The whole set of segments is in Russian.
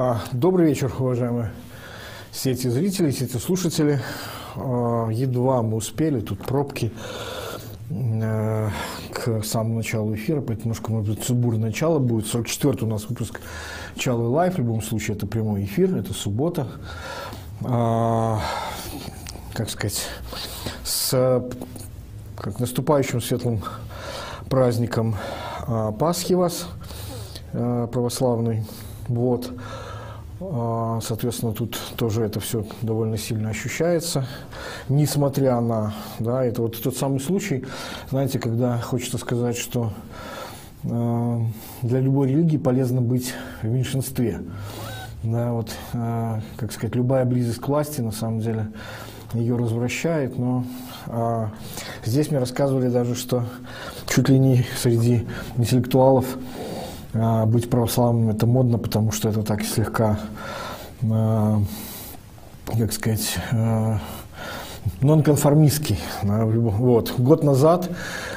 А, добрый вечер, уважаемые зрители, все эти слушатели. А, едва мы успели, тут пробки э, к самому началу эфира, поэтому немножко, может быть, сумбурное начало будет. 44 у нас выпуск Чалый Live, в любом случае это прямой эфир, это суббота. А, как сказать, с как наступающим светлым праздником Пасхи вас, православный. Вот. А, соответственно, тут тоже это все довольно сильно ощущается, несмотря на, да, это вот тот самый случай, знаете, когда хочется сказать, что э, для любой религии полезно быть в меньшинстве. Да, вот, э, как сказать, любая близость к власти, на самом деле, ее развращает, но э, здесь мне рассказывали даже, что чуть ли не среди интеллектуалов а, быть православным это модно, потому что это так слегка, а, как сказать, а, нонконформистский. Вот. Год назад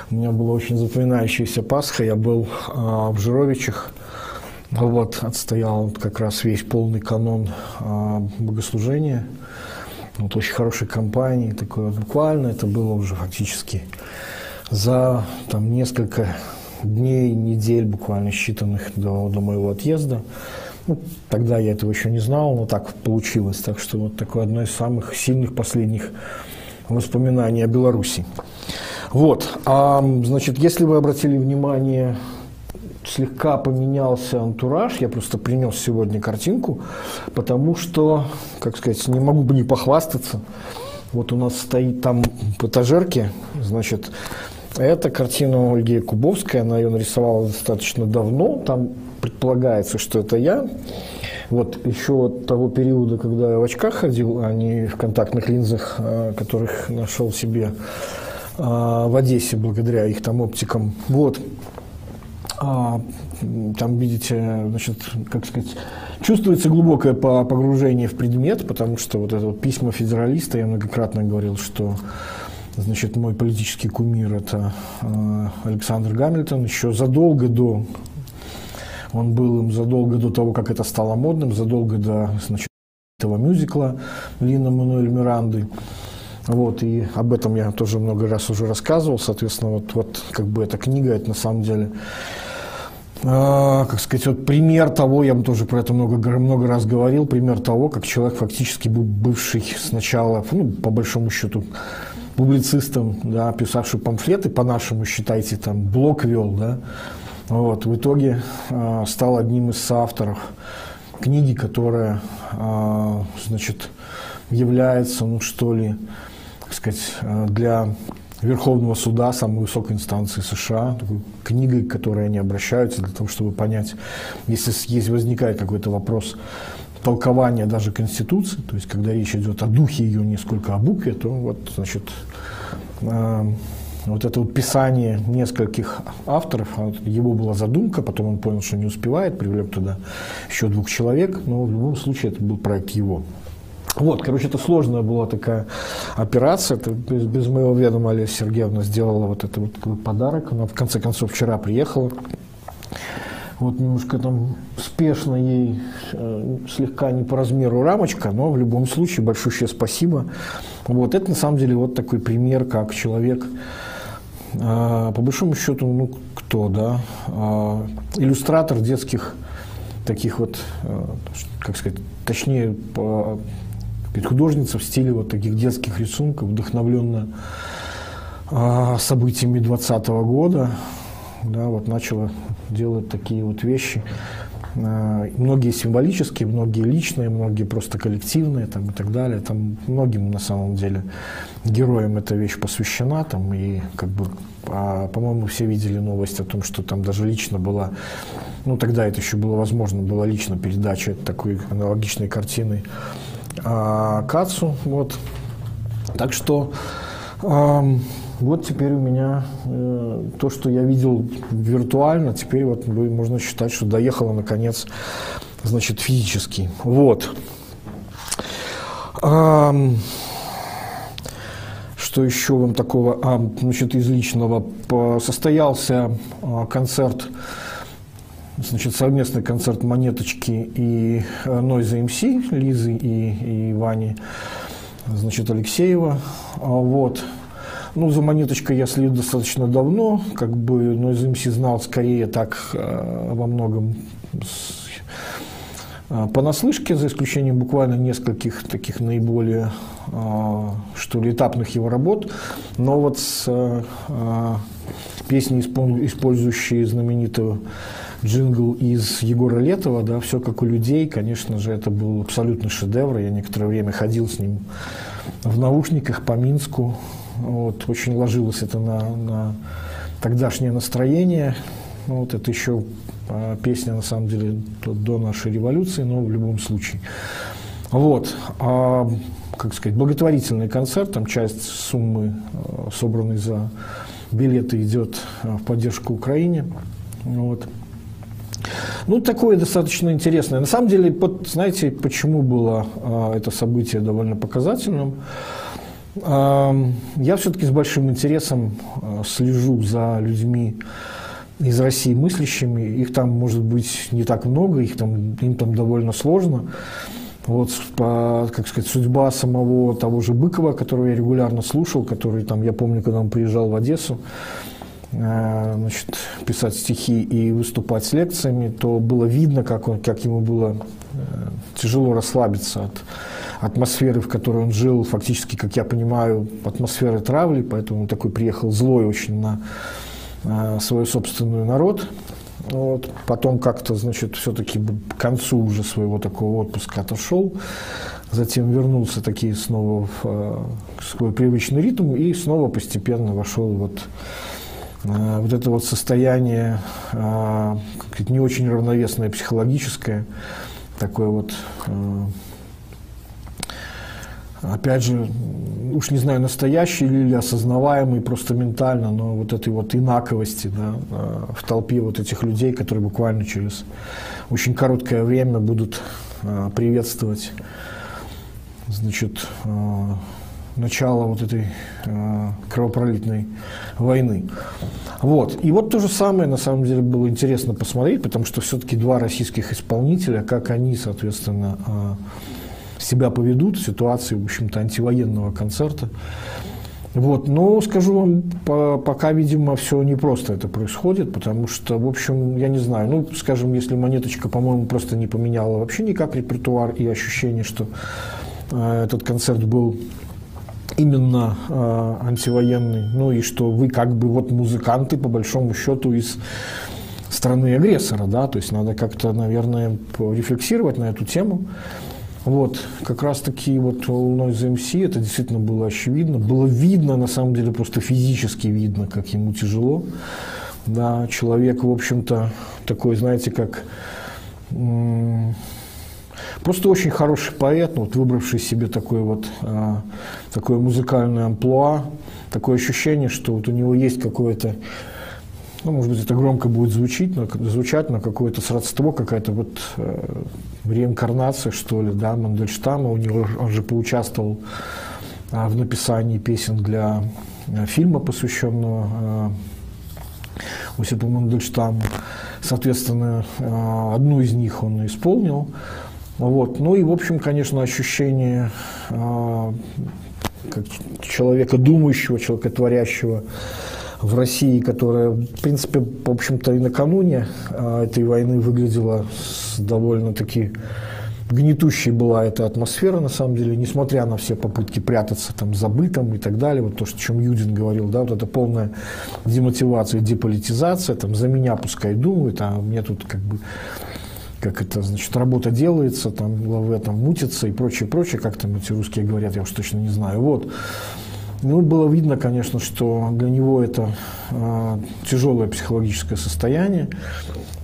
у меня была очень запоминающаяся Пасха, я был в Жировичах, вот, отстоял как раз весь полный канон богослужения. Вот очень хорошей компании, такое буквально это было уже фактически за там, несколько дней, недель, буквально считанных до, до моего отъезда. Ну, тогда я этого еще не знал, но так получилось. Так что вот такое одно из самых сильных последних воспоминаний о Беларуси. Вот, а, значит, если вы обратили внимание, слегка поменялся антураж, я просто принес сегодня картинку, потому что, как сказать, не могу бы не похвастаться, вот у нас стоит там в значит, это картина Ольги Кубовской, она ее нарисовала достаточно давно, там предполагается, что это я. Вот еще от того периода, когда я в очках ходил, а не в контактных линзах, а, которых нашел себе а, в Одессе благодаря их там оптикам. Вот. А, там, видите, значит, как сказать, чувствуется глубокое погружение в предмет, потому что вот это вот письма федералиста, я многократно говорил, что Значит, мой политический кумир – это э, Александр Гамильтон. Еще задолго до, он был им задолго до того, как это стало модным, задолго до значит, этого мюзикла Лина Мануэль Миранды. Вот, и об этом я тоже много раз уже рассказывал. Соответственно, вот, вот как бы эта книга, это на самом деле а, как сказать, вот пример того, я бы тоже про это много, много раз говорил, пример того, как человек фактически был бывший сначала, ну, по большому счету, публицистом, да, писавший памфлеты, по-нашему, считайте, там, блог вел, да, вот, в итоге э, стал одним из соавторов книги, которая, э, значит, является, ну, что ли, так сказать, для Верховного суда, самой высокой инстанции США, такой книгой, к которой они обращаются для того, чтобы понять, если есть, возникает какой-то вопрос толкования даже Конституции, то есть когда речь идет о духе ее, не сколько о букве, то вот, значит, э, вот это вот писание нескольких авторов, а его была задумка, потом он понял, что не успевает, привлек туда еще двух человек, но в любом случае это был проект его. Вот, короче, это сложная была такая операция. Это без, без моего ведома Олеся Сергеевна сделала вот этот вот такой подарок. Она в конце концов вчера приехала. Вот немножко там спешно ей, э, слегка не по размеру рамочка, но в любом случае большое спасибо. Вот это на самом деле вот такой пример, как человек, э, по большому счету, ну кто, да, э, иллюстратор детских таких вот, как сказать, точнее, по, художница в стиле вот таких детских рисунков, вдохновленная событиями 20 года, да, вот начала делать такие вот вещи. А, многие символические, многие личные, многие просто коллективные там, и так далее. Там многим на самом деле героям эта вещь посвящена. Там, и как бы, а, по-моему, все видели новость о том, что там даже лично была, ну тогда это еще было возможно, была лично передача такой аналогичной картины а, Кацу. Вот. Так что вот теперь у меня э, то, что я видел виртуально, теперь вот можно считать, что доехало наконец, значит, физически. Вот. А, что еще вам такого, а, значит, из личного? Состоялся а, концерт значит, совместный концерт «Монеточки» и Noise MC, Лизы и, и Вани, значит, Алексеева. Вот. Ну, за монеточкой я следил достаточно давно, как бы, но из МС знал скорее так э, во многом э, понаслышке, за исключением буквально нескольких таких наиболее, э, что ли, этапных его работ. Но вот с песней, использующей знаменитую джингл из Егора Летова, да, «Все как у людей», конечно же, это был абсолютный шедевр. Я некоторое время ходил с ним в наушниках по Минску, вот, очень ложилось это на, на тогдашнее настроение. Вот это еще а, песня, на самом деле, до нашей революции, но в любом случае. Вот. А, как сказать, благотворительный концерт, там часть суммы, а, собранной за билеты, идет а, в поддержку Украине. Вот. Ну, такое достаточно интересное. На самом деле, вот, знаете, почему было это событие довольно показательным? Я все-таки с большим интересом э, слежу за людьми из России мыслящими. Их там может быть не так много, их там, им там довольно сложно. Вот, как сказать, судьба самого того же Быкова, которого я регулярно слушал, который там, я помню, когда он приезжал в Одессу, э, значит, писать стихи и выступать с лекциями, то было видно, как, он, как ему было э, тяжело расслабиться от атмосферы, в которой он жил, фактически, как я понимаю, атмосферы травли, поэтому он такой приехал злой очень на э, свой собственный народ. Вот. Потом как-то, значит, все-таки к концу уже своего такого отпуска отошел, затем вернулся такие снова в э, свой привычный ритм и снова постепенно вошел вот э, вот это вот состояние не очень равновесное психологическое, такое вот опять же, уж не знаю, настоящий или осознаваемый просто ментально, но вот этой вот инаковости да, э, в толпе вот этих людей, которые буквально через очень короткое время будут э, приветствовать значит, э, начало вот этой кровопролитной войны. Вот. И вот то же самое, на самом деле, было интересно посмотреть, потому что все-таки два российских исполнителя, как они, соответственно, себя поведут в ситуации, в общем-то, антивоенного концерта. Вот. Но скажу вам, по, пока, видимо, все не просто это происходит, потому что, в общем, я не знаю, ну, скажем, если монеточка, по-моему, просто не поменяла вообще никак репертуар и ощущение, что э, этот концерт был именно э, антивоенный, ну и что вы как бы вот музыканты, по большому счету, из страны агрессора, да, то есть надо как-то, наверное, рефлексировать на эту тему. Вот, как раз таки вот у Noise MC это действительно было очевидно. Было видно, на самом деле, просто физически видно, как ему тяжело. Да, человек, в общем-то, такой, знаете, как просто очень хороший поэт, вот, выбравший себе такой вот, а, такое музыкальное амплуа, такое ощущение, что вот у него есть какое-то ну, может быть, это громко будет звучить, но, звучать, но какое-то сродство, какая-то вот э, реинкарнация, что ли, да, Мандельштама. У него, он же поучаствовал э, в написании песен для э, фильма, посвященного э, Осипу Мандельштаму. Соответственно, э, одну из них он исполнил. Вот. Ну и, в общем, конечно, ощущение как человека думающего, человека творящего, в России, которая, в принципе, в общем-то, и накануне а, этой войны выглядела довольно-таки гнетущей была эта атмосфера, на самом деле, несмотря на все попытки прятаться там за бытом и так далее, вот то, что, о чем Юдин говорил, да, вот это полная демотивация, деполитизация, там, за меня пускай думают, а мне тут как бы как это, значит, работа делается, там, в этом мутится и прочее, прочее, как там эти русские говорят, я уж точно не знаю. Вот. Ну, было видно, конечно, что для него это э, тяжелое психологическое состояние.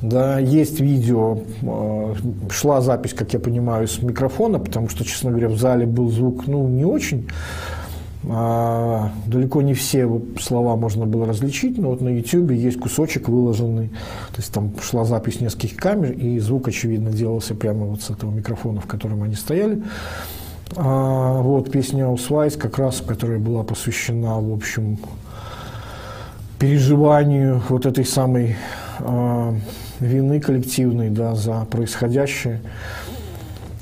Да, есть видео, э, шла запись, как я понимаю, с микрофона, потому что, честно говоря, в зале был звук, ну, не очень. А, далеко не все слова можно было различить, но вот на YouTube есть кусочек выложенный, то есть там шла запись нескольких камер, и звук, очевидно, делался прямо вот с этого микрофона, в котором они стояли. А, вот песня «Усвайс», как раз, которая была посвящена, в общем, переживанию вот этой самой а, вины коллективной да, за происходящее.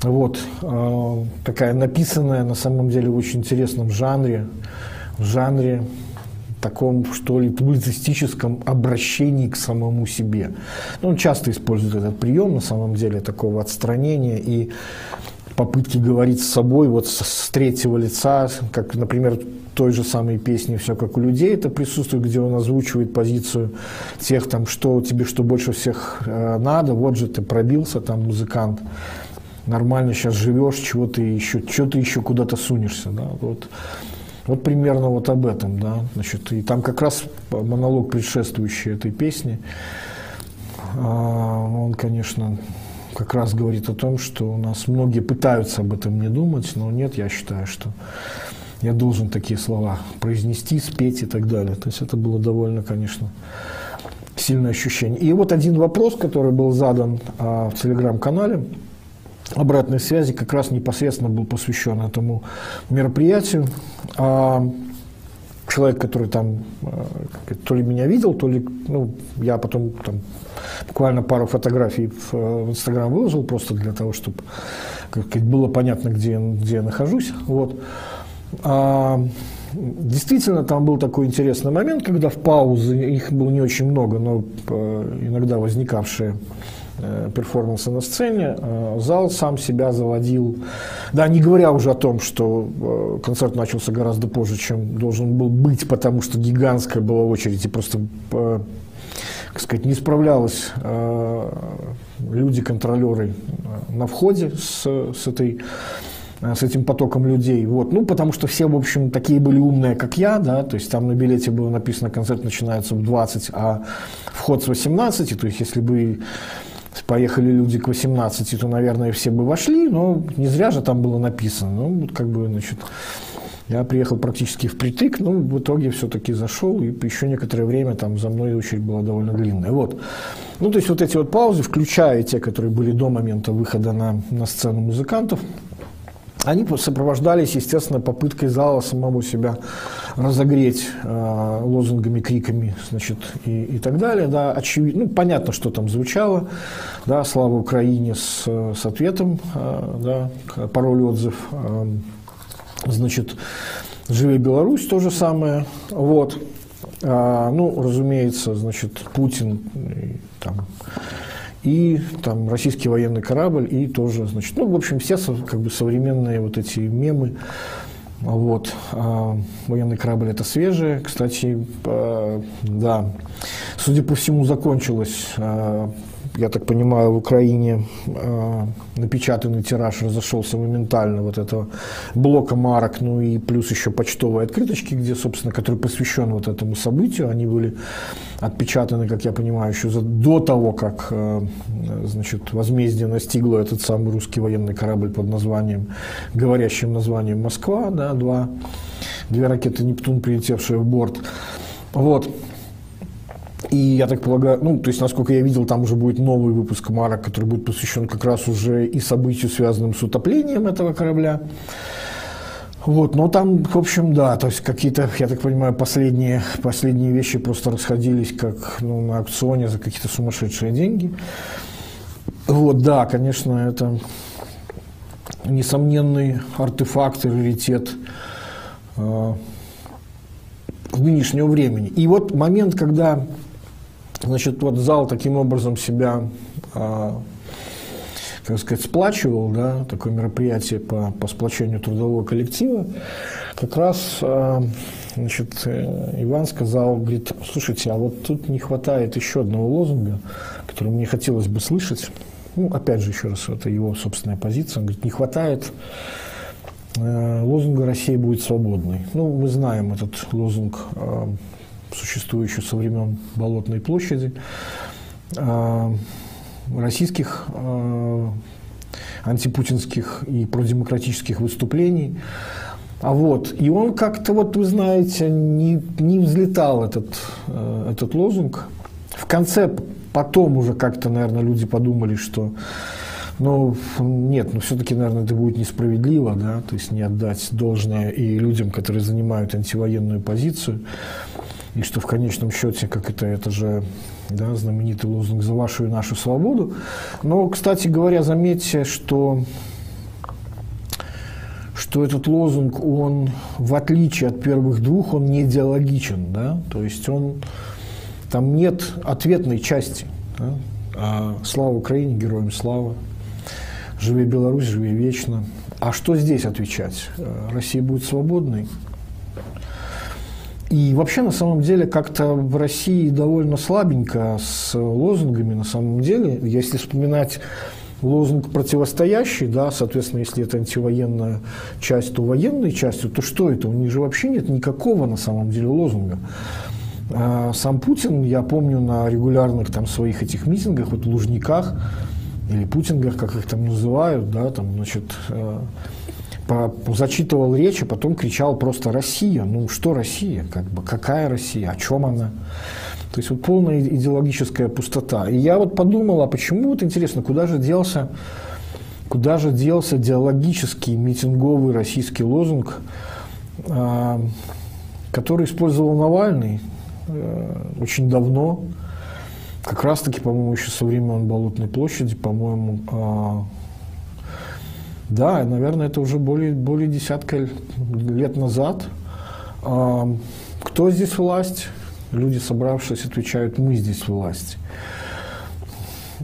Вот, э, такая написанная на самом деле в очень интересном жанре, в жанре таком, что ли, публицистическом обращении к самому себе. Ну, он часто использует этот прием, на самом деле, такого отстранения и попытки говорить с собой вот с, третьего лица, как, например, той же самой песни «Все как у людей» это присутствует, где он озвучивает позицию тех, там, что тебе что больше всех э, надо, вот же ты пробился, там, музыкант, нормально сейчас живешь, чего ты еще, что ты еще куда-то сунешься, да, вот. Вот примерно вот об этом, да, значит, и там как раз монолог, предшествующий этой песне, а, он, конечно, как раз говорит о том, что у нас многие пытаются об этом не думать, но нет, я считаю, что я должен такие слова произнести, спеть и так далее. То есть это было довольно, конечно, сильное ощущение. И вот один вопрос, который был задан а, в телеграм-канале, обратной связи как раз непосредственно был посвящен этому мероприятию. А человек, который там а, то ли меня видел, то ли, ну, я потом там буквально пару фотографий в, в Инстаграм выложил, просто для того, чтобы как было понятно, где, где я нахожусь. Вот. А, действительно, там был такой интересный момент, когда в паузы, их было не очень много, но э, иногда возникавшие э, перформансы на сцене, э, зал сам себя заводил. Да, не говоря уже о том, что концерт начался гораздо позже, чем должен был быть, потому что гигантская была очередь, и просто, как сказать, не справлялась люди, контролеры на входе с, с этой Э, с этим потоком людей. Вот. Ну, потому что все, в общем, такие были умные, как я, да, то есть там на билете было написано, концерт начинается в 20, а вход с 18, то есть если бы поехали люди к 18, то, наверное, все бы вошли, но не зря же там было написано. Ну, как бы, значит, я приехал практически впритык, но в итоге все-таки зашел, и еще некоторое время там за мной очередь была довольно длинная. Вот. Ну, то есть вот эти вот паузы, включая те, которые были до момента выхода на, на сцену музыкантов, они сопровождались, естественно, попыткой зала самому себя разогреть э, лозунгами, криками, значит, и, и так далее. Да, очевидно, ну, понятно, что там звучало, да, слава Украине с, с ответом, э, да, пароль отзыв, э, значит, живи Беларусь, то же самое, вот. А, ну, разумеется, значит, Путин, там, и там российский военный корабль, и тоже, значит, ну, в общем, все как бы современные вот эти мемы, вот. А, военный корабль это свежее. Кстати, а, да, судя по всему, закончилось а, я так понимаю, в Украине э, напечатанный тираж разошелся моментально вот этого блока марок, ну и плюс еще почтовые открыточки, где, собственно, который посвящен вот этому событию, они были отпечатаны, как я понимаю, еще до того, как, э, значит, возмездие настигло этот самый русский военный корабль под названием, говорящим названием «Москва», да, два, две ракеты «Нептун», прилетевшие в борт. Вот. И я так полагаю, ну, то есть, насколько я видел, там уже будет новый выпуск марок, который будет посвящен как раз уже и событию, связанным с утоплением этого корабля. Вот, но там, в общем, да, то есть какие-то, я так понимаю, последние, последние вещи просто расходились как ну, на аукционе за какие-то сумасшедшие деньги. Вот, да, конечно, это несомненный артефакт и раритет э, в нынешнего времени. И вот момент, когда Значит, вот зал таким образом себя, а, как сказать, сплачивал, да, такое мероприятие по, по сплочению трудового коллектива. Как раз, а, значит, э, Иван сказал, говорит, слушайте, а вот тут не хватает еще одного лозунга, который мне хотелось бы слышать. Ну, опять же, еще раз, это его собственная позиция. Он говорит, не хватает э, лозунга «Россия будет свободной». Ну, мы знаем этот лозунг а, существующую со времен Болотной площади, а, российских а, антипутинских и продемократических выступлений. А вот, и он как-то, вот вы знаете, не, не взлетал этот, э, этот лозунг. В конце, потом уже как-то, наверное, люди подумали, что ну, нет, ну все-таки, наверное, это будет несправедливо, да, то есть не отдать должное и людям, которые занимают антивоенную позицию. И что в конечном счете, как это, это же да, знаменитый лозунг «За вашу и нашу свободу». Но, кстати говоря, заметьте, что, что этот лозунг, он, в отличие от первых двух, он не идеологичен. Да? То есть он, там нет ответной части. Да? А слава Украине, героям слава. Живи Беларусь, живи вечно. А что здесь отвечать? Э, Россия будет свободной? И вообще, на самом деле, как-то в России довольно слабенько с лозунгами, на самом деле. Если вспоминать лозунг противостоящий, да, соответственно, если это антивоенная часть, то военной частью, то что это? У них же вообще нет никакого, на самом деле, лозунга. А сам Путин, я помню, на регулярных там своих этих митингах, вот в Лужниках, или путингах, как их там называют, да, там, значит, э, зачитывал речь, а потом кричал просто «Россия». Ну, что Россия? Как бы, какая Россия? О чем она? То есть вот полная идеологическая пустота. И я вот подумал, а почему вот интересно, куда же делся, куда же делся идеологический митинговый российский лозунг, а, который использовал Навальный э, очень давно, как раз-таки, по-моему, еще со времен Болотной площади, по-моему, а, да, наверное, это уже более, более десятка лет назад. А, кто здесь власть? Люди, собравшись, отвечают, мы здесь власть.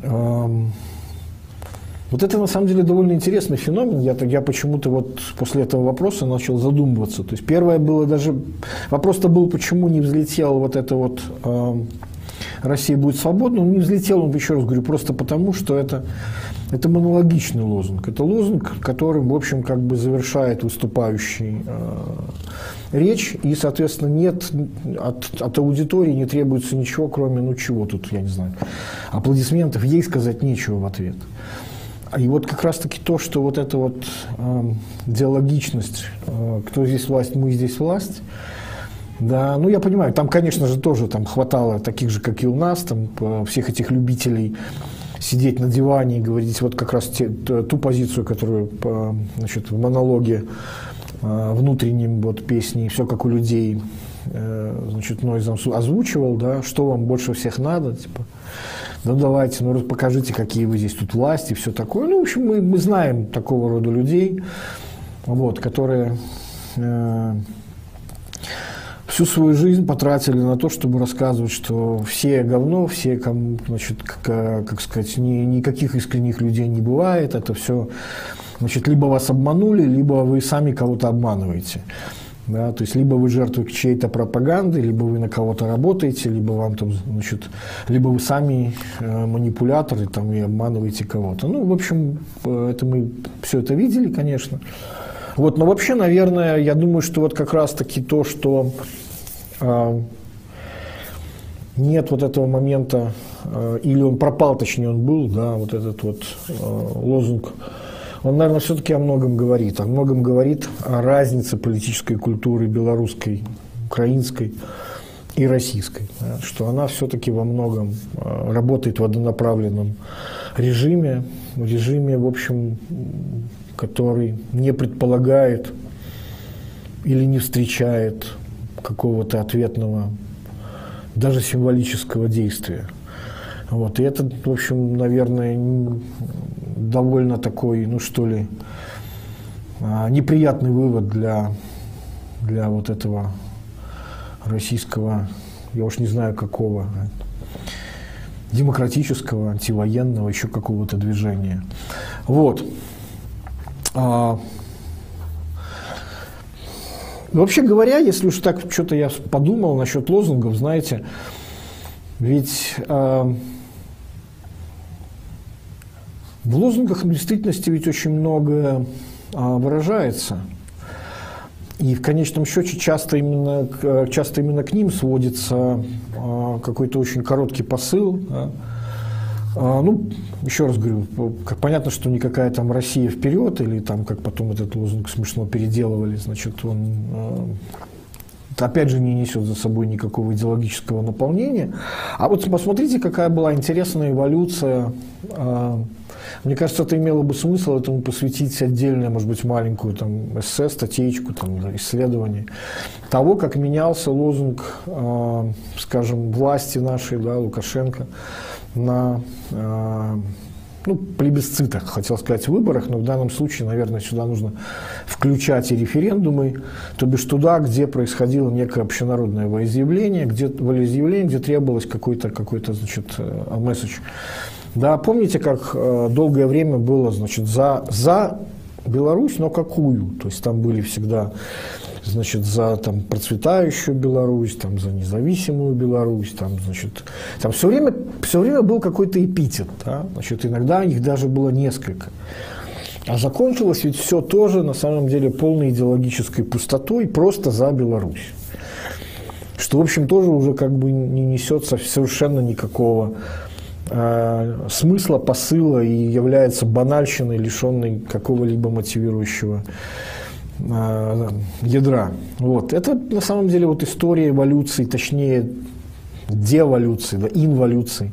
А, вот это на самом деле довольно интересный феномен. Я, я почему-то вот после этого вопроса начал задумываться. То есть первое было даже... Вопрос-то был, почему не взлетел вот это вот э, «Россия будет свободна». Он не взлетел, он, еще раз говорю, просто потому, что это это монологичный лозунг. Это лозунг, которым, в общем, как бы завершает выступающий э, речь, и, соответственно, нет от, от аудитории не требуется ничего, кроме, ну чего тут, я не знаю, аплодисментов, ей сказать нечего в ответ. И вот как раз-таки то, что вот эта вот э, диалогичность, э, кто здесь власть, мы здесь власть, да, ну я понимаю, там, конечно же, тоже там хватало таких же, как и у нас, там э, всех этих любителей сидеть на диване и говорить вот как раз те, ту позицию, которую значит, в монологе а, внутреннем вот песни «Все как у людей» э, значит, Нойзом озвучивал, да, что вам больше всех надо, типа, ну давайте, ну покажите, какие вы здесь тут власти, все такое. Ну, в общем, мы, мы знаем такого рода людей, вот, которые э, всю свою жизнь потратили на то, чтобы рассказывать, что все говно, все, кому, значит, как, как сказать, ни, никаких искренних людей не бывает, это все, значит, либо вас обманули, либо вы сами кого-то обманываете. Да, то есть либо вы жертвы чьей-то пропаганды, либо вы на кого-то работаете, либо вам там, значит, либо вы сами э, манипуляторы там и обманываете кого-то. Ну, в общем, э, это мы все это видели, конечно. Вот, но вообще, наверное, я думаю, что вот как раз-таки то, что нет вот этого момента, э, или он пропал, точнее, он был, да, вот этот вот э, лозунг, он, наверное, все-таки о многом говорит. О многом говорит о разнице политической культуры белорусской, украинской и российской. Да, что она все-таки во многом работает в однонаправленном режиме, режиме, в общем, который не предполагает или не встречает какого-то ответного, даже символического действия. Вот. И это, в общем, наверное, довольно такой, ну что ли, а, неприятный вывод для, для вот этого российского, я уж не знаю какого, демократического, антивоенного, еще какого-то движения. Вот. Вообще говоря, если уж так что-то я подумал насчет лозунгов, знаете, ведь а, в лозунгах в действительности ведь очень много а, выражается. И в конечном счете часто именно, часто именно к ним сводится а, какой-то очень короткий посыл. Да? А, ну, еще раз говорю, понятно, что никакая там Россия вперед, или там, как потом этот лозунг смешно переделывали, значит, он, а, опять же не несет за собой никакого идеологического наполнения. А вот посмотрите, какая была интересная эволюция. А, мне кажется, это имело бы смысл этому посвятить отдельную, может быть, маленькую там, эссе, статейку, там, исследование того, как менялся лозунг, скажем, власти нашей, да, Лукашенко, на а, ну, плебисцитах, хотел сказать, выборах, но в данном случае, наверное, сюда нужно включать и референдумы, то бишь туда, где происходило некое общенародное волеизъявление, где, волеизъявление, где требовалось какой-то, какой-то, значит, э, месседж. Да, помните, как э, долгое время было, значит, за, за Беларусь, но какую? То есть там были всегда значит, за там, процветающую Беларусь, там, за независимую Беларусь, там, значит, там все время, все время был какой-то эпитет, да? значит, иногда их даже было несколько. А закончилось ведь все тоже, на самом деле, полной идеологической пустотой, просто за Беларусь. Что, в общем, тоже уже как бы не несет совершенно никакого э, смысла, посыла и является банальщиной, лишенной какого-либо мотивирующего ядра. Вот. Это на самом деле вот история эволюции, точнее деволюции, да, инволюции,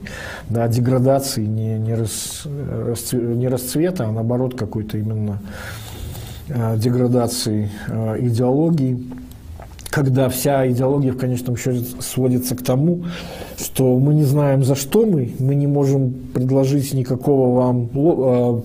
да, деградации, не, не, рас, не расцвета, а наоборот какой-то именно э, деградации э, идеологии, когда вся идеология в конечном счете сводится к тому, что мы не знаем, за что мы, мы не можем предложить никакого вам э,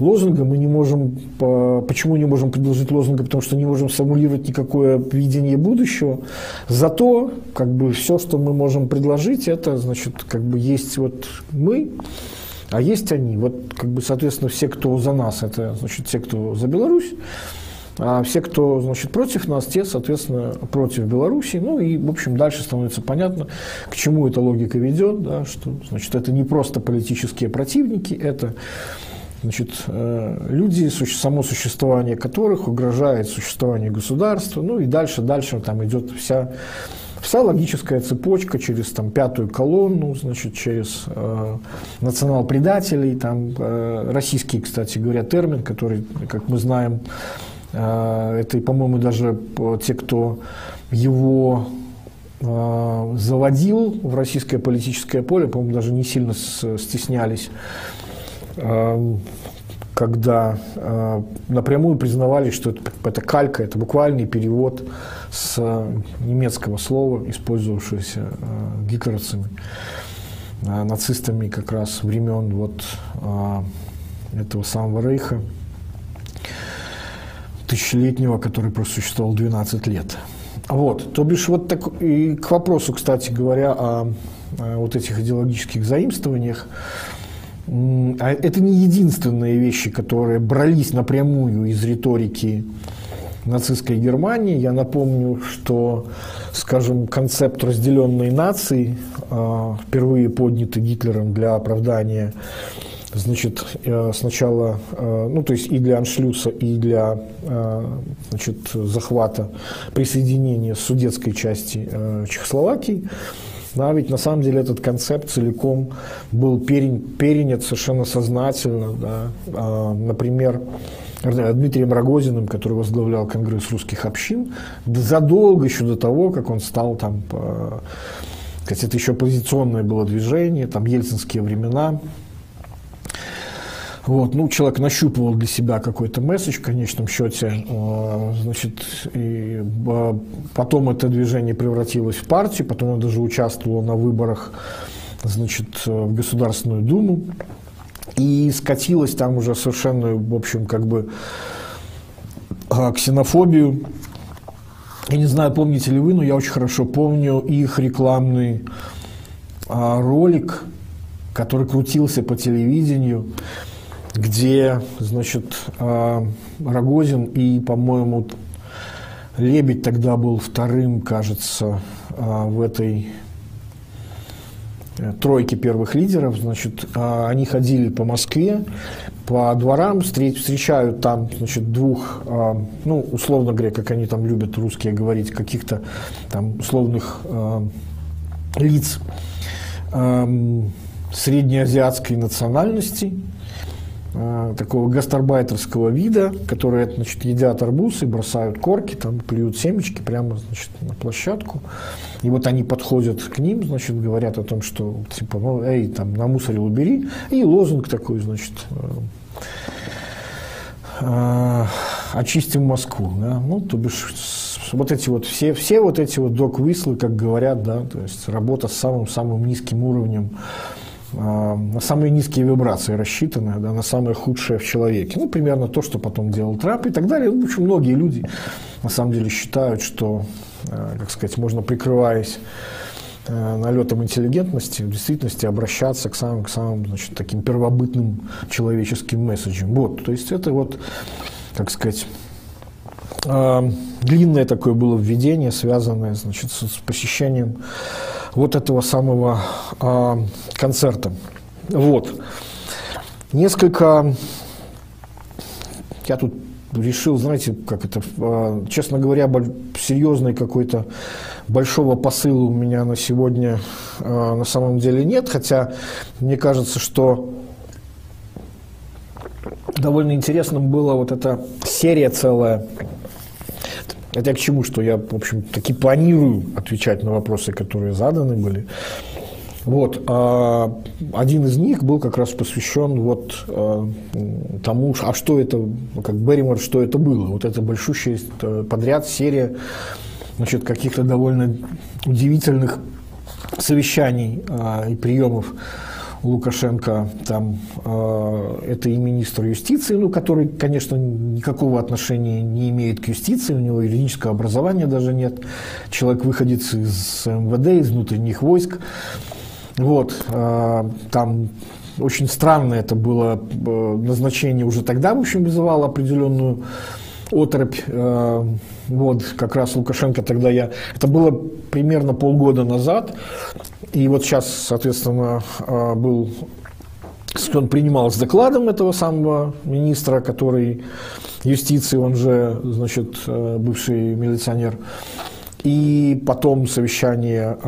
лозунга мы не можем, почему не можем предложить лозунга, потому что не можем сформулировать никакое видение будущего. Зато как бы все, что мы можем предложить, это значит как бы есть вот мы, а есть они. Вот как бы соответственно все, кто за нас, это значит те, кто за Беларусь. А все, кто значит, против нас, те, соответственно, против Беларуси. Ну и, в общем, дальше становится понятно, к чему эта логика ведет, да, что значит, это не просто политические противники, это Значит, э, люди, само существование которых угрожает существованию государства, ну и дальше, дальше там идет вся, вся логическая цепочка через там, пятую колонну, значит, через э, национал-предателей, там, э, российский, кстати говоря, термин, который, как мы знаем, э, это, по-моему, даже те, кто его э, заводил в российское политическое поле, по-моему, даже не сильно стеснялись когда э, напрямую признавали, что это, калька, это буквальный перевод с немецкого слова, использовавшегося э, гитлеровцами, нацистами как раз времен вот этого самого Рейха, тысячелетнего, который просуществовал 12 лет. Вот, то бишь вот так, и к вопросу, кстати говоря, о, о вот этих идеологических заимствованиях, а это не единственные вещи, которые брались напрямую из риторики нацистской Германии. Я напомню, что, скажем, концепт разделенной нации, а, впервые поднятый Гитлером для оправдания значит, э, сначала, э, ну, то есть и для аншлюса, и для, э, значит, захвата присоединения судетской части Чехословакии, да, ведь на самом деле этот концепт целиком был перенят совершенно сознательно. Да. А, например, Дмитрием Рогозиным, который возглавлял Конгресс русских общин, задолго еще до того, как он стал там, сказать, это еще оппозиционное было движение, там ельцинские времена, вот, ну, человек нащупывал для себя какой-то месседж в конечном счете. Э, значит, и потом это движение превратилось в партию, потом он даже участвовал на выборах значит, в Государственную Думу. И скатилось там уже совершенно, в общем, как бы э, ксенофобию. Я не знаю, помните ли вы, но я очень хорошо помню их рекламный э, ролик, который крутился по телевидению где, значит, а, Рогозин и, по-моему, Лебедь тогда был вторым, кажется, а, в этой э, тройке первых лидеров, значит, а, они ходили по Москве, по дворам, встречают там, значит, двух, ну, условно говоря, как они там любят русские говорить, каких-то там условных лиц среднеазиатской национальности, такого гастарбайтерского вида, которые значит, едят арбузы, бросают корки, там плюют семечки прямо значит, на площадку. И вот они подходят к ним, значит, говорят о том, что типа, ну, эй, там, намусорил, убери. И лозунг такой, значит, э, э, очистим Москву. Да? Ну, то бишь, вот эти вот, все, все вот эти вот док-выслы, как говорят, да, то есть работа с самым-самым низким уровнем на самые низкие вибрации рассчитаны, да, на самое худшее в человеке. Ну, примерно то, что потом делал Трап и так далее. Ну, в общем, многие люди на самом деле считают, что, а, как сказать, можно, прикрываясь а, налетом интеллигентности, в действительности обращаться к самым, к самым значит, таким первобытным человеческим месседжам. Вот, то есть это вот, как сказать, длинное такое было введение, связанное значит, с посещением вот этого самого а, концерта. Вот. Несколько... Я тут решил, знаете, как это, а, честно говоря, серьезный какой-то большого посыла у меня на сегодня а, на самом деле нет, хотя мне кажется, что довольно интересным была вот эта серия целая это я к чему, что я, в общем, таки планирую отвечать на вопросы, которые заданы были. Вот. А один из них был как раз посвящен вот а, тому, а что это, как Берримор, что это было. Вот это большущая э, подряд серия значит, каких-то довольно удивительных совещаний а, и приемов Лукашенко, там, э, это и министр юстиции, ну, который, конечно, никакого отношения не имеет к юстиции, у него юридического образования даже нет. Человек выходит из МВД, из внутренних войск. Вот, э, там очень странно это было э, назначение уже тогда, в общем, вызывало определенную оторопь. Э, вот, как раз Лукашенко тогда я... Это было примерно полгода назад. И вот сейчас, соответственно, э, был... Он принимал с докладом этого самого министра, который юстиции, он же, значит, э, бывший милиционер. И потом совещание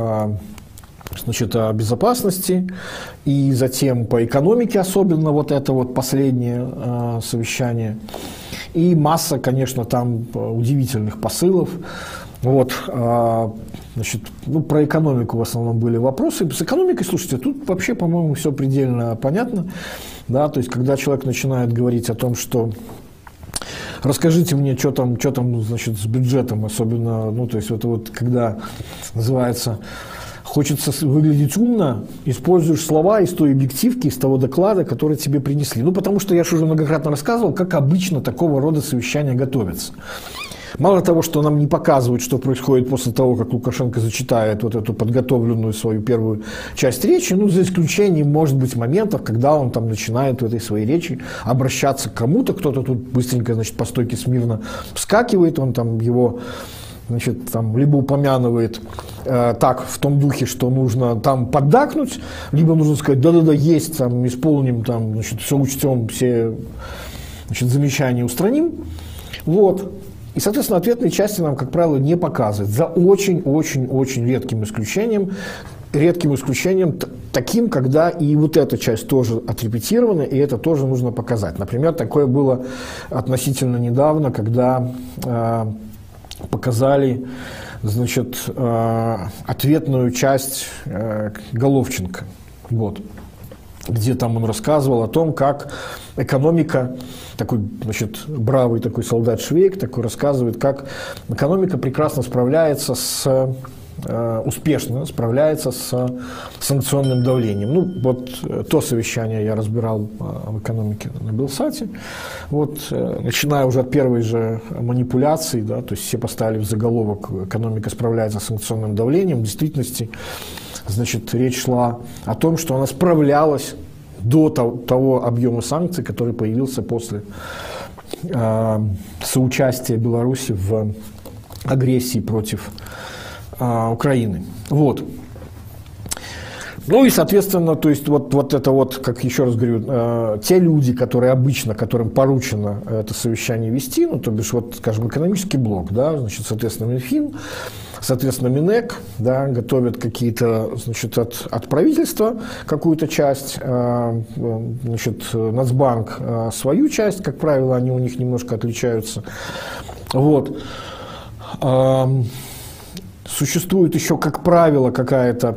значит, о безопасности, и затем по экономике особенно вот это вот последнее совещание. И масса, конечно, там э, удивительных посылов. Вот, а, значит, ну, про экономику в основном были вопросы. С экономикой, слушайте, тут вообще, по-моему, все предельно понятно. Да, то есть, когда человек начинает говорить о том, что расскажите мне, что там, что там, значит, с бюджетом, особенно, ну, то есть, это вот, когда называется Хочется выглядеть умно, используешь слова из той объективки, из того доклада, который тебе принесли. Ну, потому что я же уже многократно рассказывал, как обычно такого рода совещания готовятся. Мало того, что нам не показывают, что происходит после того, как Лукашенко зачитает вот эту подготовленную свою первую часть речи, ну, за исключением, может быть, моментов, когда он там начинает в этой своей речи обращаться к кому-то, кто-то тут быстренько, значит, по стойке смирно вскакивает, он там его значит, там, либо упомянывает э, так, в том духе, что нужно там поддакнуть, либо нужно сказать, да-да-да, есть, там, исполним, там, значит, все учтем, все значит, замечания устраним. Вот. И, соответственно, ответные части нам, как правило, не показывают. За очень-очень-очень редким исключением, редким исключением таким, когда и вот эта часть тоже отрепетирована, и это тоже нужно показать. Например, такое было относительно недавно, когда э, показали значит, э, ответную часть э, Головченко. Вот где там он рассказывал о том, как экономика, такой, значит, бравый такой солдат Швейк, такой рассказывает, как экономика прекрасно справляется с успешно справляется с санкционным давлением. Ну, вот э, то совещание я разбирал э, в экономике на Белсате. Вот, начиная уже от первой же манипуляции, да, то есть все поставили в заголовок «Экономика справляется с санкционным давлением». В действительности, значит, речь шла о том, что она справлялась до того, объема санкций, который появился после э, соучастия Беларуси в агрессии против а, Украины. Вот. Ну и, соответственно, то есть вот, вот это вот, как еще раз говорю, э, те люди, которые обычно, которым поручено это совещание вести, ну, то бишь, вот, скажем, экономический блок, да, значит, соответственно, Минфин, соответственно, Минэк, да, готовят какие-то, значит, от, от правительства какую-то часть, э, значит, Нацбанк э, свою часть, как правило, они у них немножко отличаются. Вот. Существует еще, как правило, какая-то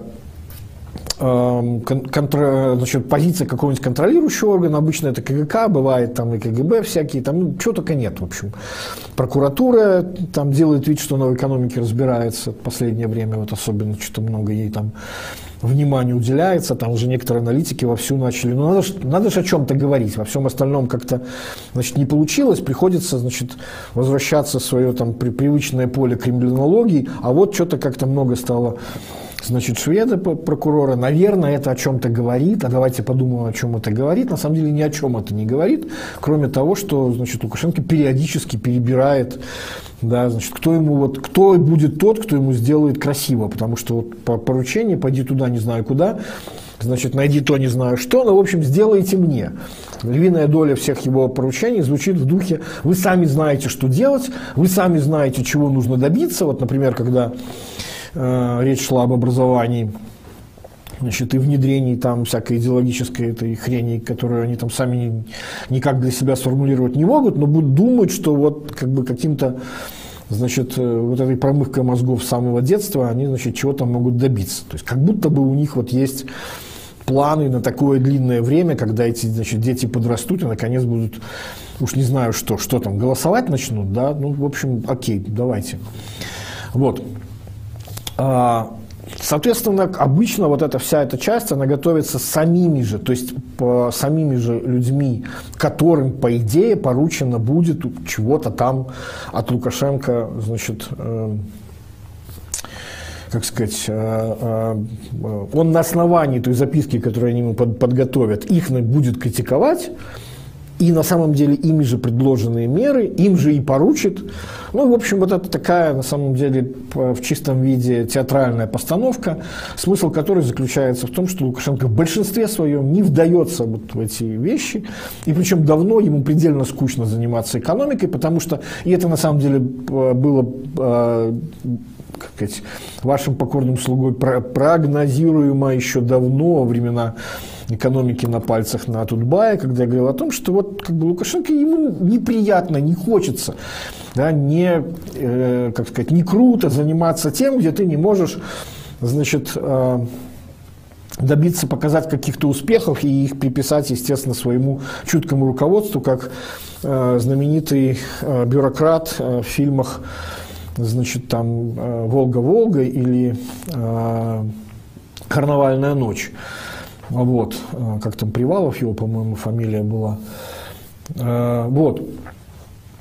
контр... значит, позиция какого-нибудь контролирующего органа, обычно это КГК, бывает там и КГБ всякие, там ну, чего только нет, в общем. Прокуратура там делает вид, что она в экономике разбирается в последнее время, вот особенно что-то много ей там внимания уделяется, там уже некоторые аналитики вовсю начали. Но надо надо же о чем-то говорить. Во всем остальном как-то значит, не получилось, приходится значит, возвращаться в свое там, привычное поле криминологии, а вот что-то как-то много стало Значит, шведы, прокурора, наверное, это о чем-то говорит, а давайте подумаем, о чем это говорит. На самом деле ни о чем это не говорит, кроме того, что, значит, Лукашенко периодически перебирает, да, значит, кто ему вот, кто будет тот, кто ему сделает красиво, потому что вот по поручению, пойди туда, не знаю куда, значит, найди то, не знаю что, но, в общем, сделайте мне. Львиная доля всех его поручений звучит в духе «вы сами знаете, что делать, вы сами знаете, чего нужно добиться». Вот, например, когда речь шла об образовании, значит, и внедрении там всякой идеологической этой хрени, которую они там сами никак для себя сформулировать не могут, но будут думать, что вот как бы каким-то значит, э, вот этой промывкой мозгов с самого детства они, значит, чего-то могут добиться. То есть как будто бы у них вот есть планы на такое длинное время, когда эти значит, дети подрастут и наконец будут, уж не знаю что, что там, голосовать начнут, да, ну, в общем, окей, давайте. Вот. А, соответственно, обычно вот эта вся эта часть, она готовится самими же, то есть по, самими же людьми, которым, по идее, поручено будет чего-то там от Лукашенко, значит, э, как сказать, э, э, он на основании той записки, которую они ему под, подготовят, их будет критиковать, и на самом деле ими же предложенные меры, им же и поручит. Ну, в общем, вот это такая, на самом деле, в чистом виде театральная постановка, смысл которой заключается в том, что Лукашенко в большинстве своем не вдается вот в эти вещи, и причем давно ему предельно скучно заниматься экономикой, потому что, и это на самом деле было э, как сказать, вашим покорным слугой прогнозируемо еще давно, времена экономики на пальцах на Тутбая, когда я говорил о том, что вот как бы Лукашенко ему неприятно, не хочется, да, не, э, как сказать, не круто заниматься тем, где ты не можешь, значит, э, добиться, показать каких-то успехов и их приписать, естественно, своему чуткому руководству, как э, знаменитый э, бюрократ э, в фильмах, значит, там э, «Волга-Волга» или э, «Карнавальная ночь». Вот, э, как там Привалов его, по-моему, фамилия была. Э, вот.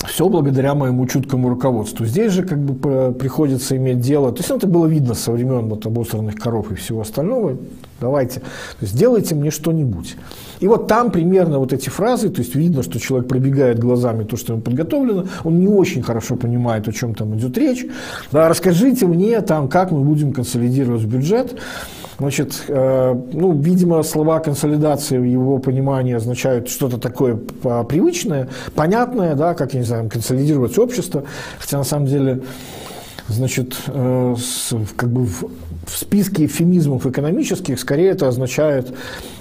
Все благодаря моему чуткому руководству. Здесь же как бы приходится иметь дело, то есть это было видно со времен вот обосранных коров и всего остального. Давайте, то есть делайте мне что-нибудь. И вот там примерно вот эти фразы, то есть видно, что человек пробегает глазами то, что ему подготовлено, он не очень хорошо понимает, о чем там идет речь. Да, расскажите мне там, как мы будем консолидировать бюджет. Значит, э, ну, видимо, слова консолидации в его понимании означают что-то такое привычное, понятное, да, как, я не знаю, консолидировать общество, хотя на самом деле значит, э, как бы в, списке эвфемизмов экономических скорее это означает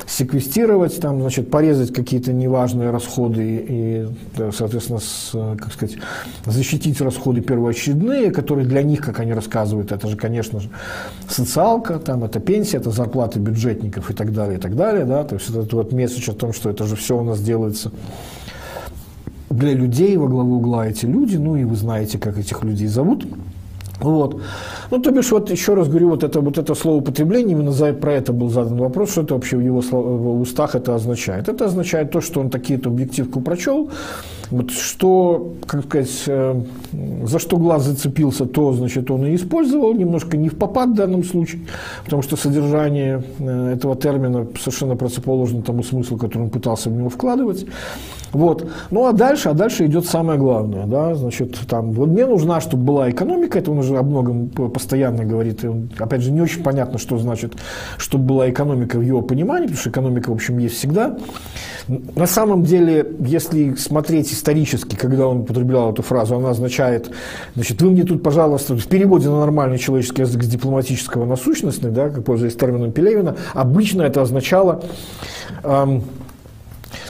секвестировать, там, значит, порезать какие-то неважные расходы и, соответственно, с, как сказать, защитить расходы первоочередные, которые для них, как они рассказывают, это же, конечно же, социалка, там, это пенсия, это зарплаты бюджетников и так далее, и так далее, да, то есть это вот месседж о том, что это же все у нас делается для людей во главу угла эти люди, ну и вы знаете, как этих людей зовут, вот. Ну, то бишь, вот еще раз говорю, вот это, вот это слово употребление, именно за, про это был задан вопрос, что это вообще в его в устах это означает. Это означает то, что он такие-то объективку прочел, вот что, как сказать, э, за что глаз зацепился, то, значит, он и использовал, немножко не в попад в данном случае, потому что содержание э, этого термина совершенно противоположно тому смыслу, который он пытался в него вкладывать. Вот. Ну а дальше, а дальше идет самое главное, да, значит, там, вот мне нужна, чтобы была экономика, это он уже о многом постоянно говорит, и он, опять же, не очень понятно, что значит, чтобы была экономика в его понимании, потому что экономика, в общем, есть всегда. На самом деле, если смотреть исторически, когда он употреблял эту фразу, она означает, значит, вы мне тут, пожалуйста, в переводе на нормальный человеческий язык с дипломатического на сущностный, да, как пользуясь термином Пелевина, обычно это означало эм,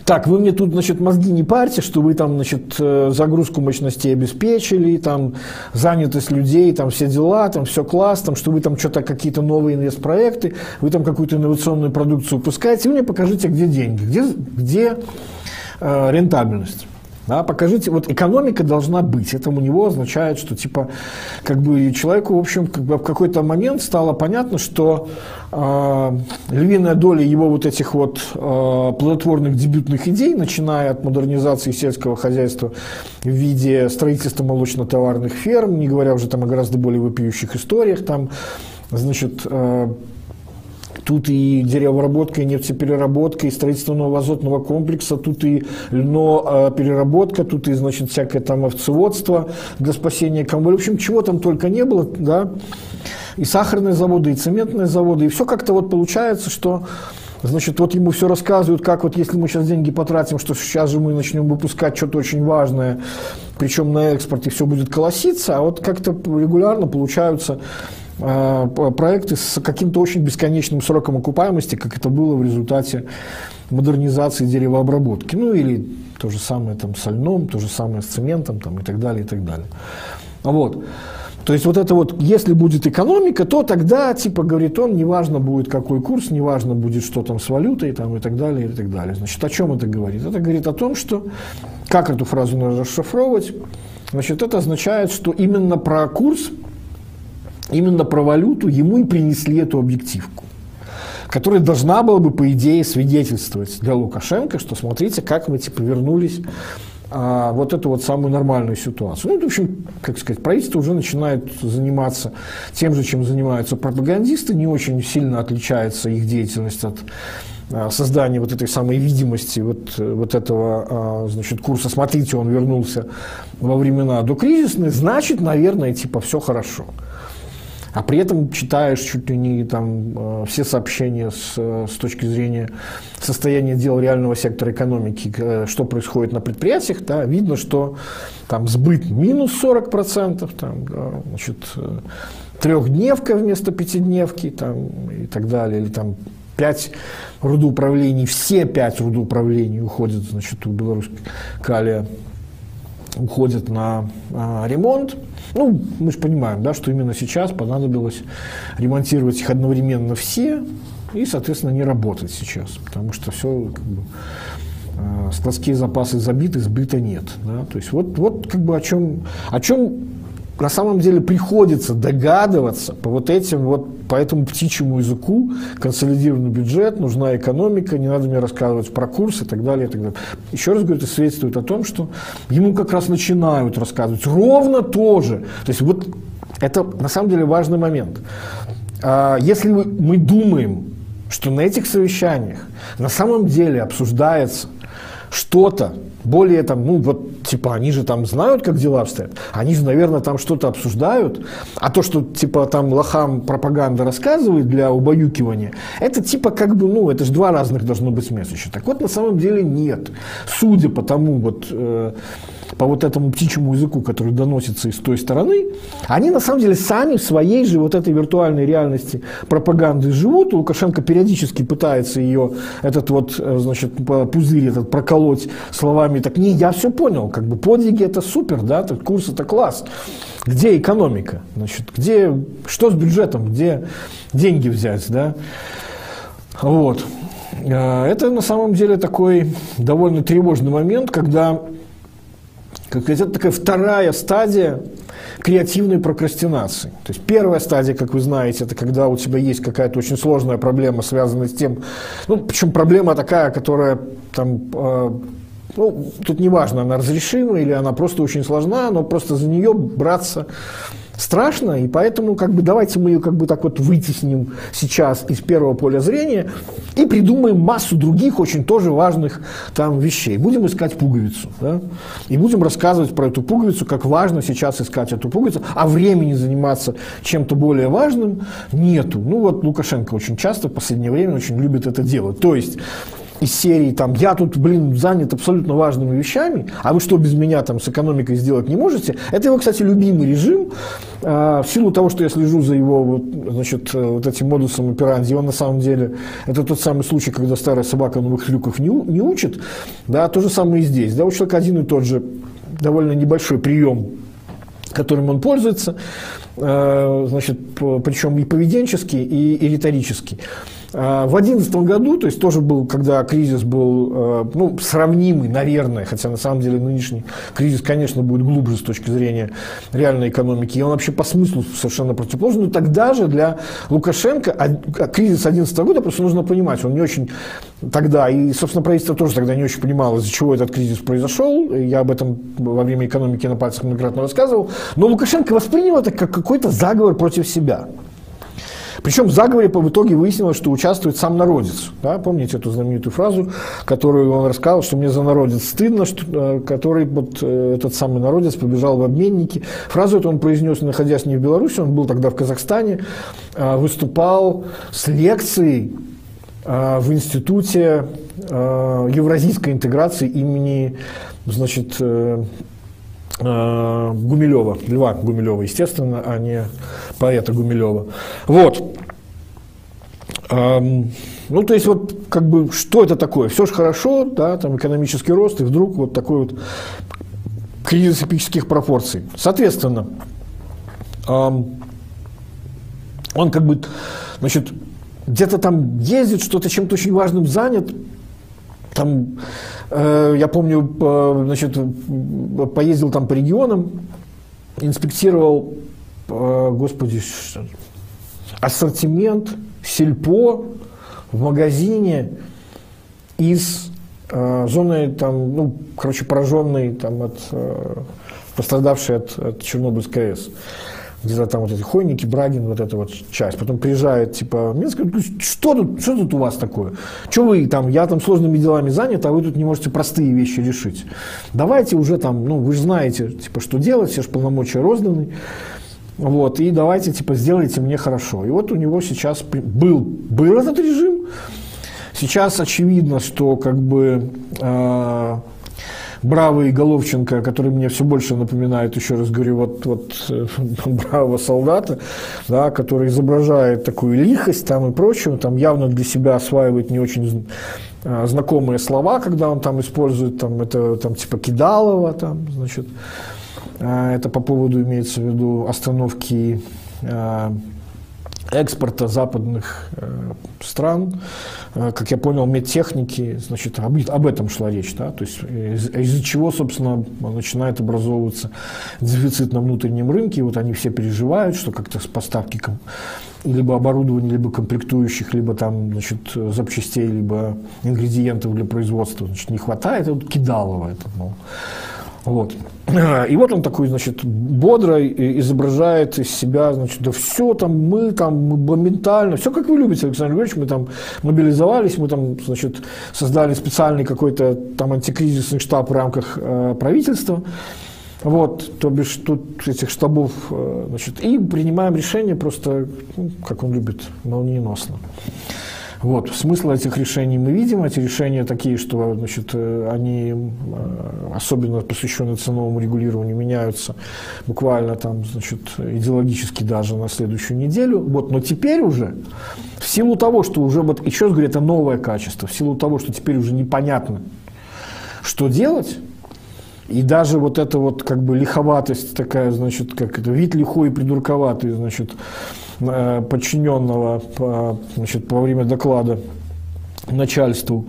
так, вы мне тут, значит, мозги не парьте, что вы там, значит, э, загрузку мощностей обеспечили, там, занятость людей, там, все дела, там, все класс, там, что вы там что-то, какие-то новые инвестпроекты, вы там какую-то инновационную продукцию выпускаете, вы мне покажите, где деньги, где, где э, рентабельность. Да, покажите, вот экономика должна быть. Это у него означает, что типа, как бы человеку, в общем, как бы в какой-то момент стало понятно, что э, львиная доля его вот этих вот э, плодотворных дебютных идей, начиная от модернизации сельского хозяйства в виде строительства молочно-товарных ферм, не говоря уже там о гораздо более вопиющих историях, там, значит, э, Тут и деревообработка, и нефтепереработка, и строительство нового азотного комплекса, тут и льнопереработка, тут и, значит, всякое там овцеводство для спасения комболя. В общем, чего там только не было, да. И сахарные заводы, и цементные заводы. И все как-то вот получается, что Значит, вот ему все рассказывают, как вот если мы сейчас деньги потратим, что сейчас же мы начнем выпускать что-то очень важное, причем на экспорте все будет колоситься, а вот как-то регулярно получаются проекты с каким-то очень бесконечным сроком окупаемости, как это было в результате модернизации деревообработки. Ну или то же самое там с льном, то же самое с цементом там, и так далее, и так далее. Вот. То есть вот это вот, если будет экономика, то тогда, типа, говорит он, неважно будет какой курс, неважно будет что там с валютой там, и так далее, и так далее. Значит, о чем это говорит? Это говорит о том, что, как эту фразу нужно расшифровывать, значит, это означает, что именно про курс именно про валюту ему и принесли эту объективку которая должна была бы, по идее, свидетельствовать для Лукашенко, что смотрите, как мы типа вернулись а, вот эту вот самую нормальную ситуацию. Ну, в общем, как сказать, правительство уже начинает заниматься тем же, чем занимаются пропагандисты, не очень сильно отличается их деятельность от а, создания вот этой самой видимости вот, вот этого а, значит, курса. «Смотрите, он вернулся во времена докризисные», значит, наверное, типа все хорошо а при этом читаешь чуть ли не там э, все сообщения с, с точки зрения состояния дел реального сектора экономики, э, что происходит на предприятиях, да, видно, что там сбыт минус 40%, там, да, значит, э, трехдневка вместо пятидневки там, и так далее, или там пять рудоуправлений, все пять рудоуправлений уходят, значит, у белорусской калия уходят на а, ремонт. Ну, мы же понимаем, да, что именно сейчас понадобилось ремонтировать их одновременно все и, соответственно, не работать сейчас, потому что все как бы, а, складские запасы забиты, сбыта нет. Да? То есть вот, вот как бы о чем, о чем на самом деле приходится догадываться по вот этим вот, по этому птичьему языку, консолидированный бюджет, нужна экономика, не надо мне рассказывать про курс и так далее, и так далее. Еще раз говорю, это свидетельствует о том, что ему как раз начинают рассказывать ровно то же. То есть вот это на самом деле важный момент. А, если мы думаем, что на этих совещаниях на самом деле обсуждается что-то, более там, ну вот, типа, они же там знают, как дела обстоят, они же, наверное, там что-то обсуждают, а то, что, типа, там лохам пропаганда рассказывает для убаюкивания, это, типа, как бы, ну, это же два разных должно быть месседжа. Так вот, на самом деле нет. Судя по тому, вот, э, по вот этому птичьему языку, который доносится из той стороны, они на самом деле сами в своей же вот этой виртуальной реальности пропаганды живут. Лукашенко периодически пытается ее, этот вот, э, значит, пузырь этот проколоть словами, так не, я все понял, как бы подвиги это супер, да, этот курс это класс. Где экономика? Значит, где, что с бюджетом, где деньги взять, да? Вот. Э, это на самом деле такой довольно тревожный момент, когда как это такая вторая стадия креативной прокрастинации. То есть первая стадия, как вы знаете, это когда у тебя есть какая-то очень сложная проблема, связанная с тем, ну, причем проблема такая, которая там э, ну, тут неважно, она разрешима или она просто очень сложна, но просто за нее браться страшно, и поэтому как бы давайте мы ее как бы так вот вытесним сейчас из первого поля зрения и придумаем массу других очень тоже важных там вещей. Будем искать пуговицу, да? и будем рассказывать про эту пуговицу, как важно сейчас искать эту пуговицу, а времени заниматься чем-то более важным нету. Ну вот Лукашенко очень часто в последнее время очень любит это делать. То есть из серии там «я тут, блин, занят абсолютно важными вещами, а вы что без меня там с экономикой сделать не можете?» Это его, кстати, любимый режим. А, в силу того, что я слежу за его вот, значит, вот этим модусом операнди, он на самом деле, это тот самый случай, когда старая собака новых трюков не, не учит, да, то же самое и здесь. Да, у человека один и тот же довольно небольшой прием которым он пользуется, э, значит, причем и поведенческий, и, и риторический. А, в 2011 году, то есть тоже был, когда кризис был э, ну, сравнимый, наверное, хотя на самом деле нынешний кризис, конечно, будет глубже с точки зрения реальной экономики, и он вообще по смыслу совершенно противоположный, но тогда же для Лукашенко а, кризис 2011 года, просто нужно понимать, он не очень тогда, и, собственно, правительство тоже тогда не очень понимало, из-за чего этот кризис произошел, я об этом во время экономики на пальцах многократно рассказывал, но Лукашенко воспринял это как какой-то заговор против себя. Причем в заговоре в итоге выяснилось, что участвует сам народец. Да? Помните эту знаменитую фразу, которую он рассказал, что мне за народец стыдно, что, э, который вот э, этот самый народец побежал в обменники. Фразу эту он произнес, находясь не в Беларуси, он был тогда в Казахстане, э, выступал с лекцией в Институте евразийской интеграции имени значит, Э, Гумилева, Льва Гумилева, естественно, а не поэта Гумилева. Вот. Ну, то есть, вот, как бы, что это такое? Все же хорошо, да, там экономический рост, и вдруг вот такой вот кризис эпических пропорций. Соответственно, он как бы, значит, где-то там ездит, что-то чем-то очень важным занят, там, э, я помню, значит, поездил там по регионам, инспектировал, э, господи, ассортимент сельпо в магазине из э, зоны, там, ну, короче, пораженной, там, от, э, пострадавшей от, от Чернобыльской АЭС где-то там вот эти Хойники, Брагин, вот эта вот часть. Потом приезжает, типа, Минск, что тут, что тут у вас такое? Что вы там, я там сложными делами занят, а вы тут не можете простые вещи решить. Давайте уже там, ну, вы же знаете, типа, что делать, все же полномочия розданы. Вот, и давайте, типа, сделайте мне хорошо. И вот у него сейчас был, был этот режим. Сейчас очевидно, что как бы э, бравый Головченко, который мне все больше напоминает, еще раз говорю, вот, вот э, бравого солдата, да, который изображает такую лихость там и прочее, там явно для себя осваивает не очень э, знакомые слова, когда он там использует там это там типа кидалово там значит э, это по поводу имеется в виду остановки экспорта западных э, стран, э, как я понял, медтехники, значит, об, об этом шла речь, да, то есть из- из-за чего, собственно, начинает образовываться дефицит на внутреннем рынке, вот они все переживают, что как-то с поставки либо оборудования, либо комплектующих, либо там, значит, запчастей, либо ингредиентов для производства, значит, не хватает, вот кидалово это, мол. Вот. И вот он такой, значит, бодро изображает из себя, значит, да все там, мы там моментально, все как вы любите, Александр Григорьевич, мы там мобилизовались, мы там, значит, создали специальный какой-то там антикризисный штаб в рамках э, правительства, вот, то бишь тут этих штабов, э, значит, и принимаем решение просто, ну, как он любит, молниеносно. Вот. Смысл этих решений мы видим. Эти решения такие, что значит, э, они, э, особенно посвященные ценовому регулированию, меняются буквально там, значит, идеологически даже на следующую неделю. Вот. Но теперь уже, в силу того, что уже, вот, еще раз говорю, это новое качество, в силу того, что теперь уже непонятно, что делать, и даже вот эта вот как бы лиховатость такая, значит, как это, вид лихой и придурковатый, значит, подчиненного значит, во время доклада начальству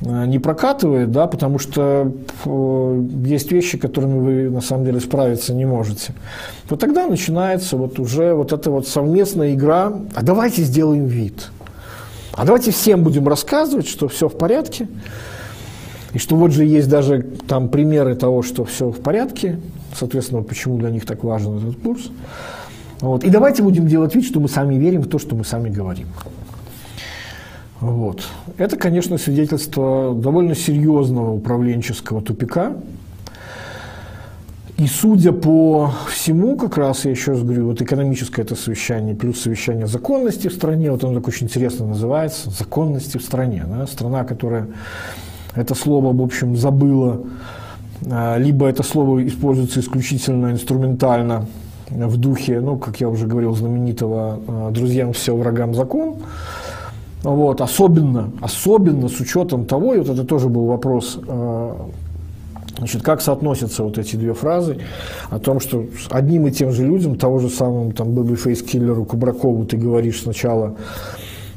э, не прокатывает, да, потому что э, есть вещи, которыми вы на самом деле справиться не можете. Вот тогда начинается вот уже вот эта вот совместная игра, а давайте сделаем вид, а давайте всем будем рассказывать, что все в порядке, и что вот же есть даже там примеры того, что все в порядке, соответственно, почему для них так важен этот курс. Вот. И давайте будем делать вид, что мы сами верим в то, что мы сами говорим. Вот. Это, конечно, свидетельство довольно серьезного управленческого тупика. И судя по всему, как раз я еще раз говорю, вот экономическое это совещание, плюс совещание законности в стране, вот оно так очень интересно называется, законности в стране. Да? Страна, которая это слово, в общем, забыла, а, либо это слово используется исключительно инструментально в духе, ну, как я уже говорил, знаменитого а, «друзьям все, врагам закон», вот, особенно, особенно с учетом того, и вот это тоже был вопрос а, Значит, как соотносятся вот эти две фразы о том, что одним и тем же людям, того же самому там baby-face-киллеру Кубракову ты говоришь сначала,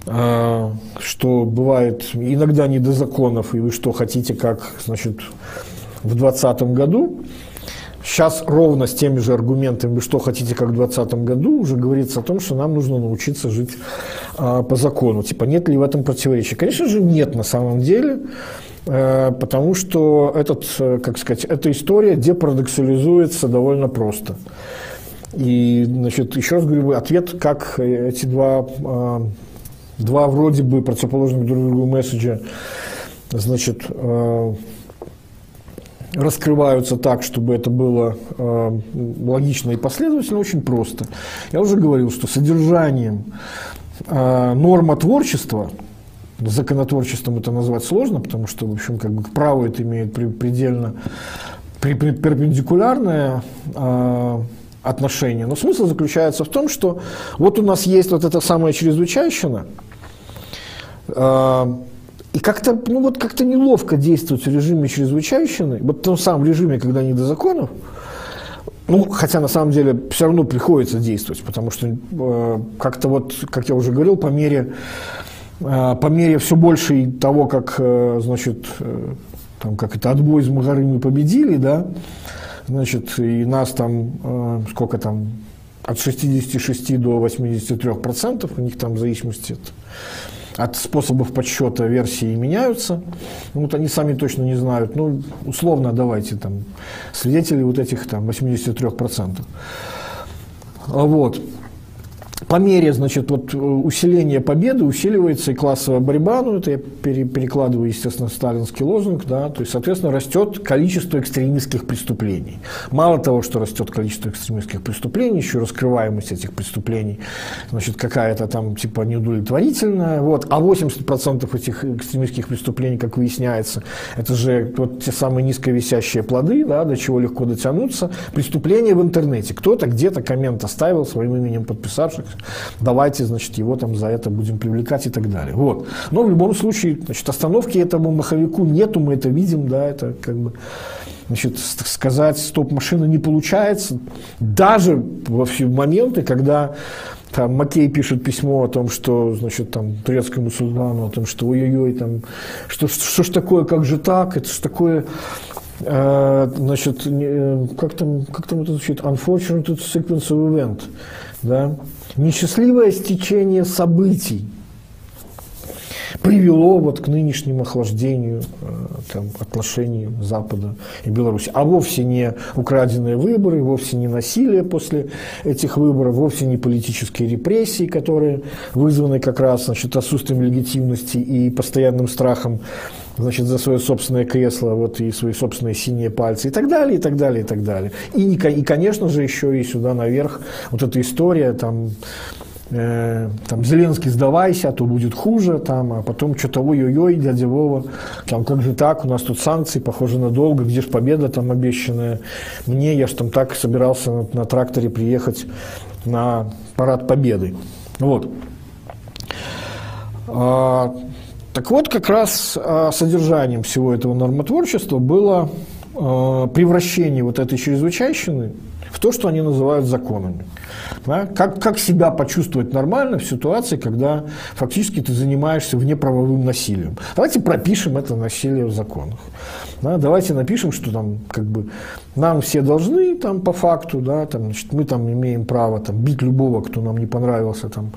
э, что бывает иногда не до законов, и вы что хотите, как, значит, в 2020 году, Сейчас ровно с теми же аргументами, что хотите, как в 2020 году, уже говорится о том, что нам нужно научиться жить а, по закону. Типа, нет ли в этом противоречия? Конечно же, нет на самом деле. Э, потому что этот, э, как сказать, эта история депарадоксализуется довольно просто. И, значит, еще раз говорю, ответ, как эти два, э, два вроде бы противоположных друг другу месседжа, значит, раскрываются так, чтобы это было логично и последовательно, очень просто. Я уже говорил, что содержанием норма творчества – законотворчеством это назвать сложно, потому что, в общем, как бы к праву это имеет предельно перпендикулярное э, отношение. Но смысл заключается в том, что вот у нас есть вот эта самая чрезвычайщина, э, и как-то, ну вот как-то неловко действовать в режиме чрезвычайщины, вот в том самом режиме, когда не до законов, ну, хотя на самом деле все равно приходится действовать, потому что э, как-то вот, как я уже говорил, по мере а, по мере все больше того, как, э, значит, э, там, как это, отбой из Магары мы победили, да, значит, и нас там, э, сколько там, от 66 до 83 процентов, у них там в зависимости от, от способов подсчета версии меняются. Ну, вот они сами точно не знают. Ну, условно, давайте там, свидетели вот этих там 83 процентов. Вот по мере, значит, вот э, усиления победы усиливается и классовая борьба, ну, это я перекладываю, естественно, сталинский лозунг, да, то есть, соответственно, растет количество экстремистских преступлений. Мало того, что растет количество экстремистских преступлений, еще раскрываемость этих преступлений, значит, какая-то там, типа, неудовлетворительная, вот, а 80% этих экстремистских преступлений, как выясняется, это же вот те самые низковисящие плоды, да, до чего легко дотянуться, преступления в интернете. Кто-то где-то коммент оставил своим именем подписавшись, давайте, значит, его там за это будем привлекать и так далее. Вот. Но в любом случае, значит, остановки этому маховику нету, мы это видим, да, это как бы значит, сказать стоп-машина не получается. Даже во все моменты, когда там Макей пишет письмо о том, что, значит, там, турецкому султану, о том, что ой-ой-ой, там, что, что ж такое, как же так, это ж такое, э, значит, не, как там, как там это звучит, unfortunate sequence of event, да, несчастливое стечение событий привело вот к нынешнему охлаждению э, там, отношений Запада и Беларуси. А вовсе не украденные выборы, вовсе не насилие после этих выборов, вовсе не политические репрессии, которые вызваны как раз значит, отсутствием легитимности и постоянным страхом значит, за свое собственное кресло, вот и свои собственные синие пальцы и так далее, и так далее, и так далее. И, и конечно же, еще и сюда наверх вот эта история, там, э, там, Зеленский, сдавайся, а то будет хуже, там, а потом что-то ой-ой-ой, дядя Вова, там, как же так, у нас тут санкции, похоже на долго, где же победа там обещанная, мне, я же там так собирался на, на тракторе приехать на парад победы. Вот. А, так вот, как раз а, содержанием всего этого нормотворчества было а, превращение вот этой чрезвычайщины в то, что они называют законами. Да? Как, как себя почувствовать нормально в ситуации, когда фактически ты занимаешься внеправовым насилием. Давайте пропишем это насилие в законах. Да? Давайте напишем, что там, как бы, нам все должны там, по факту, да, там, значит, мы там имеем право там, бить любого, кто нам не понравился там,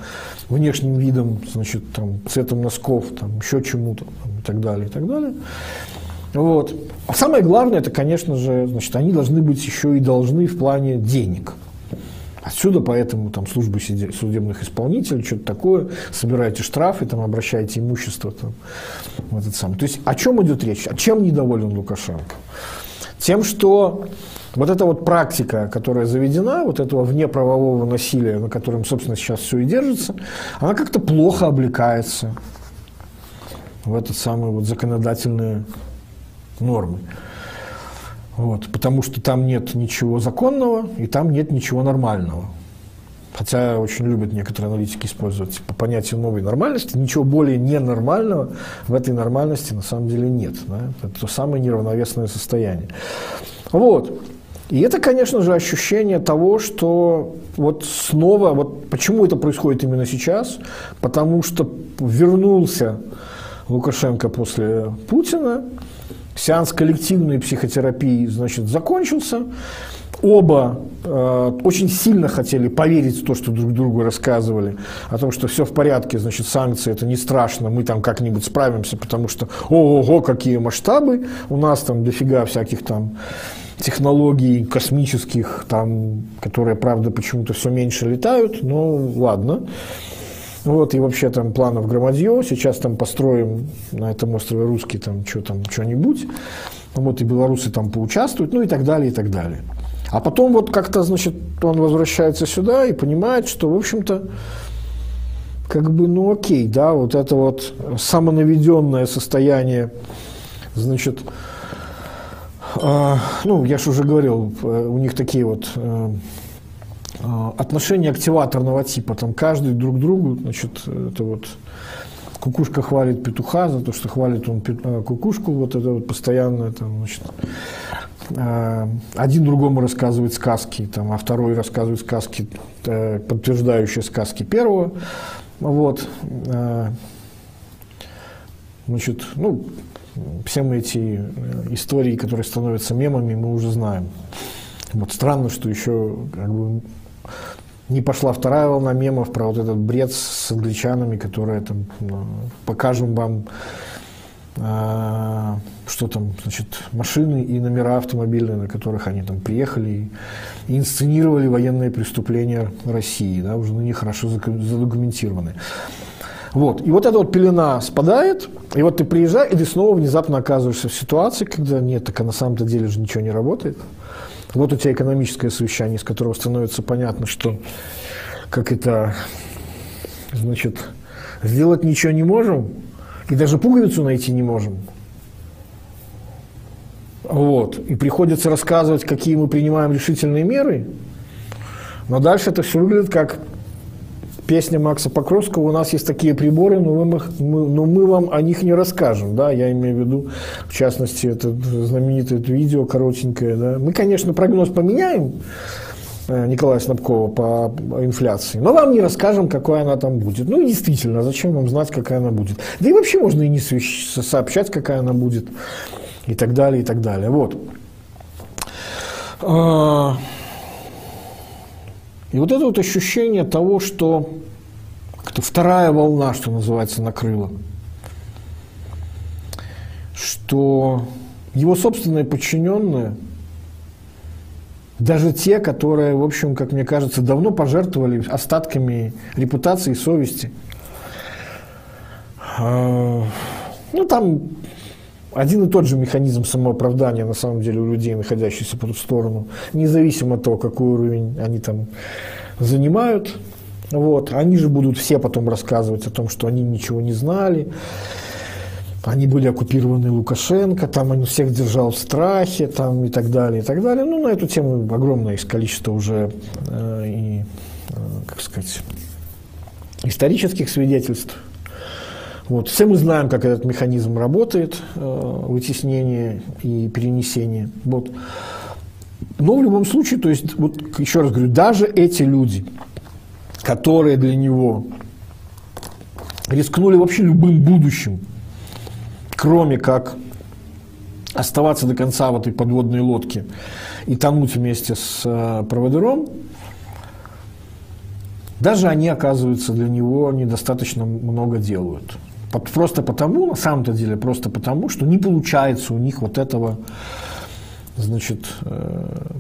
внешним видом, значит, там, цветом носков, там, еще чему-то там, и так далее, и так далее. Вот. А самое главное, это, конечно же, значит, они должны быть еще и должны в плане денег. Отсюда поэтому там службы судебных исполнителей, что-то такое, собираете штрафы, там, обращаете имущество. Там, в этот самый. То есть о чем идет речь? О чем недоволен Лукашенко? Тем, что вот эта вот практика, которая заведена, вот этого внеправового насилия, на котором, собственно, сейчас все и держится, она как-то плохо облекается в этот самый вот законодательные нормы. Вот, потому что там нет ничего законного и там нет ничего нормального. Хотя очень любят некоторые аналитики использовать по понятию новой нормальности. Ничего более ненормального в этой нормальности на самом деле нет. Да? Это то самое неравновесное состояние. Вот. И это, конечно же, ощущение того, что вот снова, вот почему это происходит именно сейчас, потому что вернулся Лукашенко после Путина, сеанс коллективной психотерапии, значит, закончился, оба э, очень сильно хотели поверить в то, что друг другу рассказывали, о том, что все в порядке, значит, санкции это не страшно, мы там как-нибудь справимся, потому что ого, какие масштабы, у нас там дофига всяких там технологий космических, там, которые, правда, почему-то все меньше летают, но ладно. Вот, и вообще там планов громадье. Сейчас там построим на этом острове русский там что там, что-нибудь. Вот, и белорусы там поучаствуют, ну и так далее, и так далее. А потом вот как-то, значит, он возвращается сюда и понимает, что, в общем-то, как бы, ну окей, да, вот это вот самонаведенное состояние, значит, э, ну, я же уже говорил, э, у них такие вот э, отношения активаторного типа, там каждый друг другу, значит, это вот кукушка хвалит петуха за то, что хвалит он кукушку, вот это вот постоянно, там, значит, Э, один другому рассказывает сказки, там, а второй рассказывает сказки, э, подтверждающие сказки первого. Вот. Э, значит, ну, все мы эти истории, которые становятся мемами, мы уже знаем. Вот странно, что еще как бы, не пошла вторая волна мемов про вот этот бред с англичанами, которые там покажем вам а, что там, значит, машины и номера автомобильные, на которых они там приехали и инсценировали военные преступления России, да, уже на них хорошо задокументированы. Вот. И вот эта вот пелена спадает, и вот ты приезжаешь, и ты снова внезапно оказываешься в ситуации, когда нет, так а на самом-то деле же ничего не работает. Вот у тебя экономическое совещание, из которого становится понятно, что как это, значит, сделать ничего не можем, и даже пуговицу найти не можем. Вот. И приходится рассказывать, какие мы принимаем решительные меры. Но дальше это все выглядит как песня Макса Покровского «У нас есть такие приборы, но мы, мы, но мы вам о них не расскажем». Да? Я имею в виду, в частности, это знаменитое это видео коротенькое. Да? Мы, конечно, прогноз поменяем, Э, Николая Снабкова по инфляции. Но вам не расскажем, какой она там будет. Ну действительно, зачем вам знать, какая она будет? Да и вообще можно и не сообщать, какая она будет. И так далее, и так далее. Вот. И вот это вот ощущение того, что вторая волна, что называется, накрыла. Что его собственные подчиненные – даже те, которые, в общем, как мне кажется, давно пожертвовали остатками репутации и совести. А, ну, там один и тот же механизм самооправдания, на самом деле, у людей, находящихся по ту сторону, независимо от того, какой уровень они там занимают. Вот. Они же будут все потом рассказывать о том, что они ничего не знали, они были оккупированы Лукашенко, там он всех держал в страхе, там и так далее, и так далее. Ну, на эту тему огромное количество уже э, и, э, как сказать, исторических свидетельств. Вот. Все мы знаем, как этот механизм работает, э, вытеснение и перенесение. Вот. Но в любом случае, то есть, вот еще раз говорю, даже эти люди, которые для него рискнули вообще любым будущим, кроме как оставаться до конца в этой подводной лодке и тонуть вместе с э, проводыром, даже они, оказывается, для него недостаточно много делают. Просто потому, на самом-то деле, просто потому, что не получается у них вот этого, значит, э,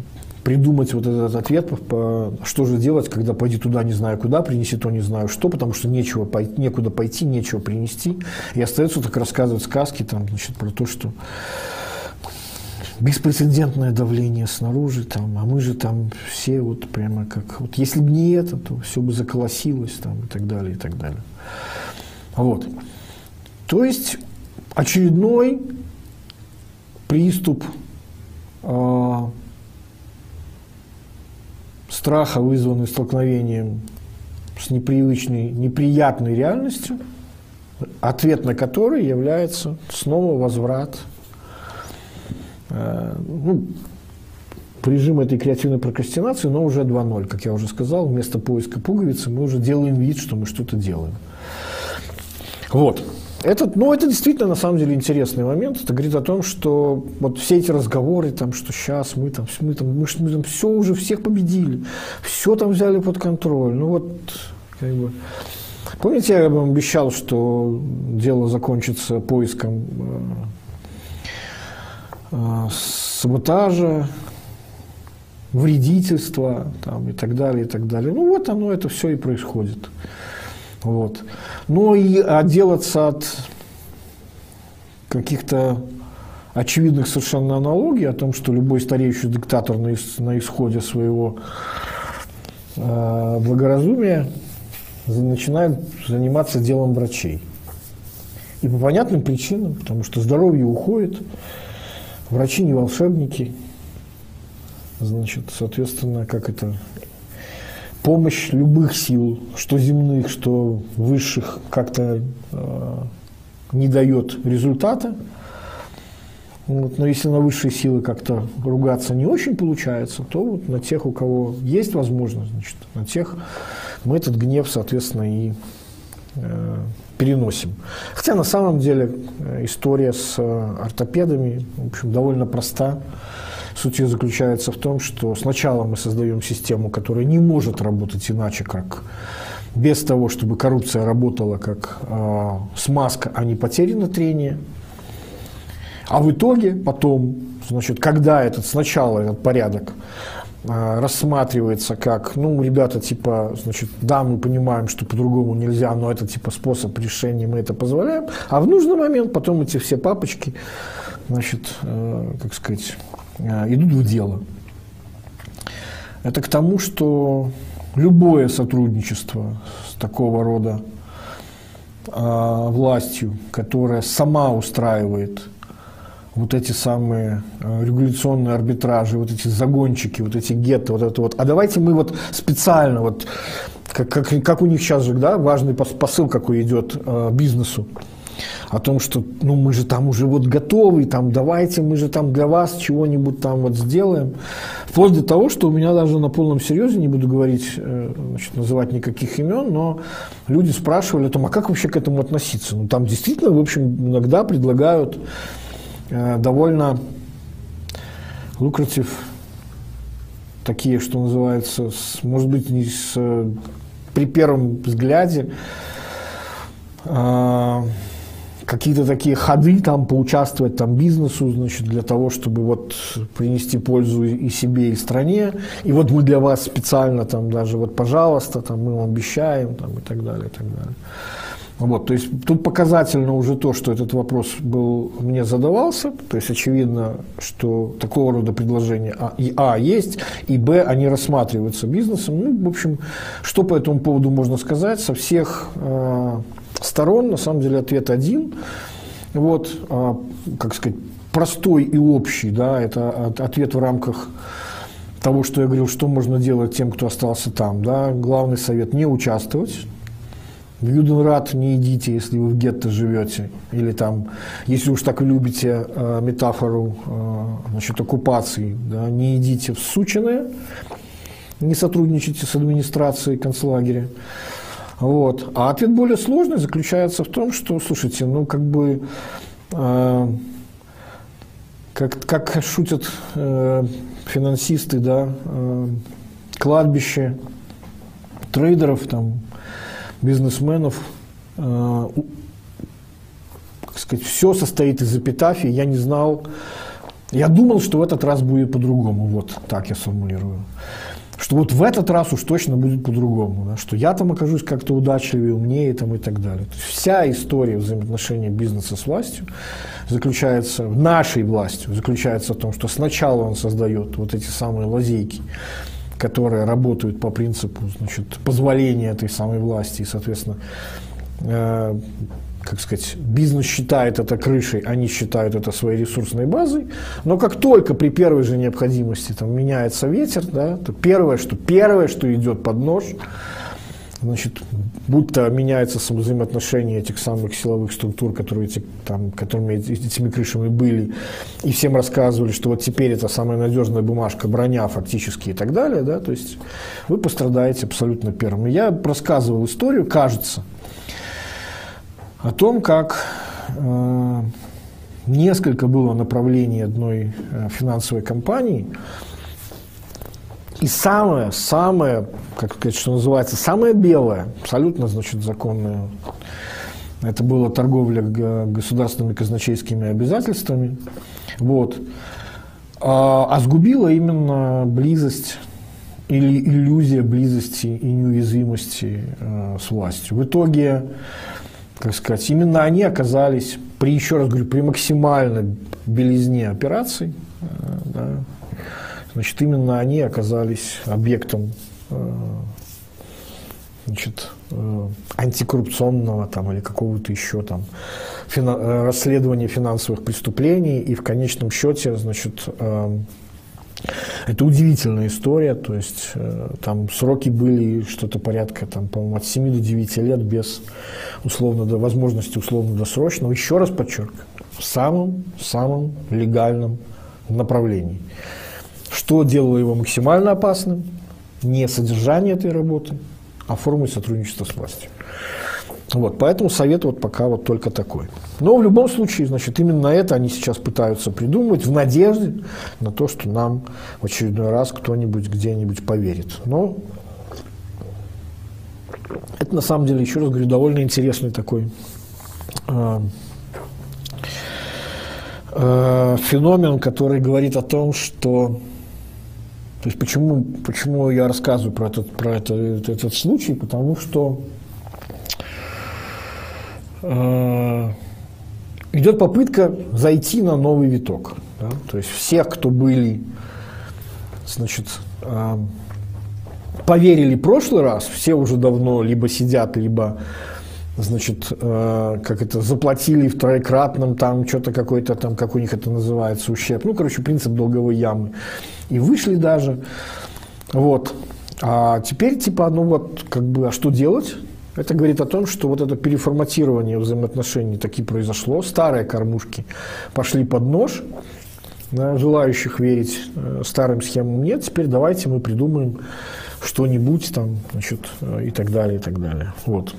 придумать вот этот ответ, что же делать, когда пойди туда не знаю куда, принеси то не знаю что, потому что нечего пойти, некуда пойти, нечего принести. И остается так рассказывать сказки там, значит, про то, что беспрецедентное давление снаружи, там, а мы же там все вот прямо как... Вот если бы не это, то все бы заколосилось там и так далее, и так далее. Вот. То есть очередной приступ э, страха, вызванный столкновением с непривычной, неприятной реальностью, ответ на который является снова возврат э, ну, режим этой креативной прокрастинации, но уже 2.0, как я уже сказал, вместо поиска пуговицы мы уже делаем вид, что мы что-то делаем. Вот. Этот, ну, это действительно, на самом деле, интересный момент. Это говорит о том, что вот все эти разговоры, там, что сейчас мы там, мы там, мы, мы там все уже всех победили, все там взяли под контроль. Ну, вот, как бы... Помните, я вам обещал, что дело закончится поиском э, э, саботажа, вредительства там, и так далее, и так далее. Ну, вот оно, это все и происходит. Вот. Но и отделаться от каких-то очевидных совершенно аналогий о том, что любой стареющий диктатор на, на исходе своего э, благоразумия начинает заниматься делом врачей. И по понятным причинам, потому что здоровье уходит, врачи не волшебники, значит, соответственно, как это помощь любых сил, что земных, что высших, как-то э, не дает результата. Вот, но если на высшие силы как-то ругаться не очень получается, то вот на тех, у кого есть возможность, значит, на тех мы этот гнев, соответственно, и э, переносим. Хотя на самом деле э, история с э, ортопедами в общем, довольно проста. Суть ее заключается в том, что сначала мы создаем систему, которая не может работать иначе, как без того, чтобы коррупция работала как э, смазка, а не потеряно трение. А в итоге потом, значит, когда этот сначала этот порядок э, рассматривается как, ну, ребята, типа, значит, да, мы понимаем, что по-другому нельзя, но это типа способ решения, мы это позволяем, а в нужный момент потом эти все папочки, значит, э, как сказать, идут в дело. Это к тому, что любое сотрудничество с такого рода э, властью, которая сама устраивает вот эти самые э, регуляционные арбитражи, вот эти загончики, вот эти гетто, вот это вот. А давайте мы вот специально, вот как, как, как у них сейчас же, да, важный посыл какой идет э, бизнесу о том, что ну, мы же там уже вот готовы, там, давайте мы же там для вас чего-нибудь там вот сделаем. Вплоть до того, что у меня даже на полном серьезе, не буду говорить, э, значит, называть никаких имен, но люди спрашивали о том, а как вообще к этому относиться? Ну, там действительно, в общем, иногда предлагают э, довольно лукратив такие, что называется, с, может быть, не с, при первом взгляде, э, какие-то такие ходы там поучаствовать там бизнесу, значит, для того, чтобы вот принести пользу и себе, и стране. И вот мы для вас специально там даже вот, пожалуйста, там мы вам обещаем там и так далее, и так далее. Вот, то есть тут показательно уже то, что этот вопрос был, мне задавался, то есть очевидно, что такого рода предложения а, и А есть, и Б они рассматриваются бизнесом. Ну, в общем, что по этому поводу можно сказать? Со всех э, сторон, на самом деле, ответ один. Вот, а, как сказать, простой и общий, да, это ответ в рамках того, что я говорил, что можно делать тем, кто остался там, да, главный совет – не участвовать, в Юденрат не идите, если вы в гетто живете. Или там, если уж так любите э, метафору э, значит, оккупации, да, не идите в Сучиное, не сотрудничайте с администрацией концлагеря. Вот. А ответ более сложный заключается в том, что, слушайте, ну как бы, э, как, как шутят э, финансисты, да, э, кладбище трейдеров, там, бизнесменов, э, как сказать, все состоит из эпитафии. Я не знал, я думал, что в этот раз будет по-другому. Вот так я сформулирую что вот в этот раз уж точно будет по-другому, да, что я там окажусь как-то удачливее, умнее там, и так далее. То есть вся история взаимоотношений бизнеса с властью заключается, нашей властью, заключается в том, что сначала он создает вот эти самые лазейки, которые работают по принципу значит, позволения этой самой власти. И, соответственно, э, как сказать, бизнес считает это крышей, они считают это своей ресурсной базой, но как только при первой же необходимости там меняется ветер, да, то первое, что первое, что идет под нож, значит, будто меняется взаимоотношение этих самых силовых структур, которые эти, там, которыми этими крышами были, и всем рассказывали, что вот теперь это самая надежная бумажка, броня фактически и так далее, да, то есть вы пострадаете абсолютно первым. Я рассказывал историю, кажется, о том, как э, несколько было направлений одной э, финансовой компании, и самое, самое, как сказать, что называется, самое белое, абсолютно, значит, законное, это была торговля государственными казначейскими обязательствами, вот, а, а сгубила именно близость или иллюзия близости и неуязвимости э, с властью. В итоге как сказать, именно они оказались при, еще раз говорю, при максимальной белизне операций, э, да, значит, именно они оказались объектом э, значит, э, антикоррупционного там, или какого-то еще там фина- расследования финансовых преступлений, и в конечном счете, значит, это удивительная история, то есть э, там сроки были что-то порядка, там, по-моему, от 7 до 9 лет без условно до возможности условно-досрочного. Еще раз подчеркиваю, в самом, самом легальном направлении. Что делало его максимально опасным? Не содержание этой работы, а формы сотрудничества с властью. Вот, поэтому совет вот пока вот только такой. Но в любом случае, значит, именно это они сейчас пытаются придумывать в надежде на то, что нам в очередной раз кто-нибудь где-нибудь поверит. Но это на самом деле, еще раз говорю, довольно интересный такой э, э, феномен, который говорит о том, что то есть почему, почему я рассказываю про этот, про этот, этот случай, потому что Э, идет попытка зайти на новый виток. Да? То есть всех, кто были, значит, э, поверили прошлый раз, все уже давно либо сидят, либо значит, э, как это, заплатили в троекратном, там, что-то какой-то там, как у них это называется, ущерб. Ну, короче, принцип долговой ямы. И вышли даже. Вот. А теперь, типа, ну вот, как бы, а что делать? Это говорит о том, что вот это переформатирование взаимоотношений таки произошло. Старые кормушки пошли под нож. Желающих верить э, старым схемам нет. Теперь давайте мы придумаем что-нибудь там, значит, э, и так далее, и так далее. Вот.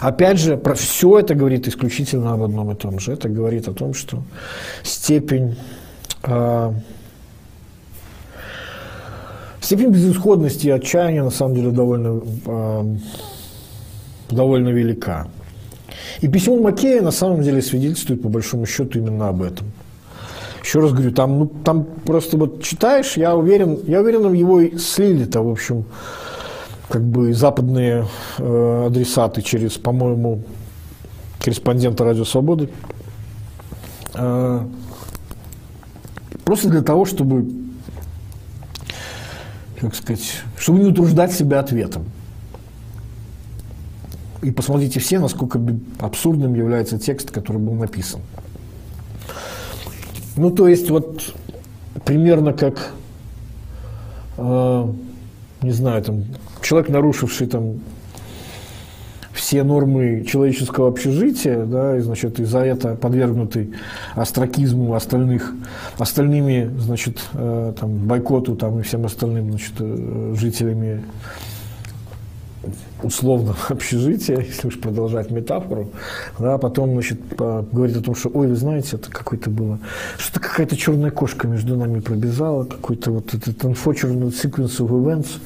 Опять же, про все это говорит исключительно об одном и том же. Это говорит о том, что степень э, степень безысходности и отчаяния на самом деле довольно э, довольно велика. И письмо Макея на самом деле свидетельствует по большому счету именно об этом. Еще раз говорю, там, ну, там просто вот читаешь, я уверен, я уверен, его слили-то, в общем, как бы западные э, адресаты через, по-моему, корреспондента Радио Свободы. Э, просто для того, чтобы, как сказать, чтобы не утруждать себя ответом. И посмотрите все, насколько абсурдным является текст, который был написан. Ну, то есть, вот примерно как, э, не знаю, там, человек, нарушивший там все нормы человеческого общежития, да, и, значит, и за это подвергнутый астракизму остальных, остальными, значит, э, там, бойкоту там, и всем остальным, значит, э, жителями условно общежития, если уж продолжать метафору, да, потом, значит, говорит о том, что, ой, вы знаете, это какое-то было, что-то какая-то черная кошка между нами пробежала, какой-то вот этот unfortunate sequence of events,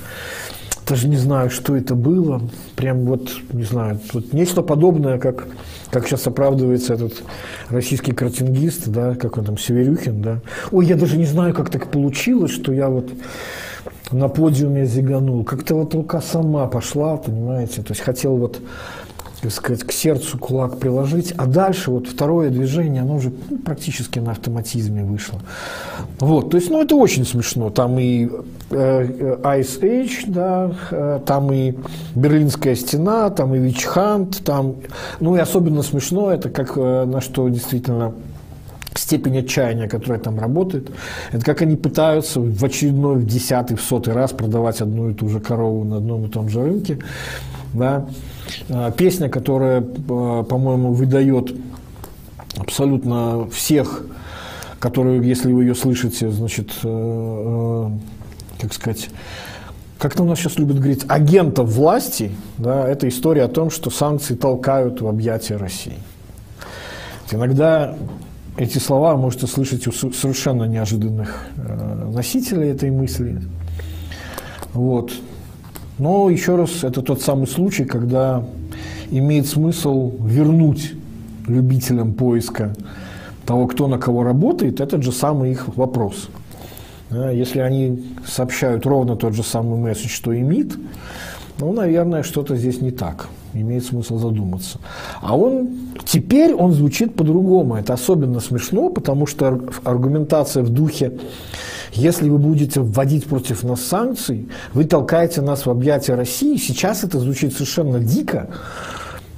даже не знаю, что это было. Прям вот, не знаю, вот нечто подобное, как, как сейчас оправдывается этот российский картингист, да, как он там, Северюхин, да. Ой, я даже не знаю, как так получилось, что я вот на подиуме зиганул. Как-то вот рука сама пошла, понимаете, то есть хотел вот так сказать, к сердцу кулак приложить, а дальше вот второе движение, оно уже практически на автоматизме вышло. Вот, то есть, ну, это очень смешно. Там и э, Ice Age, да, э, там и Берлинская стена, там и Witch Hunt, там, ну, и особенно смешно это, как, э, на что действительно степень отчаяния, которая там работает, это как они пытаются в очередной, в десятый, в сотый раз продавать одну и ту же корову на одном и том же рынке, да, песня, которая, а, по-моему, выдает абсолютно всех, которые, если вы ее слышите, значит, э, э, как сказать, как-то у нас сейчас любят говорить, агентов власти, да, это история о том, что санкции толкают в объятия России. Иногда эти слова можете слышать у совершенно неожиданных э, носителей этой мысли. Вот. Но еще раз, это тот самый случай, когда имеет смысл вернуть любителям поиска того, кто на кого работает, этот же самый их вопрос. Если они сообщают ровно тот же самый месседж, что и МИД, ну, наверное, что-то здесь не так. Имеет смысл задуматься. А он теперь он звучит по-другому. Это особенно смешно, потому что аргументация в духе если вы будете вводить против нас санкции, вы толкаете нас в объятия России. Сейчас это звучит совершенно дико.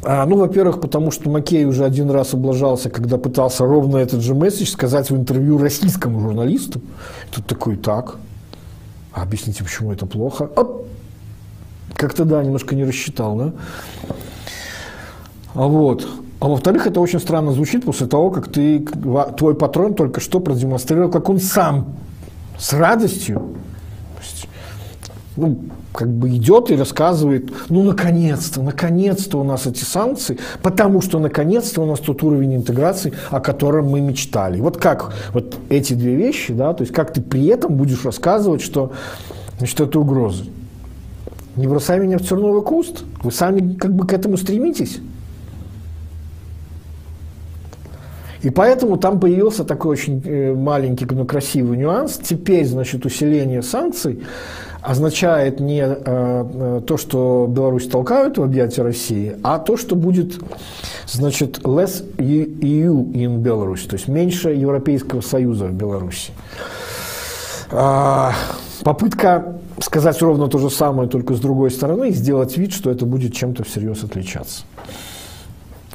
А, ну, во-первых, потому что Макей уже один раз облажался, когда пытался ровно этот же месседж сказать в интервью российскому журналисту. Тут такой, так, а объясните, почему это плохо? Оп! Как-то, да, немножко не рассчитал, да? А вот. А во-вторых, это очень странно звучит после того, как ты, твой патрон только что продемонстрировал, как он сам с радостью, ну, как бы идет и рассказывает, ну, наконец-то, наконец-то у нас эти санкции, потому что наконец-то у нас тот уровень интеграции, о котором мы мечтали. Вот как вот эти две вещи, да, то есть как ты при этом будешь рассказывать, что, значит, это угроза. Не бросай меня в терновый куст, вы сами как бы к этому стремитесь. И поэтому там появился такой очень э, маленький, но красивый нюанс. Теперь, значит, усиление санкций означает не э, э, то, что Беларусь толкают в объятия России, а то, что будет, значит, less EU in Belarus, то есть меньше Европейского Союза в Беларуси. А, попытка сказать ровно то же самое, только с другой стороны, и сделать вид, что это будет чем-то всерьез отличаться.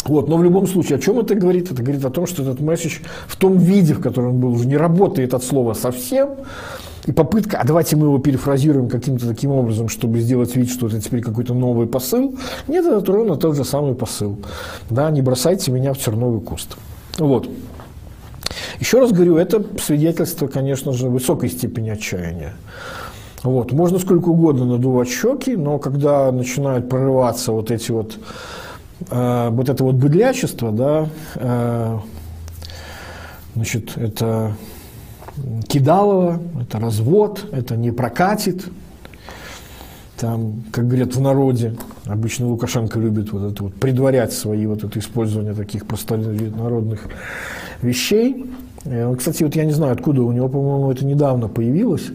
Вот, но в любом случае, о чем это говорит? Это говорит о том, что этот месседж в том виде, в котором он был, уже не работает от слова совсем. И попытка, а давайте мы его перефразируем каким-то таким образом, чтобы сделать вид, что это теперь какой-то новый посыл. Нет, это ровно тот же самый посыл. Да, не бросайте меня в терновый куст. Вот. Еще раз говорю, это свидетельство, конечно же, высокой степени отчаяния. Вот. Можно сколько угодно надувать щеки, но когда начинают прорываться вот эти вот э, вот это вот быдлячество, да, э, значит, это кидалово, это развод, это не прокатит. Там, как говорят в народе, обычно Лукашенко любит вот это вот предварять свои вот это использование таких простонародных вещей. Э, кстати, вот я не знаю, откуда у него, по-моему, это недавно появилось.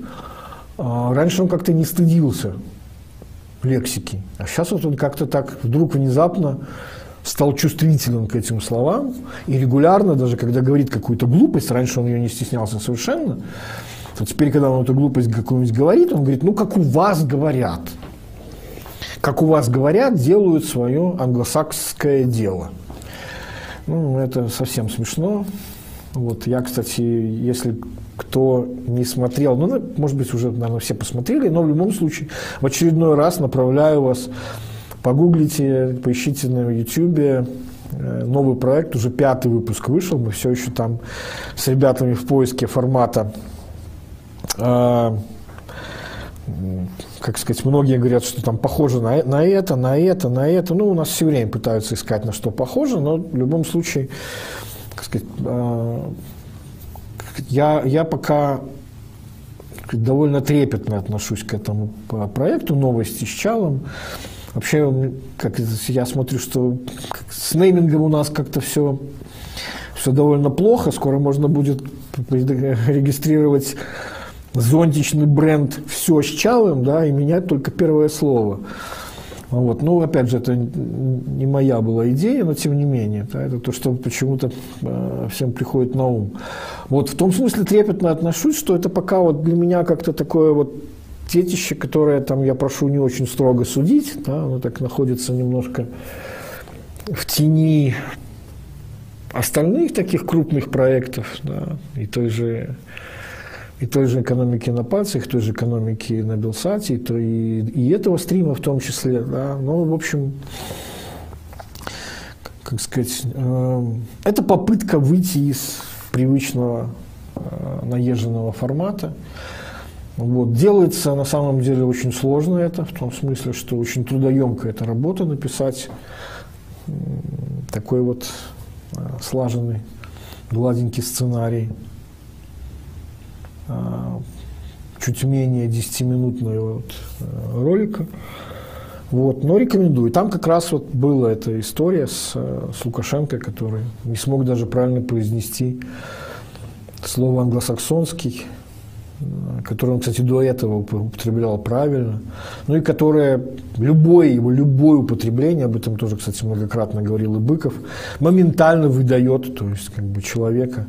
А, раньше он как-то не стыдился лексики. А сейчас вот он как-то так вдруг внезапно стал чувствителен к этим словам и регулярно, даже когда говорит какую-то глупость, раньше он ее не стеснялся совершенно, то теперь, когда он эту глупость какую-нибудь говорит, он говорит, ну, как у вас говорят. Как у вас говорят, делают свое англосаксское дело. Ну, это совсем смешно. Вот я, кстати, если кто не смотрел, ну, может быть, уже, наверное, все посмотрели, но в любом случае в очередной раз направляю вас, погуглите, поищите на YouTube э, новый проект, уже пятый выпуск вышел, мы все еще там с ребятами в поиске формата. А, как сказать, многие говорят, что там похоже на, на это, на это, на это. Ну, у нас все время пытаются искать, на что похоже, но в любом случае, как сказать, а, я, я пока довольно трепетно отношусь к этому проекту «Новости с Чалом». Вообще, как я смотрю, что с неймингом у нас как-то все, все довольно плохо. Скоро можно будет регистрировать зонтичный бренд «Все с Чалым», да, и менять только первое слово. Вот. Ну, опять же, это не моя была идея, но тем не менее, да, это то, что почему-то э, всем приходит на ум. Вот в том смысле трепетно отношусь, что это пока вот для меня как-то такое вот детище, которое там я прошу не очень строго судить, да, оно так находится немножко в тени остальных таких крупных проектов, да, и той же и той же экономики на пальцах, той же экономики на Белсате, и, и, и этого стрима в том числе. Да. Ну, в общем, как сказать, э, это попытка выйти из привычного э, наезженного формата. Вот. Делается на самом деле очень сложно это, в том смысле, что очень трудоемкая эта работа написать такой вот э, слаженный, гладенький сценарий. А, чуть менее 10-минутного вот э, ролика. Вот, но рекомендую. Там как раз вот была эта история с, с Лукашенко, который не смог даже правильно произнести слово англосаксонский, которое он, кстати, до этого употреблял правильно, ну и которое любое его, любое употребление, об этом тоже, кстати, многократно говорил и Быков, моментально выдает, то есть как бы человека,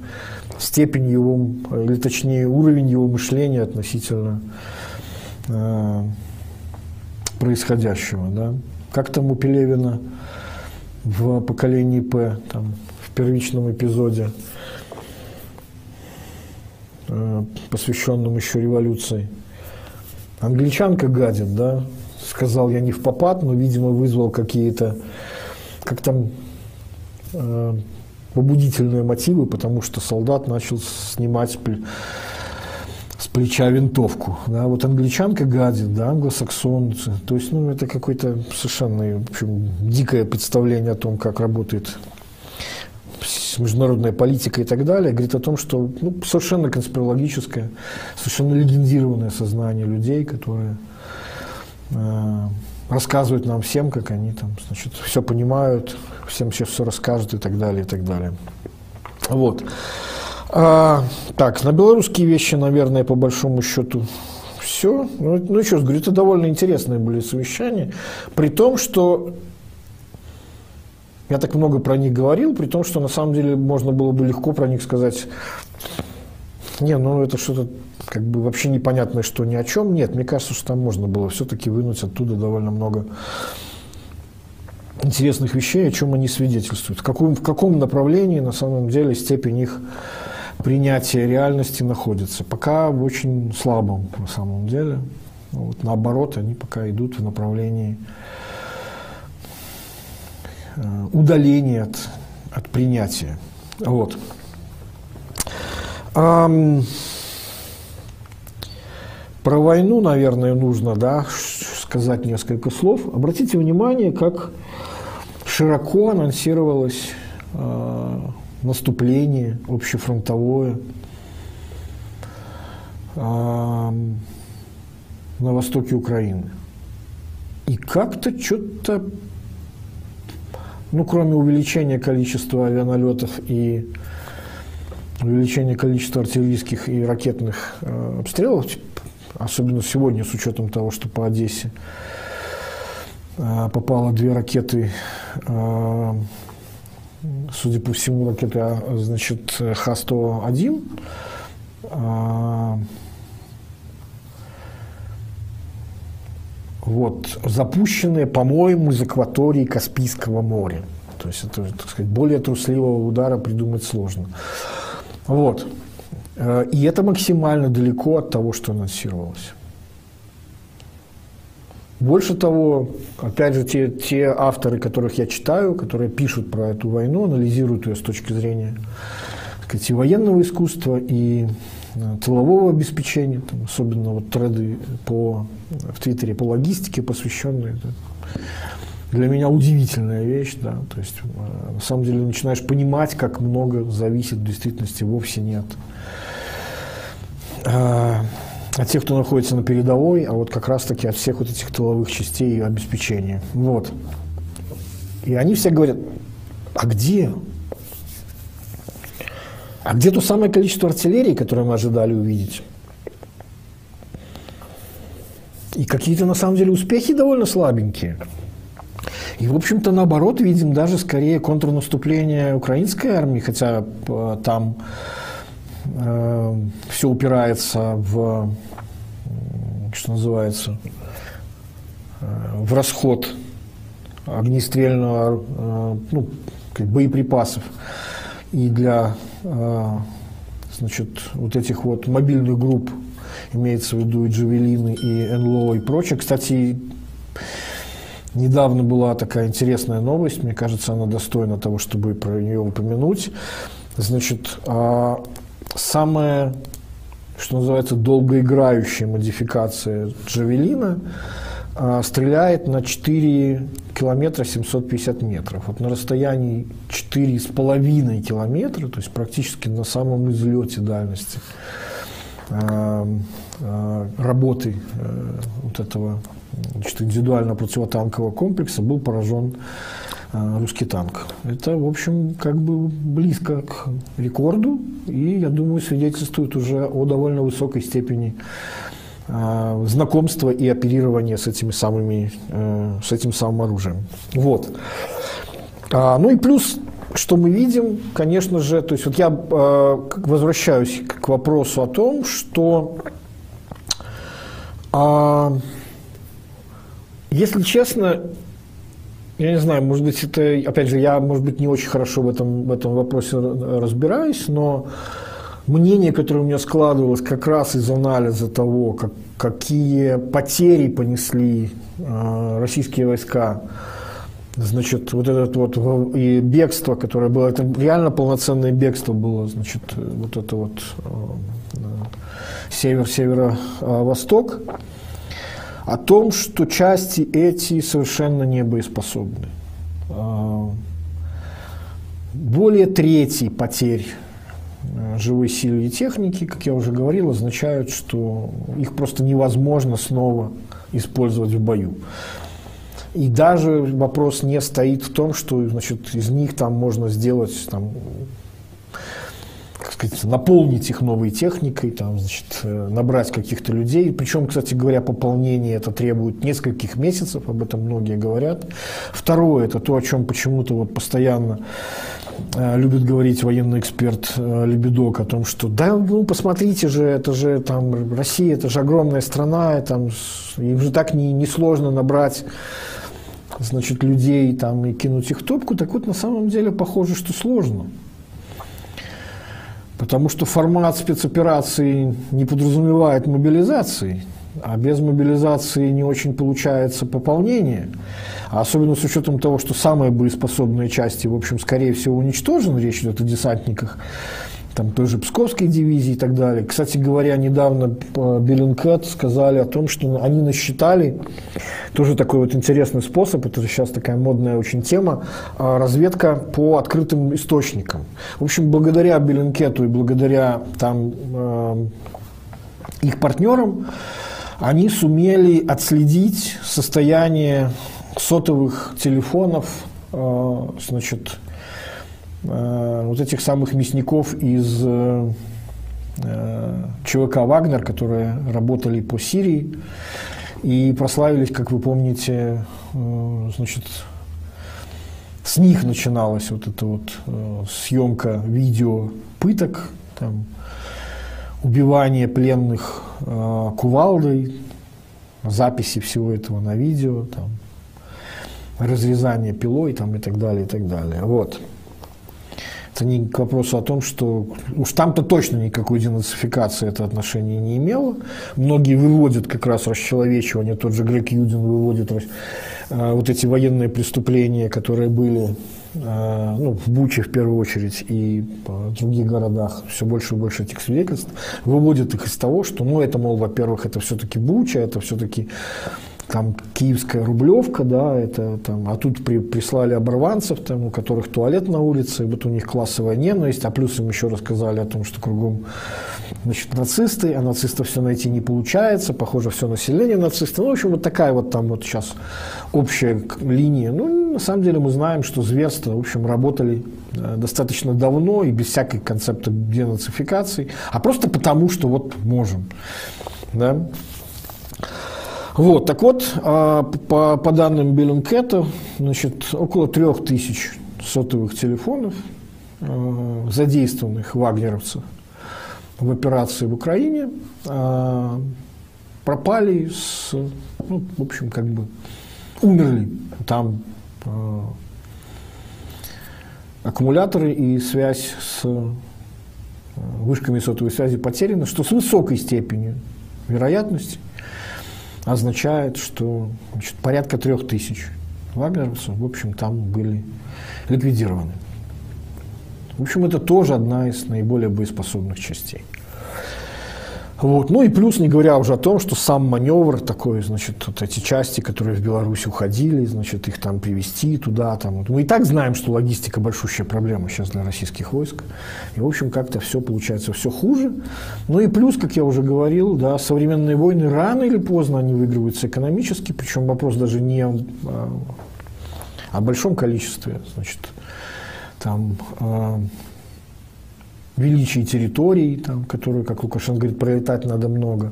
степень его, или точнее уровень его мышления относительно э, происходящего. Да? Как там у Пелевина в поколении П, там, в первичном эпизоде, посвященном еще революции. Англичанка гадит, да, сказал я не в попад, но, видимо, вызвал какие-то, как там, э, побудительные мотивы, потому что солдат начал снимать с плеча винтовку. Да, вот англичанка гадит, да, англосаксонцы. То есть, ну, это какое-то совершенно в общем, дикое представление о том, как работает международная политика и так далее, говорит о том, что ну, совершенно конспирологическое, совершенно легендированное сознание людей, которые э, рассказывают нам всем, как они там, значит, все понимают, всем сейчас все расскажут и так далее, и так далее. Вот. А, так, на белорусские вещи, наверное, по большому счету все. Ну, ну еще раз говорю, это довольно интересные были совещания, при том, что я так много про них говорил, при том, что на самом деле можно было бы легко про них сказать, не, ну это что-то как бы вообще непонятное, что ни о чем. Нет, мне кажется, что там можно было все-таки вынуть оттуда довольно много интересных вещей, о чем они свидетельствуют. В каком, в каком направлении на самом деле степень их принятия реальности находится. Пока в очень слабом на самом деле. Вот, наоборот, они пока идут в направлении э, удаления от, от принятия. Вот. Um, про войну, наверное, нужно да, сказать несколько слов. Обратите внимание, как широко анонсировалось э, наступление общефронтовое э, на востоке Украины. И как-то что-то, ну, кроме увеличения количества авианалетов и увеличения количества артиллерийских и ракетных э, обстрелов, особенно сегодня, с учетом того, что по Одессе а, попало две ракеты, а, судя по всему, ракеты, а, значит, Х-101, вот, запущенные, по-моему, из акватории Каспийского моря. То есть это, так сказать, более трусливого удара придумать сложно. Вот. Э, и это максимально далеко от того, что анонсировалось. Больше того, опять же, те, те авторы, которых я читаю, которые пишут про эту войну, анализируют ее с точки зрения так сказать, и военного искусства, и тылового обеспечения, там, особенно вот треды по, в Твиттере по логистике посвященные. Да. Для меня удивительная вещь, да, то есть э, на самом деле начинаешь понимать, как много зависит в действительности вовсе нет а, от тех, кто находится на передовой, а вот как раз-таки от всех вот этих тыловых частей и обеспечения. Вот. И они все говорят, а где? А где то самое количество артиллерии, которое мы ожидали увидеть? И какие-то, на самом деле, успехи довольно слабенькие. И, в общем-то, наоборот, видим даже скорее контрнаступление украинской армии, хотя э, там э, все упирается в, что называется, э, в расход огнестрельного, э, ну, боеприпасов и для э, значит, вот этих вот мобильных групп, имеется в виду и Джавелины, и НЛО, и прочее. Кстати, недавно была такая интересная новость, мне кажется, она достойна того, чтобы про нее упомянуть. Значит, а самая, что называется, долгоиграющая модификация Джавелина а, стреляет на 4 километра 750 метров. Вот на расстоянии 4,5 километра, то есть практически на самом излете дальности а, а, работы э, вот этого значит, индивидуального противотанкового комплекса был поражен русский танк. Это, в общем, как бы близко к рекорду, и, я думаю, свидетельствует уже о довольно высокой степени Э, знакомства и оперирования с этими самыми, э, с этим самым оружием. Вот. А, ну и плюс, что мы видим, конечно же, то есть вот я э, возвращаюсь к вопросу о том, что а, если честно, я не знаю, может быть, это, опять же, я, может быть, не очень хорошо в этом, в этом вопросе разбираюсь, но мнение, которое у меня складывалось как раз из анализа того, как, какие потери понесли э, российские войска, значит, вот этот вот и бегство, которое было, это реально полноценное бегство было, значит, вот это вот э, север-северо-восток, о том, что части эти совершенно не боеспособны. Э, более трети потерь Э, живой силы и техники, как я уже говорил, означают, что их просто невозможно снова использовать в бою. И даже вопрос не стоит в том, что значит, из них там можно сделать там, как сказать, наполнить их новой техникой, там, значит, э, набрать каких-то людей. Причем, кстати говоря, пополнение это требует нескольких месяцев, об этом многие говорят. Второе, это то, о чем почему-то вот постоянно э, любит говорить военный эксперт э, Лебедок о том, что да, ну посмотрите же, это же там Россия, это же огромная страна, и, там, им же так не, не сложно набрать значит, людей там, и кинуть их топку, так вот на самом деле похоже, что сложно. Потому что формат спецоперации не подразумевает мобилизации, а без мобилизации не очень получается пополнение. Особенно с учетом того, что самые боеспособные части, в общем, скорее всего, уничтожены, речь идет о десантниках, там той же Псковской дивизии и так далее. Кстати говоря, недавно по Беллинкет сказали о том, что они насчитали, тоже такой вот интересный способ, это же сейчас такая модная очень тема, а, разведка по открытым источникам. В общем, благодаря Беллинкету и благодаря там э, их партнерам, они сумели отследить состояние сотовых телефонов, э, значит, Э, вот этих самых мясников из э, ЧВК «Вагнер», которые работали по Сирии и прославились, как вы помните, значит, с них начиналась вот эта вот съемка видео пыток, там, убивание пленных кувалдой, записи всего этого на видео, там, разрезание пилой там, и так далее, и так далее. Вот. Это не к вопросу о том, что уж там-то точно никакой денацификации это отношение не имело. Многие выводят как раз расчеловечивание, тот же Грег Юдин выводит э, вот эти военные преступления, которые были э, ну, в Буче в первую очередь и в других городах все больше и больше этих свидетельств, выводит их из того, что, ну, это, мол, во-первых, это все-таки Буча, это все-таки там киевская рублевка, да, это там, а тут при, прислали оборванцев, там, у которых туалет на улице, вот у них классовая ненависть, а плюс им еще рассказали о том, что кругом значит, нацисты, а нацистов все найти не получается, похоже, все население нацисты. Ну, в общем, вот такая вот там вот сейчас общая линия. Ну, на самом деле мы знаем, что зверства, в общем, работали э, достаточно давно и без всякой концепта денацификации, а просто потому, что вот можем. Да? Вот, так вот, а, по, по данным Беллинкета, значит, около трех тысяч сотовых телефонов, э, задействованных вагнеровцев в операции в Украине, э, пропали с, ну, в общем, как бы умерли. Там аккумуляторы и связь с вышками сотовой связи потеряны, что с высокой степенью вероятности означает, что значит, порядка трех тысяч вагнеровцев, в общем, там были ликвидированы. В общем, это тоже одна из наиболее боеспособных частей. Вот. Ну и плюс, не говоря уже о том, что сам маневр такой, значит, вот эти части, которые в Беларусь уходили, значит, их там привести туда, там. Мы и так знаем, что логистика большущая проблема сейчас для российских войск. И, в общем, как-то все получается все хуже. Ну и плюс, как я уже говорил, да, современные войны рано или поздно они выигрываются экономически, причем вопрос даже не о, о большом количестве, значит, там, а, величии территорий, там, которые, как Лукашенко говорит, пролетать надо много,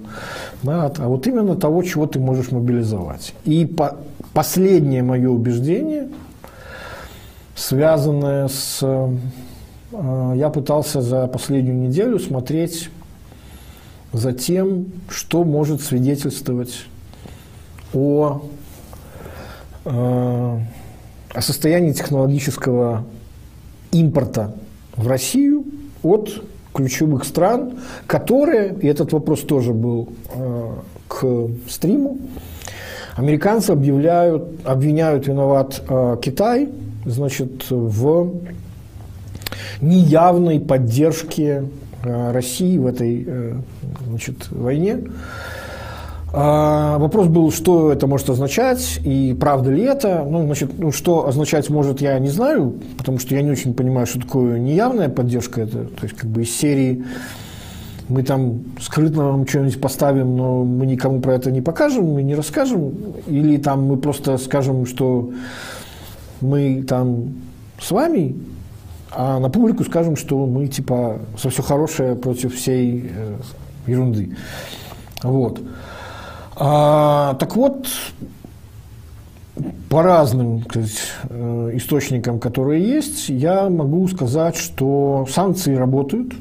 да, а вот именно того, чего ты можешь мобилизовать. И по, последнее мое убеждение, связанное с... Э, я пытался за последнюю неделю смотреть за тем, что может свидетельствовать о, э, о состоянии технологического импорта в Россию от ключевых стран, которые, и этот вопрос тоже был э, к стриму, американцы объявляют, обвиняют виноват э, Китай, значит, в неявной поддержке э, России в этой значит, войне. А, вопрос был, что это может означать и правда ли это. Ну, значит, ну, что означать может, я не знаю, потому что я не очень понимаю, что такое неявная поддержка. Это, то есть, как бы из серии мы там скрытно вам что-нибудь поставим, но мы никому про это не покажем, мы не расскажем. Или там мы просто скажем, что мы там с вами, а на публику скажем, что мы типа за все хорошее против всей э, ерунды. Вот. А, так вот, по разным сказать, э, источникам, которые есть, я могу сказать, что санкции работают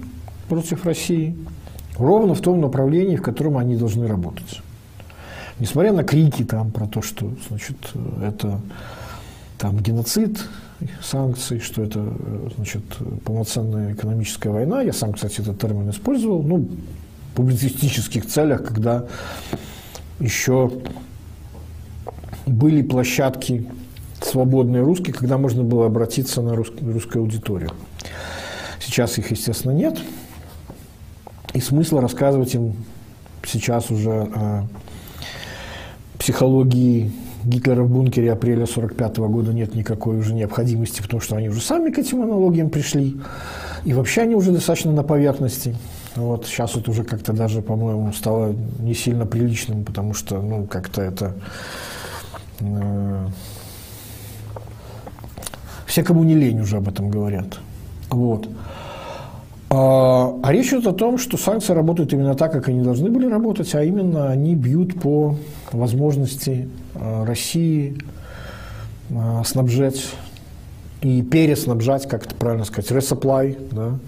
против России ровно в том направлении, в котором они должны работать. Несмотря на крики там про то, что значит, это там, геноцид, санкции, что это значит, полноценная экономическая война. Я сам, кстати, этот термин использовал ну, в публицистических целях, когда еще были площадки свободные русские, когда можно было обратиться на русскую аудиторию. Сейчас их, естественно, нет. И смысла рассказывать им сейчас уже о психологии Гитлера в бункере апреля 1945 года нет никакой уже необходимости, потому что они уже сами к этим аналогиям пришли. И вообще они уже достаточно на поверхности. Вот сейчас это уже как-то даже, по-моему, стало не сильно приличным, потому что, ну, как-то это... Э, все, кому не лень, уже об этом говорят. Вот. А, а речь идет о том, что санкции работают именно так, как они должны были работать, а именно они бьют по возможности э, России э, снабжать и переснабжать, как это правильно сказать, resupply, да,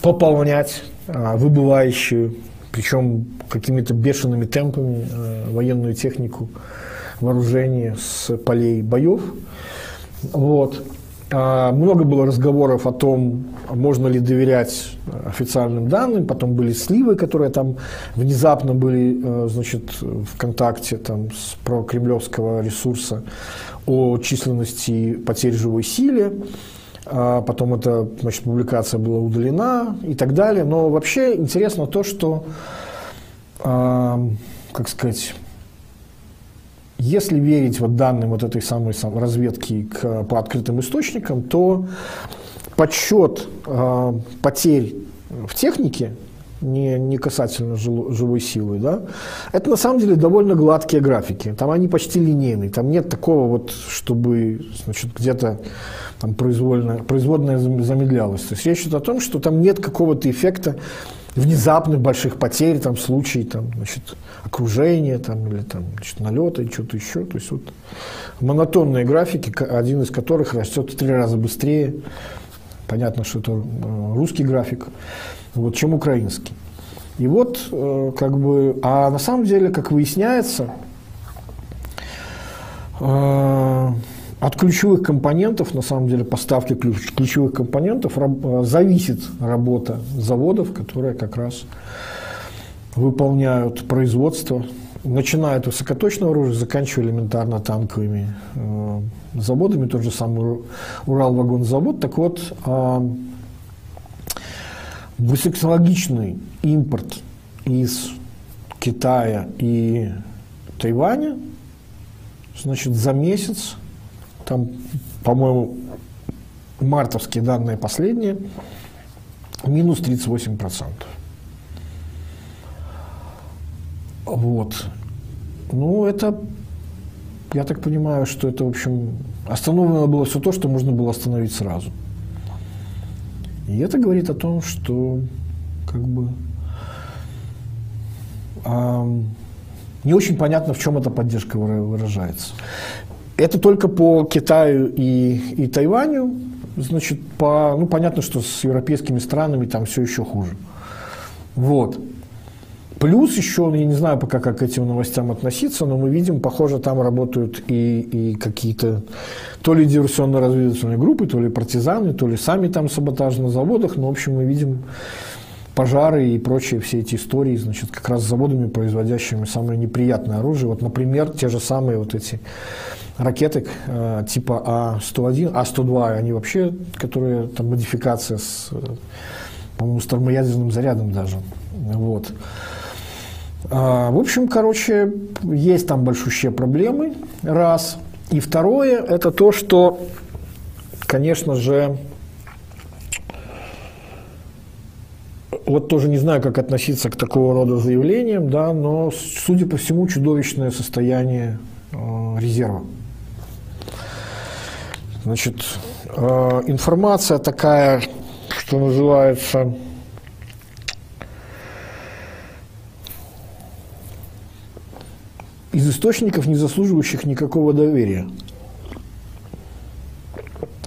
пополнять выбывающую, причем какими-то бешеными темпами, а, военную технику, вооружение с полей боев. Вот. А, много было разговоров о том, можно ли доверять официальным данным. Потом были сливы, которые там внезапно были значит, в контакте там, с прокремлевского ресурса о численности потерь живой силе а потом эта значит, публикация была удалена и так далее. Но вообще интересно то, что, э, как сказать, если верить вот данным вот этой самой разведки к, по открытым источникам, то подсчет э, потерь в технике не, не касательно живой силы, да, это на самом деле довольно гладкие графики. Там они почти линейные. Там нет такого вот, чтобы значит, где-то там произвольно, производная замедлялась. То есть речь идет о том, что там нет какого-то эффекта внезапных больших потерь, там, случаи там, значит, окружения там, или там, значит, налета и что-то еще. То есть вот монотонные графики, один из которых растет в три раза быстрее. Понятно, что это э, русский график вот, чем украинский. И вот, э, как бы, а на самом деле, как выясняется, э, от ключевых компонентов, на самом деле, поставки ключ, ключевых компонентов раб, зависит работа заводов, которые как раз выполняют производство, начиная от высокоточного оружия, заканчивая элементарно танковыми э, заводами, тот же самый Уралвагонзавод. Так вот, э, Высокотехнологичный импорт из Китая и Тайваня, значит, за месяц, там, по-моему, мартовские данные последние, минус 38%. Вот. Ну, это, я так понимаю, что это, в общем, остановлено было все то, что можно было остановить сразу. И это говорит о том, что как бы э, не очень понятно, в чем эта поддержка выражается. Это только по Китаю и, и Тайваню. Значит, по, ну, понятно, что с европейскими странами там все еще хуже. Вот. Плюс еще, я не знаю пока, как к этим новостям относиться, но мы видим, похоже, там работают и, и какие-то то ли диверсионно-разведывательные группы, то ли партизаны, то ли сами там саботажи на заводах. Но, в общем, мы видим пожары и прочие все эти истории, значит, как раз с заводами, производящими самое неприятное оружие. Вот, например, те же самые вот эти ракеты э, типа А-101, А-102, они вообще, которые там модификация с, э, по-моему, с термоядерным зарядом даже. Вот. А, в общем, короче, есть там большущие проблемы, раз. И второе, это то, что, конечно же, вот тоже не знаю, как относиться к такого рода заявлениям, да, но, судя по всему, чудовищное состояние э, резерва. Значит, э, информация такая, что называется, из источников, не заслуживающих никакого доверия.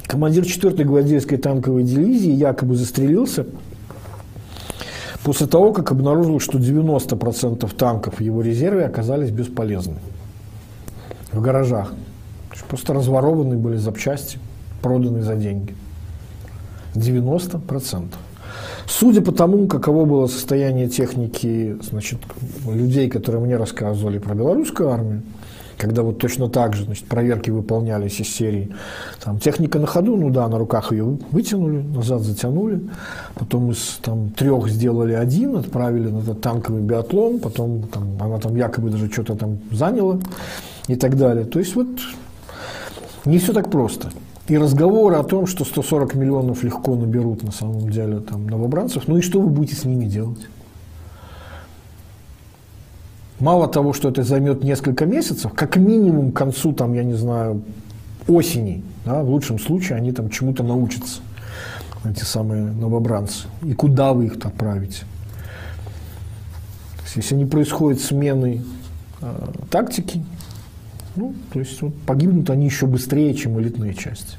Командир 4-й гвардейской танковой дивизии якобы застрелился после того, как обнаружил, что 90% танков в его резерве оказались бесполезны в гаражах. Просто разворованы были запчасти, проданы за деньги. 90%. Судя по тому, каково было состояние техники значит, людей, которые мне рассказывали про белорусскую армию, когда вот точно так же значит, проверки выполнялись из серии. Там, техника на ходу, ну да, на руках ее вытянули, назад затянули. Потом из там, трех сделали один, отправили на этот танковый биатлон. Потом там, она там якобы даже что-то там заняла и так далее. То есть вот не все так просто. И разговоры о том, что 140 миллионов легко наберут на самом деле там, новобранцев, ну и что вы будете с ними делать? Мало того, что это займет несколько месяцев, как минимум к концу, там, я не знаю, осени, да, в лучшем случае они там чему-то научатся, эти самые новобранцы. И куда вы их отправите? То есть, если не происходит смены э, тактики, ну, то есть вот, погибнут они еще быстрее, чем элитные части.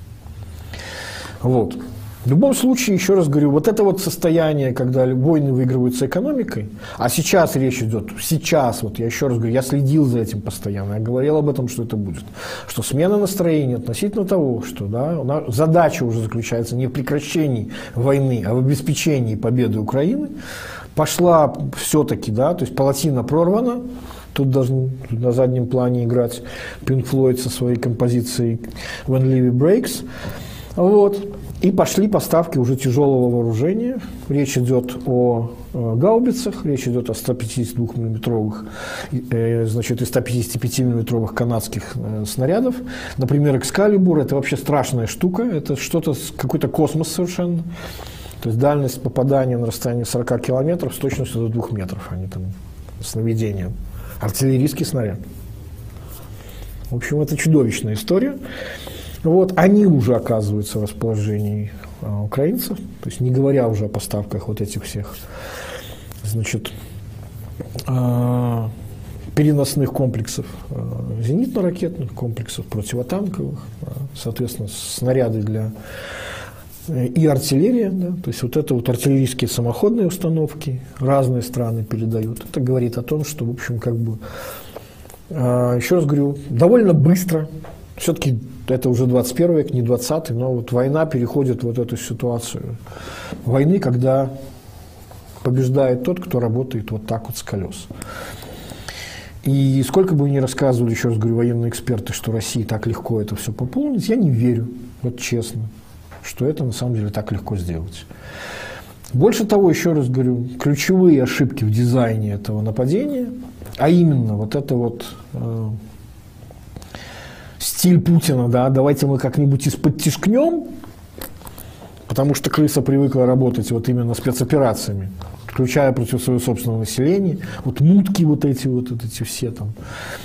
Вот. В любом случае, еще раз говорю, вот это вот состояние, когда войны выигрываются экономикой, а сейчас речь идет, сейчас, вот я еще раз говорю, я следил за этим постоянно, я говорил об этом, что это будет, что смена настроения относительно того, что да, задача уже заключается не в прекращении войны, а в обеспечении победы Украины, пошла все-таки, да, то есть палатина прорвана, Тут должен на заднем плане играть Pink Floyd со своей композицией When Levy Breaks. Вот. И пошли поставки уже тяжелого вооружения. Речь идет о э, гаубицах, речь идет о 152 миллиметровых, э, значит, и 155 миллиметровых канадских э, снарядов. Например, Экскалибур – это вообще страшная штука, это что-то, какой-то космос совершенно. То есть дальность попадания на расстоянии 40 километров с точностью до 2 метров, они там с наведением. Артиллерийский снаряд. В общем, это чудовищная история. Вот, они уже оказываются в расположении а, украинцев, то есть не говоря уже о поставках вот этих всех, значит, а, переносных комплексов, а, зенитно-ракетных комплексов, противотанковых, соответственно, снаряды для и артиллерия, да, то есть вот это вот артиллерийские самоходные установки разные страны передают. Это говорит о том, что, в общем, как бы, а, еще раз говорю, довольно быстро все-таки это уже 21 век, не 20 но вот война переходит вот эту ситуацию войны, когда побеждает тот, кто работает вот так вот с колес. И сколько бы ни рассказывали, еще раз говорю, военные эксперты, что России так легко это все пополнить, я не верю, вот честно, что это на самом деле так легко сделать. Больше того, еще раз говорю, ключевые ошибки в дизайне этого нападения, а именно вот это вот э, стиль Путина, да, давайте мы как-нибудь из-под тишкнем, потому что крыса привыкла работать вот именно спецоперациями, включая против своего собственного населения, вот мутки вот эти вот, вот эти все там,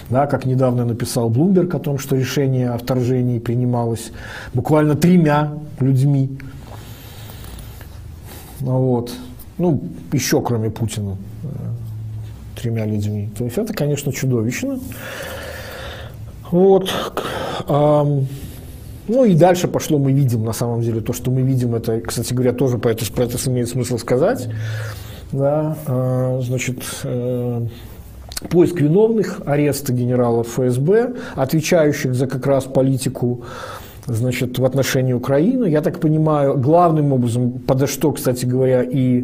да, как недавно написал Блумберг о том, что решение о вторжении принималось буквально тремя людьми, вот, ну, еще кроме Путина, э, тремя людьми. То есть это, конечно, чудовищно. Вот. Ну и дальше пошло, мы видим, на самом деле, то, что мы видим, это, кстати говоря, тоже про это, про это имеет смысл сказать. Да, а, значит, э, поиск виновных, аресты генералов ФСБ, отвечающих за как раз политику значит, в отношении Украины. Я так понимаю, главным образом, подо что, кстати говоря, и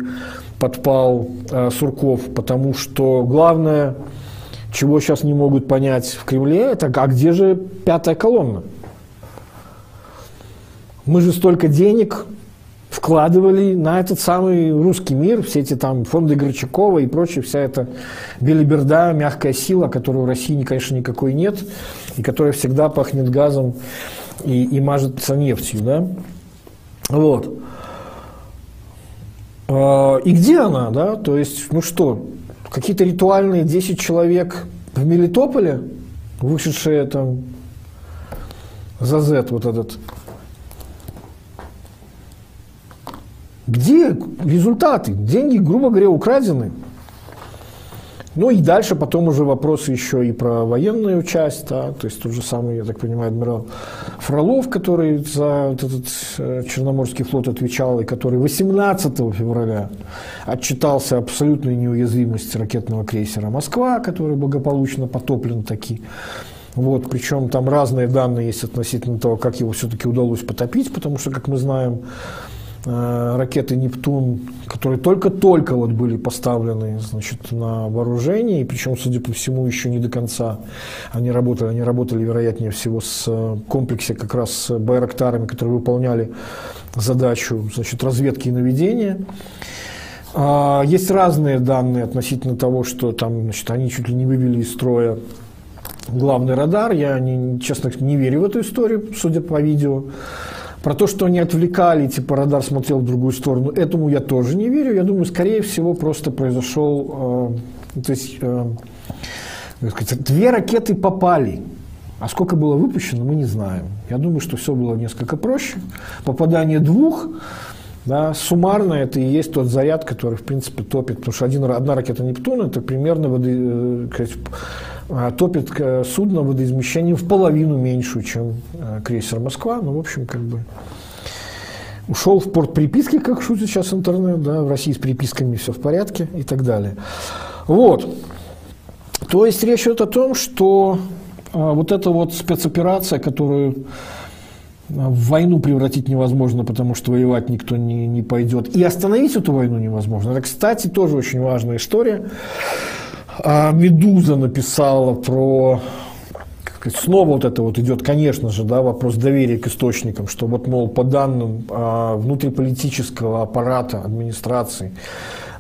подпал э, Сурков, потому что главное чего сейчас не могут понять в Кремле, это а где же пятая колонна? Мы же столько денег вкладывали на этот самый русский мир, все эти там фонды Горчакова и прочее, вся эта белиберда, мягкая сила, которой у России, конечно, никакой нет, и которая всегда пахнет газом и, и мажется нефтью, да? Вот. А, и где она, да? То есть, ну что, какие-то ритуальные 10 человек в Мелитополе, вышедшие там за Z вот этот. Где результаты? Деньги, грубо говоря, украдены. Ну и дальше потом уже вопросы еще и про военную часть, да, то есть тот же самый, я так понимаю, адмирал Фролов, который за вот этот э, Черноморский флот отвечал, и который 18 февраля отчитался абсолютной неуязвимости ракетного крейсера «Москва», который благополучно потоплен таки. Вот, причем там разные данные есть относительно того, как его все-таки удалось потопить, потому что, как мы знаем, ракеты «Нептун», которые только-только вот были поставлены значит, на вооружение, и причем, судя по всему, еще не до конца они работали. Они работали, вероятнее всего, с э, комплексе как раз с байрактарами, которые выполняли задачу значит, разведки и наведения. А, есть разные данные относительно того, что там, значит, они чуть ли не вывели из строя главный радар. Я, не, честно, не верю в эту историю, судя по видео. Про то, что они отвлекали, типа радар смотрел в другую сторону, этому я тоже не верю. Я думаю, скорее всего, просто произошел, э, то есть, э, сказать, две ракеты попали. А сколько было выпущено, мы не знаем. Я думаю, что все было несколько проще. Попадание двух, да, суммарно это и есть тот заряд, который, в принципе, топит. Потому что один, одна ракета Нептун – это примерно воды, э, сказать, топит судно водоизмещением в половину меньше, чем а, крейсер «Москва». Ну, в общем, как бы ушел в порт приписки, как шутит сейчас интернет, да, в России с приписками все в порядке и так далее. Вот. То есть речь идет о том, что вот эта вот спецоперация, которую в войну превратить невозможно, потому что воевать никто не, не пойдет. И остановить эту войну невозможно. Это, кстати, тоже очень важная история. А Медуза написала про снова вот это вот идет, конечно же, да, вопрос доверия к источникам, что вот, мол, по данным а, внутриполитического аппарата администрации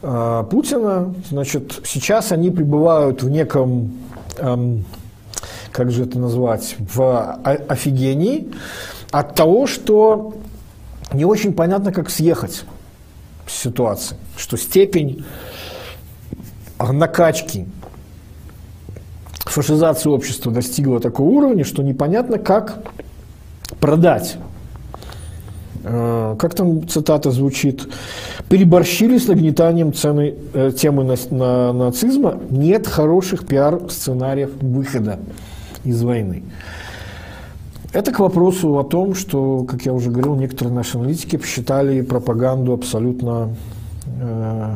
а, Путина, значит, сейчас они пребывают в неком, эм, как же это назвать, в офигении от того, что не очень понятно, как съехать с ситуации, что степень накачки фашизация общества достигла такого уровня, что непонятно, как продать. Э, как там цитата звучит? Переборщили с нагнетанием цены, э, темы на, на, нацизма. Нет хороших пиар-сценариев выхода из войны. Это к вопросу о том, что, как я уже говорил, некоторые наши аналитики посчитали пропаганду абсолютно э,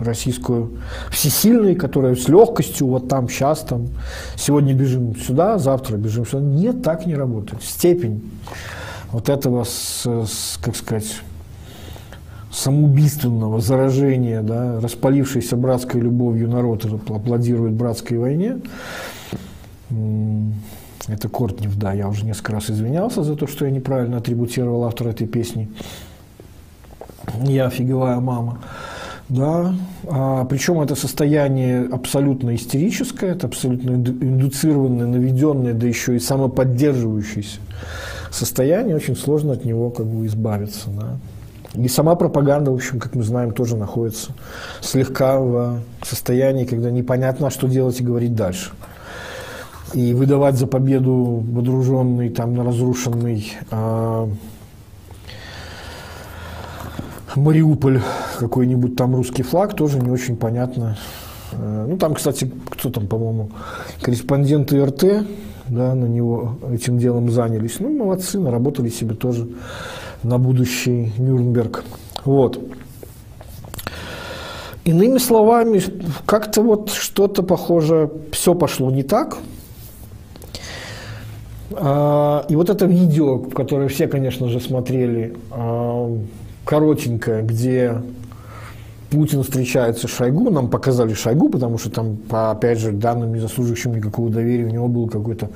российскую всесильной, которая с легкостью вот там, сейчас там, сегодня бежим сюда, завтра бежим сюда. Нет, так не работает. Степень вот этого, с, с, как сказать, самоубийственного заражения, да, распалившейся братской любовью народ аплодирует братской войне. Это Кортнев, да, я уже несколько раз извинялся за то, что я неправильно атрибутировал автора этой песни. Я офигевая мама. Да, а, причем это состояние абсолютно истерическое, это абсолютно индуцированное, наведенное, да еще и самоподдерживающееся состояние, очень сложно от него как бы избавиться. Да. И сама пропаганда, в общем, как мы знаем, тоже находится слегка в состоянии, когда непонятно, что делать и говорить дальше. И выдавать за победу водруженный там на разрушенный а, Мариуполь, какой-нибудь там русский флаг, тоже не очень понятно. Э, ну, там, кстати, кто там, по-моему, корреспонденты РТ, да, на него этим делом занялись. Ну, молодцы, наработали себе тоже на будущий Нюрнберг. Вот. Иными словами, как-то вот что-то похоже, все пошло не так. А, и вот это видео, которое все, конечно же, смотрели, а, коротенькая, где Путин встречается с Шойгу, нам показали Шойгу, потому что там, по, опять же, данным не заслуживающим никакого доверия, у него был какой-то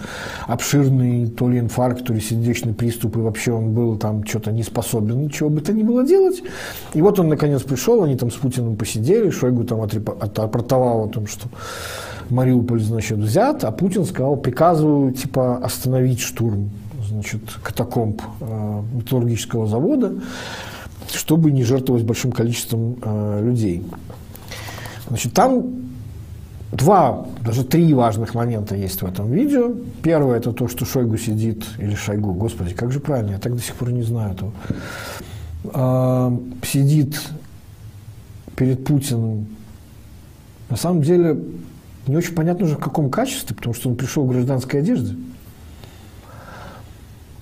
обширный то ли инфаркт, то ли сердечный приступ, и вообще он был там что-то не способен ничего бы то ни было делать. И вот он наконец пришел, они там с Путиным посидели, Шойгу там отрапортовал о том, что Мариуполь, значит, взят, а Путин сказал, приказываю, типа, остановить штурм, значит, катакомб э, металлургического завода чтобы не жертвовать большим количеством э, людей. Значит, там два, даже три важных момента есть в этом видео. Первое – это то, что Шойгу сидит, или Шойгу, господи, как же правильно, я так до сих пор не знаю этого. Э, сидит перед Путиным. На самом деле, не очень понятно уже в каком качестве, потому что он пришел в гражданской одежде.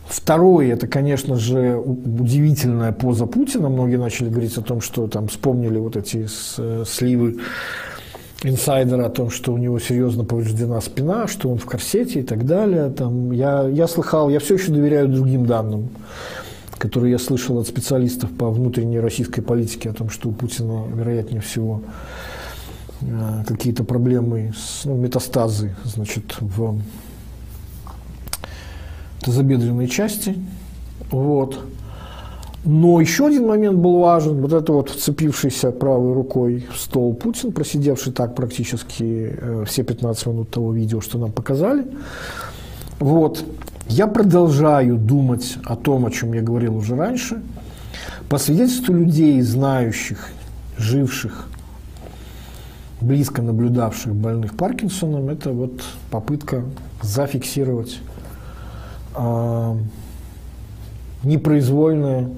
Второе, это, конечно же, удивительная поза Путина. Многие начали говорить о том, что там вспомнили вот эти сливы инсайдера о том, что у него серьезно повреждена спина, что он в корсете и так далее. Там, я, я слыхал, я все еще доверяю другим данным, которые я слышал от специалистов по внутренней российской политике о том, что у Путина, вероятнее всего, э, какие-то проблемы, ну, метастазы, значит, в тазобедренной части. Вот. Но еще один момент был важен. Вот это вот вцепившийся правой рукой в стол Путин, просидевший так практически э, все 15 минут того видео, что нам показали. Вот. Я продолжаю думать о том, о чем я говорил уже раньше. По свидетельству людей, знающих, живших, близко наблюдавших больных Паркинсоном, это вот попытка зафиксировать э, непроизвольную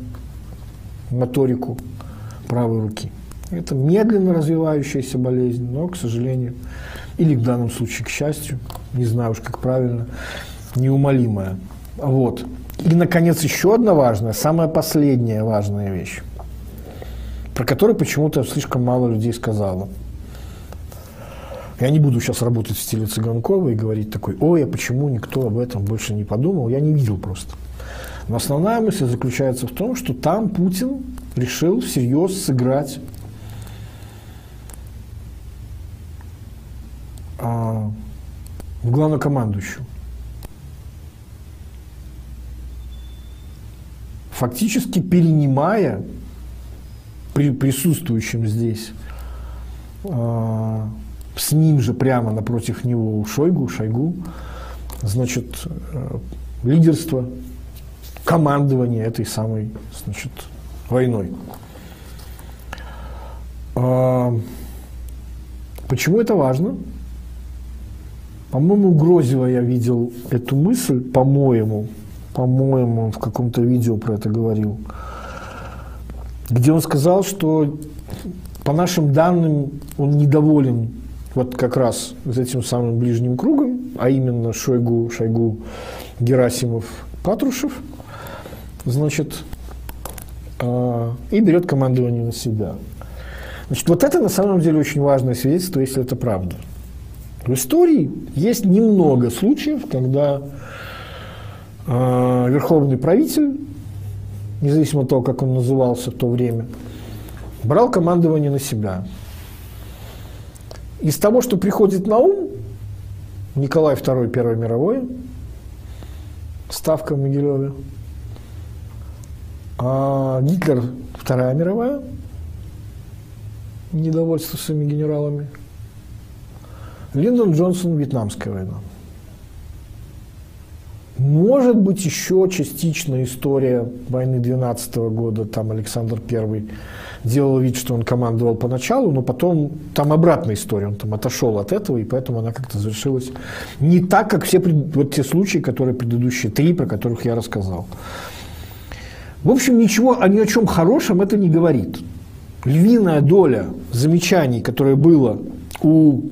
моторику правой руки. Это медленно развивающаяся болезнь, но, к сожалению, или в данном случае, к счастью, не знаю уж как правильно, неумолимая. Вот. И, наконец, еще одна важная, самая последняя важная вещь, про которую почему-то слишком мало людей сказала – я не буду сейчас работать в стиле Цыганкова и говорить такой, ой, а почему никто об этом больше не подумал, я не видел просто. Но основная мысль заключается в том, что там Путин решил всерьез сыграть а, главнокомандующую. Фактически перенимая при присутствующем здесь а, с ним же прямо напротив него у Шойгу, Шойгу, значит, э, лидерство, командование этой самой, значит, войной. Э, почему это важно? По-моему, Грозева я видел эту мысль, по-моему, по-моему, он в каком-то видео про это говорил, где он сказал, что по нашим данным он недоволен вот как раз с этим самым ближним кругом, а именно Шойгу, Шойгу, Герасимов, Патрушев, значит, э, и берет командование на себя. Значит, вот это на самом деле очень важное свидетельство, если это правда. В истории есть немного случаев, когда э, верховный правитель, независимо от того, как он назывался в то время, брал командование на себя. Из того, что приходит на ум, Николай II, Первая мировая, ставка в Могилеве, а Гитлер, Вторая мировая, недовольство своими генералами – Линдон Джонсон, Вьетнамская война. Может быть, еще частично история войны 12 года, там Александр I делал вид, что он командовал поначалу, но потом там обратная история, он там отошел от этого, и поэтому она как-то завершилась не так, как все вот те случаи, которые предыдущие три, про которых я рассказал. В общем, ничего ни о чем хорошем это не говорит. Львиная доля замечаний, которое было у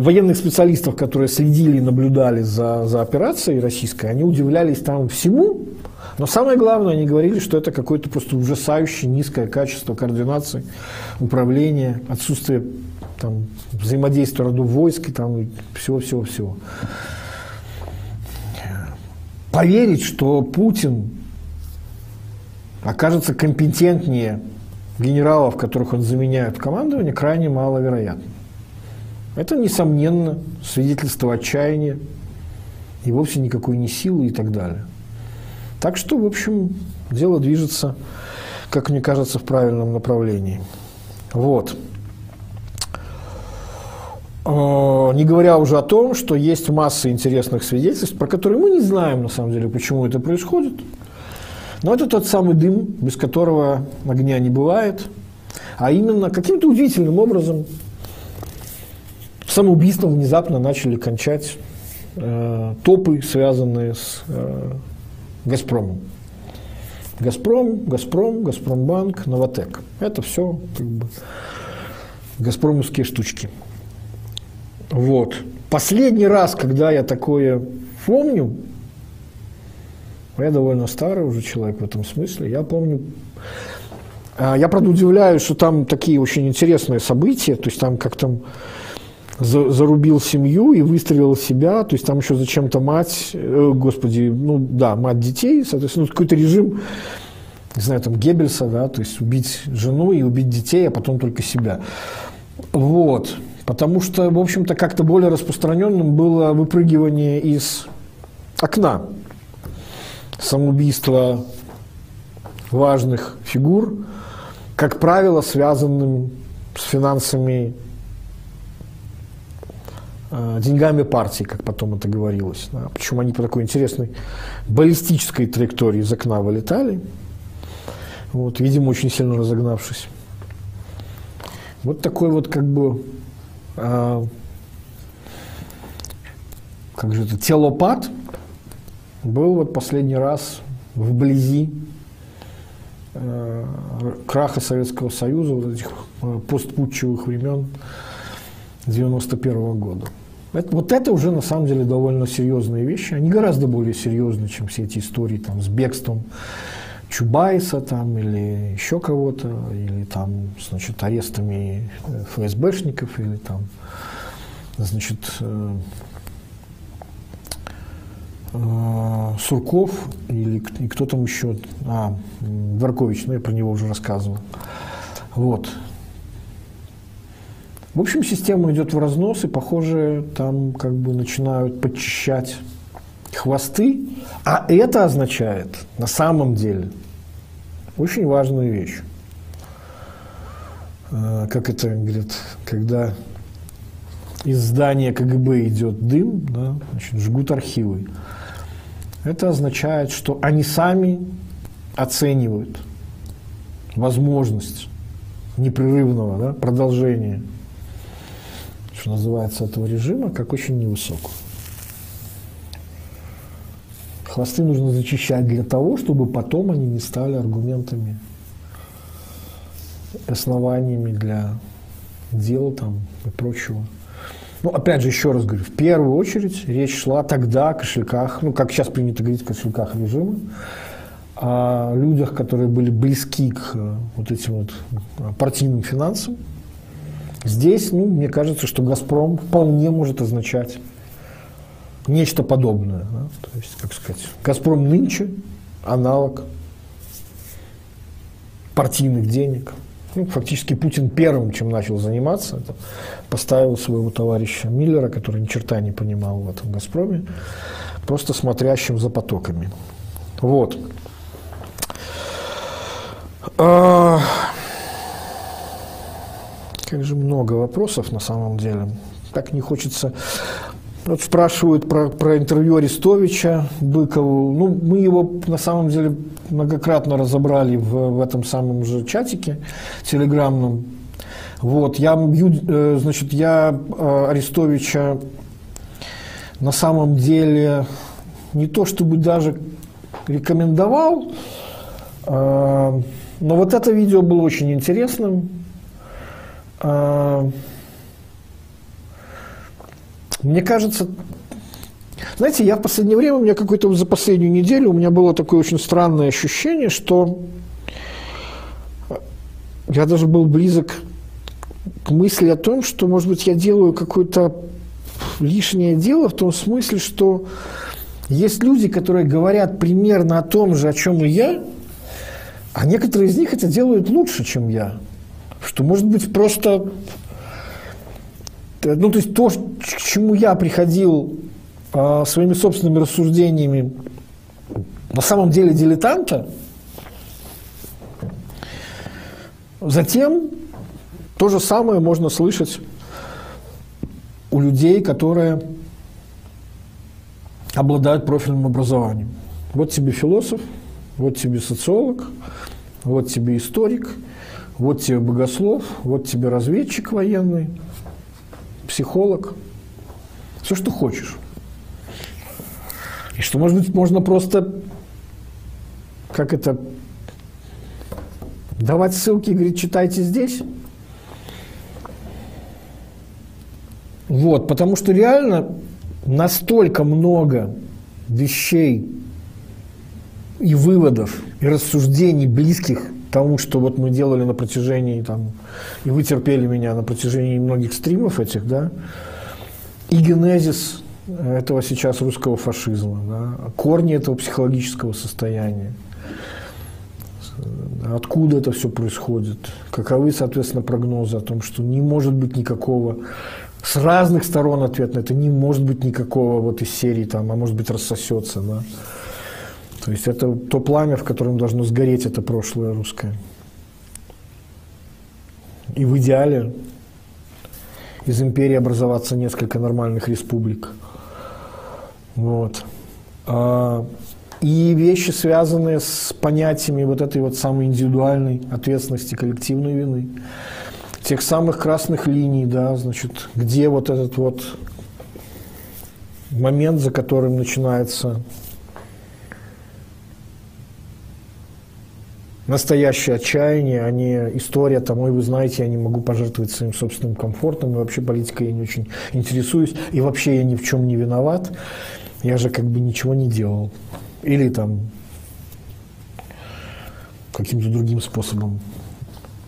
военных специалистов, которые следили и наблюдали за, за операцией российской, они удивлялись там всему, но самое главное, они говорили, что это какое-то просто ужасающее низкое качество координации, управления, отсутствие там, взаимодействия родов войск и там всего-всего-всего. Поверить, что Путин окажется компетентнее генералов, которых он заменяет в командовании, крайне маловероятно. Это, несомненно, свидетельство отчаяния и вовсе никакой не силы и так далее. Так что, в общем, дело движется, как мне кажется, в правильном направлении. Вот. А, не говоря уже о том, что есть масса интересных свидетельств, про которые мы не знаем, на самом деле, почему это происходит. Но это тот самый дым, без которого огня не бывает. А именно, каким-то удивительным образом самоубийством внезапно начали кончать э, топы, связанные с э, «Газпромом». «Газпром», «Газпром», «Газпромбанк», «Новотек». Это все как бы газпромовские штучки. Вот. Последний раз, когда я такое помню, я довольно старый уже человек в этом смысле, я помню, а, я, правда, удивляюсь, что там такие очень интересные события, то есть там как там за, зарубил семью и выстрелил себя, то есть там еще зачем-то мать, э, господи, ну да, мать детей, соответственно, ну, какой-то режим, не знаю, там Геббельса, да, то есть убить жену и убить детей, а потом только себя. Вот. Потому что, в общем-то, как-то более распространенным было выпрыгивание из окна. Самоубийство важных фигур, как правило, связанным с финансами деньгами партии, как потом это говорилось. Причем они по такой интересной баллистической траектории из окна вылетали. Вот, видимо, очень сильно разогнавшись. Вот такой вот как бы а, как же это, телопад был вот последний раз вблизи э, краха Советского Союза, вот этих э, постпутчевых времен 91 -го года. Это, вот это уже на самом деле довольно серьезные вещи. Они гораздо более серьезные, чем все эти истории там, с бегством Чубайса там, или еще кого-то, или там, значит, арестами э, ФСБшников, или там, значит, э, э, Сурков, или кто там еще, а, Дворкович, ну, я про него уже рассказывал. Вот. В общем, система идет в разнос, и, похоже, там как бы начинают подчищать хвосты, а это означает на самом деле очень важную вещь. Э, как это говорит, когда из здания КГБ идет дым, да, значит, жгут архивы. Это означает, что они сами оценивают возможность непрерывного да, продолжения, что называется, этого режима, как очень невысокую. Хвосты нужно зачищать для того, чтобы потом они не стали аргументами, основаниями для дела там и прочего. Ну, опять же, еще раз говорю, в первую очередь речь шла тогда о кошельках, ну, как сейчас принято говорить, кошельках режима, о людях, которые были близки к э, вот этим вот э, партийным финансам. Здесь, ну, мне кажется, что «Газпром» вполне может означать нечто подобное. Да? То есть, как сказать, «Газпром» нынче аналог партийных денег – ну, фактически Путин первым, чем начал заниматься, поставил своего товарища Миллера, который ни черта не понимал в этом «Газпроме», просто смотрящим за потоками. Вот. А, как же много вопросов на самом деле. Так не хочется вот спрашивают про, про интервью Арестовича Быкову. Ну, мы его на самом деле многократно разобрали в, в этом самом же чатике телеграмном. Вот, я, э, значит, я э, Арестовича на самом деле не то чтобы даже рекомендовал, э, но вот это видео было очень интересным. Мне кажется, знаете, я в последнее время, у меня какой-то за последнюю неделю, у меня было такое очень странное ощущение, что я даже был близок к мысли о том, что, может быть, я делаю какое-то лишнее дело в том смысле, что есть люди, которые говорят примерно о том же, о чем и я, а некоторые из них это делают лучше, чем я. Что, может быть, просто ну, то есть то, к чему я приходил э, своими собственными рассуждениями, на самом деле дилетанта, затем то же самое можно слышать у людей, которые обладают профильным образованием. Вот тебе философ, вот тебе социолог, вот тебе историк, вот тебе богослов, вот тебе разведчик военный – психолог, все, что хочешь. И что, может быть, можно просто, как это, давать ссылки и говорить, читайте здесь. Вот, потому что реально настолько много вещей и выводов, и рассуждений близких тому, что вот мы делали на протяжении, там, и вы терпели меня на протяжении многих стримов этих, да, и генезис этого сейчас русского фашизма, да, корни этого психологического состояния, откуда это все происходит, каковы, соответственно, прогнозы о том, что не может быть никакого с разных сторон ответ на это не может быть никакого вот из серии там, а может быть рассосется, да. То есть это то пламя, в котором должно сгореть это прошлое русское. И в идеале из империи образоваться несколько нормальных республик. Вот. А, и вещи, связанные с понятиями вот этой вот самой индивидуальной ответственности, коллективной вины, тех самых красных линий, да, значит, где вот этот вот момент, за которым начинается настоящее отчаяние, а не история там, ой, вы знаете, я не могу пожертвовать своим собственным комфортом, и вообще политикой я не очень интересуюсь, и вообще я ни в чем не виноват, я же как бы ничего не делал. Или там каким-то другим способом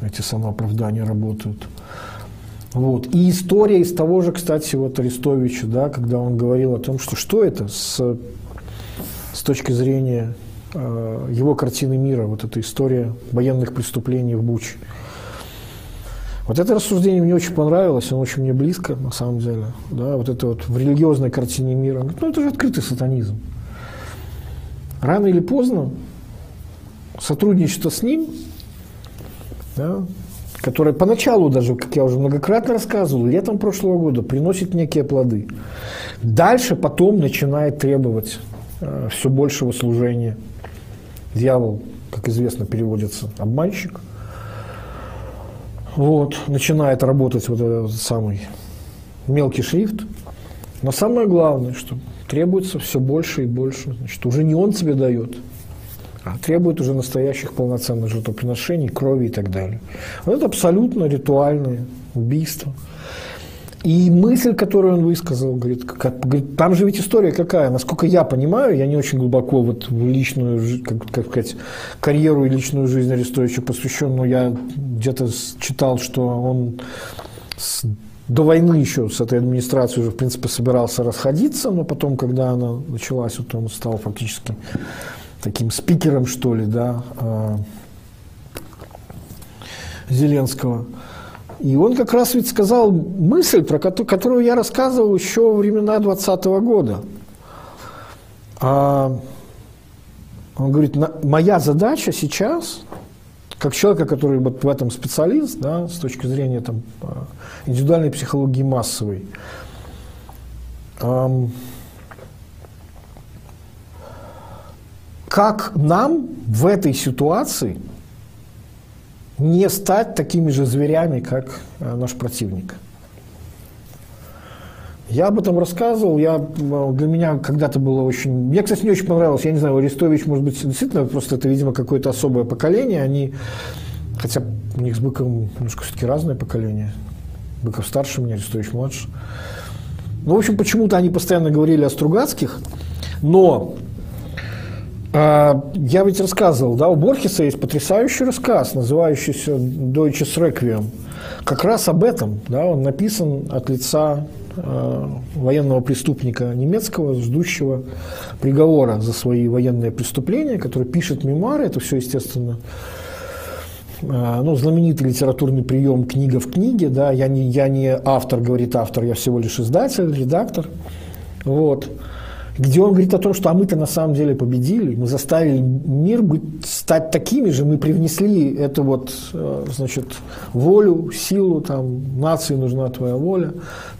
эти самооправдания работают. Вот. И история из того же, кстати, вот Арестовича, да, когда он говорил о том, что что это с, с точки зрения его картины мира, вот эта история военных преступлений в Буче. Вот это рассуждение мне очень понравилось, оно очень мне близко, на самом деле. Да, вот это вот в религиозной картине мира. Ну, это же открытый сатанизм. Рано или поздно сотрудничество с ним, да, которое поначалу даже, как я уже многократно рассказывал, летом прошлого года приносит некие плоды. Дальше потом начинает требовать э, все большего служения. Дьявол, как известно, переводится обманщик – вот, начинает работать вот этот самый мелкий шрифт. Но самое главное, что требуется все больше и больше. Значит, уже не он тебе дает, а требует уже настоящих полноценных жертвоприношений, крови и так далее. Вот это абсолютно ритуальное убийство. И мысль, которую он высказал, говорит, как, говорит, там же ведь история какая, насколько я понимаю, я не очень глубоко вот в личную, как, как сказать, карьеру и личную жизнь Арестовича посвящен, но я где-то читал, что он с, до войны еще с этой администрацией уже, в принципе, собирался расходиться, но потом, когда она началась, вот он стал фактически таким спикером, что ли, да, а, Зеленского. И он как раз ведь сказал мысль, про которую я рассказывал еще во времена 2020 года. А он говорит, моя задача сейчас, как человека, который вот в этом специалист, да, с точки зрения там, а, индивидуальной психологии массовой, как нам в этой ситуации – не стать такими же зверями, как э, наш противник. Я об этом рассказывал, я, э, для меня когда-то было очень... Мне, кстати, не очень понравилось, я не знаю, Арестович, может быть, действительно, просто это, видимо, какое-то особое поколение, они, хотя у них с Быковым немножко все-таки разное поколение, Быков старше меня, Арестович младше. Ну, в общем, почему-то они постоянно говорили о Стругацких, но я ведь рассказывал, да, у Борхеса есть потрясающий рассказ, называющийся «Deutsches Requiem». Как раз об этом, да, он написан от лица э, военного преступника немецкого, ждущего приговора за свои военные преступления, который пишет мемуары, это все, естественно, э, ну, знаменитый литературный прием «книга в книге», да, я не, я не автор, говорит автор, я всего лишь издатель, редактор, вот где он говорит о том, что а мы-то на самом деле победили, мы заставили мир быть, стать такими же, мы привнесли эту вот, э, значит, волю, силу, там, нации нужна твоя воля.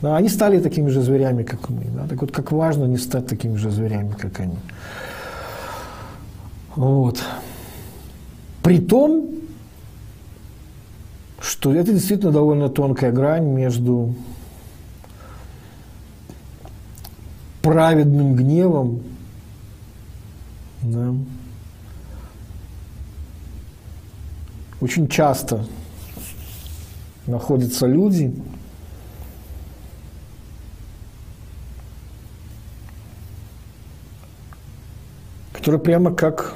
Да, они стали такими же зверями, как мы. Да, так вот, как важно не стать такими же зверями, как они. Вот. При том, что это действительно довольно тонкая грань между праведным гневом, да, очень часто находятся люди, которые прямо как,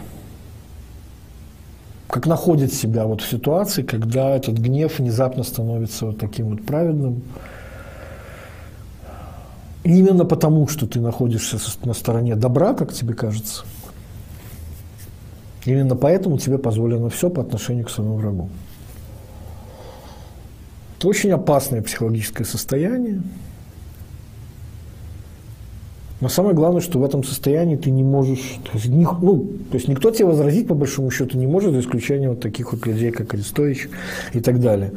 как находят себя вот в ситуации, когда этот гнев внезапно становится вот таким вот праведным, именно потому, что ты находишься на стороне добра, как тебе кажется, именно поэтому тебе позволено все по отношению к своему врагу. Это очень опасное психологическое состояние. Но самое главное, что в этом состоянии ты не можешь, то есть, ну, то есть никто тебе возразить по большому счету не может, за исключением вот таких вот людей, как Арестович и так далее.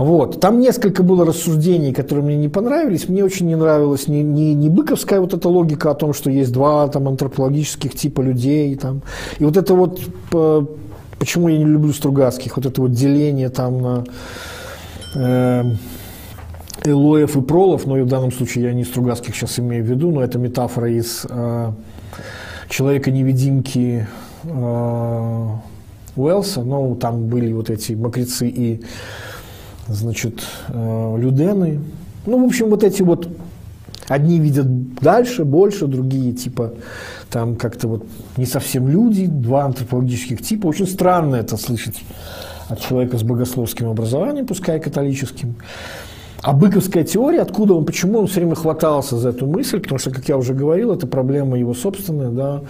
Вот. Там несколько было рассуждений, которые мне не понравились. Мне очень не нравилась не, не, не быковская вот эта логика о том, что есть два там, антропологических типа людей. Там. И вот это вот, почему я не люблю Стругацких, вот это вот деление там на э, Элоев и Пролов, но и в данном случае я не Стругацких сейчас имею в виду, но это метафора из э, «Человека-невидимки» э, Уэлса, ну, там были вот эти мокрецы и значит, э, людены. Ну, в общем, вот эти вот одни видят дальше, больше, другие типа там как-то вот не совсем люди, два антропологических типа. Очень странно это слышать от человека с богословским образованием, пускай католическим. А быковская теория, откуда он, почему он все время хватался за эту мысль, потому что, как я уже говорил, это проблема его собственная, да.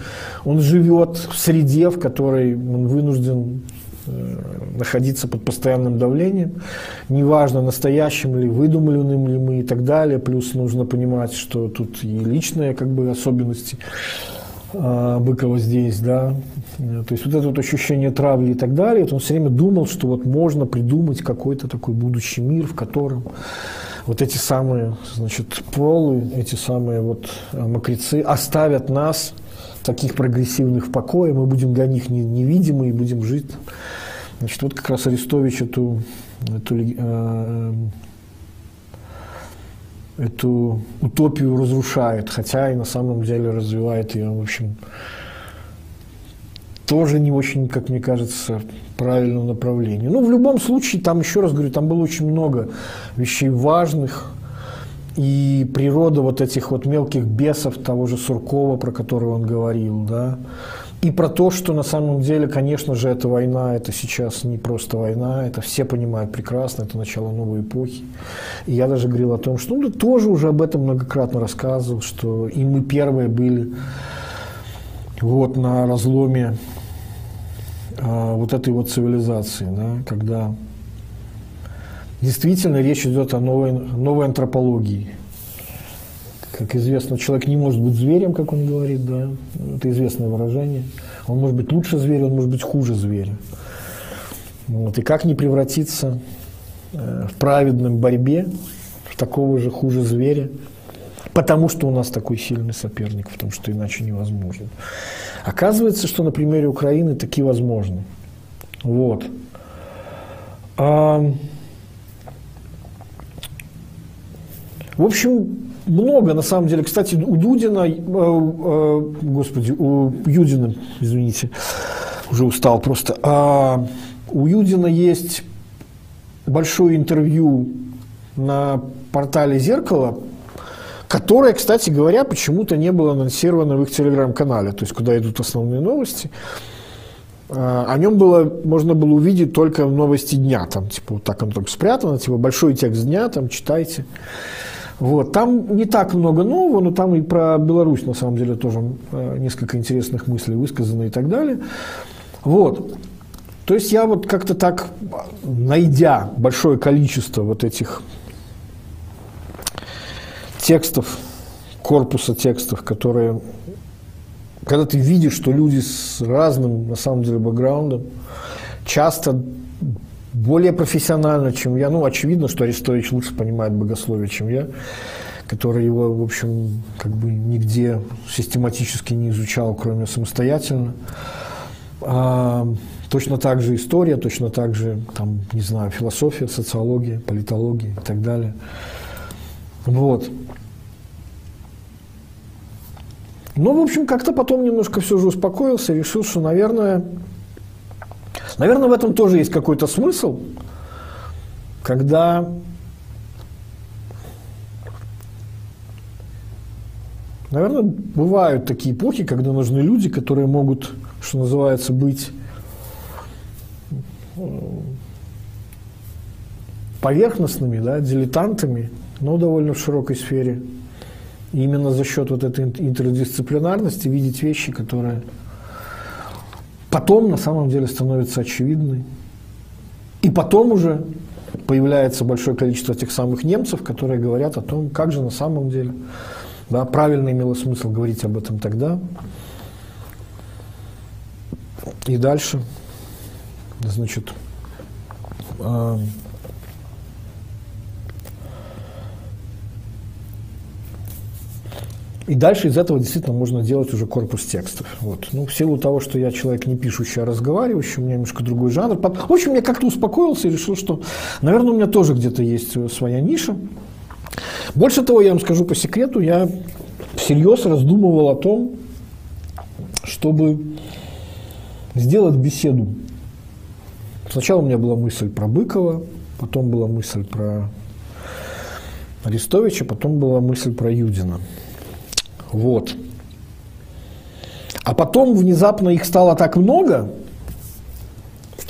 Он живет в среде, в которой он вынужден находиться под постоянным давлением, неважно, настоящим или выдуманным ли мы и так далее. Плюс нужно понимать, что тут и личные как бы, особенности а, Быкова здесь, да, то есть вот это вот ощущение травли и так далее, он все время думал, что вот можно придумать какой-то такой будущий мир, в котором вот эти самые, значит, пролы, эти самые вот мокрецы оставят нас, таких прогрессивных, в покое, мы будем для них невидимы и будем жить. Значит, вот как раз Арестович эту, эту э, эту утопию разрушает, хотя и на самом деле развивает ее, в общем, тоже не очень, как мне кажется, правильном направлении. Ну, в любом случае, там, еще раз говорю, там было очень много вещей важных, и природа вот этих вот мелких бесов, того же Суркова, про которого он говорил, да, и про то, что на самом деле, конечно же, эта война, это сейчас не просто война, это все понимают прекрасно, это начало новой эпохи. И я даже говорил о том, что ну, тоже уже об этом многократно рассказывал, что и мы первые были вот на разломе а, вот этой вот цивилизации, да, когда действительно речь идет о новой, новой антропологии – как известно, человек не может быть зверем, как он говорит, да, это известное выражение. Он может быть лучше зверя, он может быть хуже зверя. Вот. И как не превратиться э, в праведном борьбе в такого же хуже зверя, потому что у нас такой сильный соперник, потому что иначе невозможно. Оказывается, что на примере Украины такие возможны. Вот. А, в общем, много, на самом деле. Кстати, у Дудина, э, э, господи, у Юдина, извините, уже устал просто. А, у Юдина есть большое интервью на портале «Зеркало», которое, кстати говоря, почему-то не было анонсировано в их телеграм-канале, то есть куда идут основные новости. А, о нем было, можно было увидеть только в новости дня, там, типа, вот так оно там спрятано, типа, большой текст дня, там, читайте. Вот. Там не так много нового, но там и про Беларусь, на самом деле, тоже э, несколько интересных мыслей высказано и так далее. Вот. То есть я вот как-то так, найдя большое количество вот этих текстов, корпуса текстов, которые, когда ты видишь, что люди с разным, на самом деле, бэкграундом, часто более профессионально, чем я. Ну, очевидно, что Арестович лучше понимает богословие, чем я, который его, в общем, как бы нигде систематически не изучал, кроме самостоятельно. А, точно так же история, точно так же, там, не знаю, философия, социология, политология и так далее. Вот. Ну, в общем, как-то потом немножко все же успокоился, решил, что, наверное, Наверное, в этом тоже есть какой-то смысл, когда Наверное, бывают такие эпохи, когда нужны люди, которые могут, что называется, быть э, поверхностными, да, дилетантами, но довольно в широкой сфере. И именно за счет вот этой интердисциплинарности видеть вещи, которые потом на самом деле становится очевидной. И потом уже появляется большое количество тех самых немцев, которые говорят о том, как же на самом деле да, правильно имело смысл говорить об этом тогда. И дальше, значит, И дальше из этого действительно можно делать уже корпус текстов. Вот. Ну, в силу того, что я человек не пишущий, а разговаривающий, у меня немножко другой жанр. В общем, я как-то успокоился и решил, что, наверное, у меня тоже где-то есть своя ниша. Больше того, я вам скажу по секрету, я всерьез раздумывал о том, чтобы сделать беседу. Сначала у меня была мысль про Быкова, потом была мысль про Арестовича, потом была мысль про Юдина. Вот. А потом внезапно их стало так много,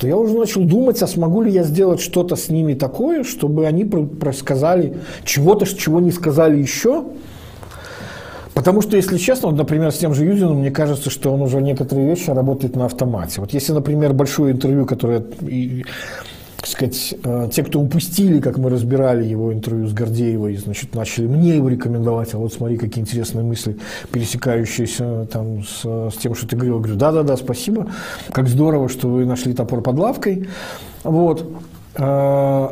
что я уже начал думать, а смогу ли я сделать что-то с ними такое, чтобы они рассказали чего-то, чего не сказали еще. Потому что, если честно, вот, например, с тем же Юдиным, мне кажется, что он уже некоторые вещи работает на автомате. Вот если, например, большое интервью, которое так сказать, э, те, кто упустили, как мы разбирали его интервью с Гордеевой, значит, начали мне его рекомендовать, а вот смотри, какие интересные мысли, пересекающиеся там с, с тем, что ты говорил. Говорю, да-да-да, спасибо, как здорово, что вы нашли топор под лавкой. Вот. Э,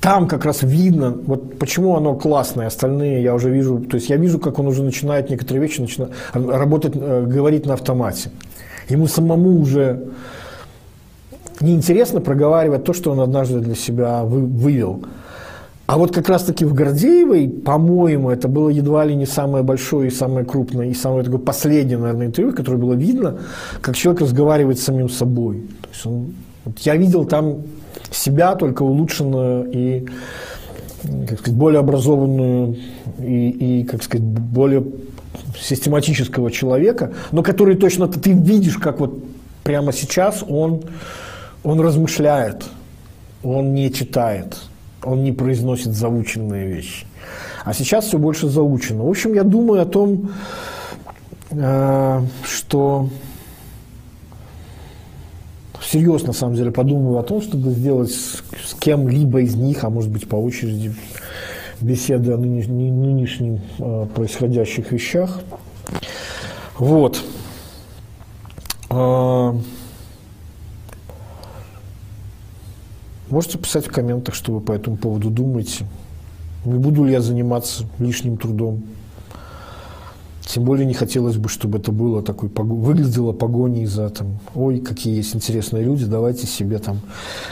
там как раз видно, вот почему оно классное, остальные я уже вижу, то есть я вижу, как он уже начинает некоторые вещи начинает работать, э, говорить на автомате. Ему самому уже неинтересно проговаривать то, что он однажды для себя вы, вывел. А вот как раз-таки в Гордеевой, по-моему, это было едва ли не самое большое и самое крупное, и самое такое последнее, наверное, интервью, которое было видно, как человек разговаривает с самим собой. То есть он, вот я видел там себя, только улучшенную и как сказать, более образованную и, и, как сказать, более систематического человека, но который точно ты видишь, как вот прямо сейчас он он размышляет, он не читает, он не произносит заученные вещи. А сейчас все больше заучено. В общем, я думаю о том, э, что всерьез, на самом деле, подумаю о том, чтобы сделать с, кем-либо из них, а может быть по очереди, беседы о нынеш, нынешних э, происходящих вещах. Вот. Э, Можете писать в комментах, что вы по этому поводу думаете. Не буду ли я заниматься лишним трудом. Тем более не хотелось бы, чтобы это было такой, выглядело погоней за там, ой, какие есть интересные люди, давайте себе там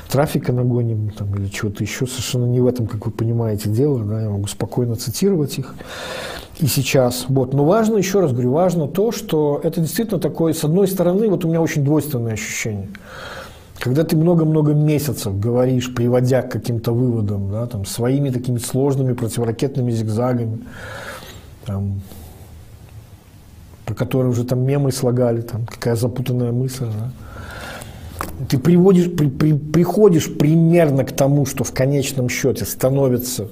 трафика нагоним там, или чего-то еще. Совершенно не в этом, как вы понимаете, дело. Да, я могу спокойно цитировать их и сейчас. Вот. Но важно, еще раз говорю, важно то, что это действительно такое, с одной стороны, вот у меня очень двойственное ощущение – когда ты много-много месяцев говоришь, приводя к каким-то выводам, да, там, своими такими сложными противоракетными зигзагами, там, про которые уже там мемы слагали, там, какая запутанная мысль, да, ты приводишь, при, при, приходишь примерно к тому, что в конечном счете становится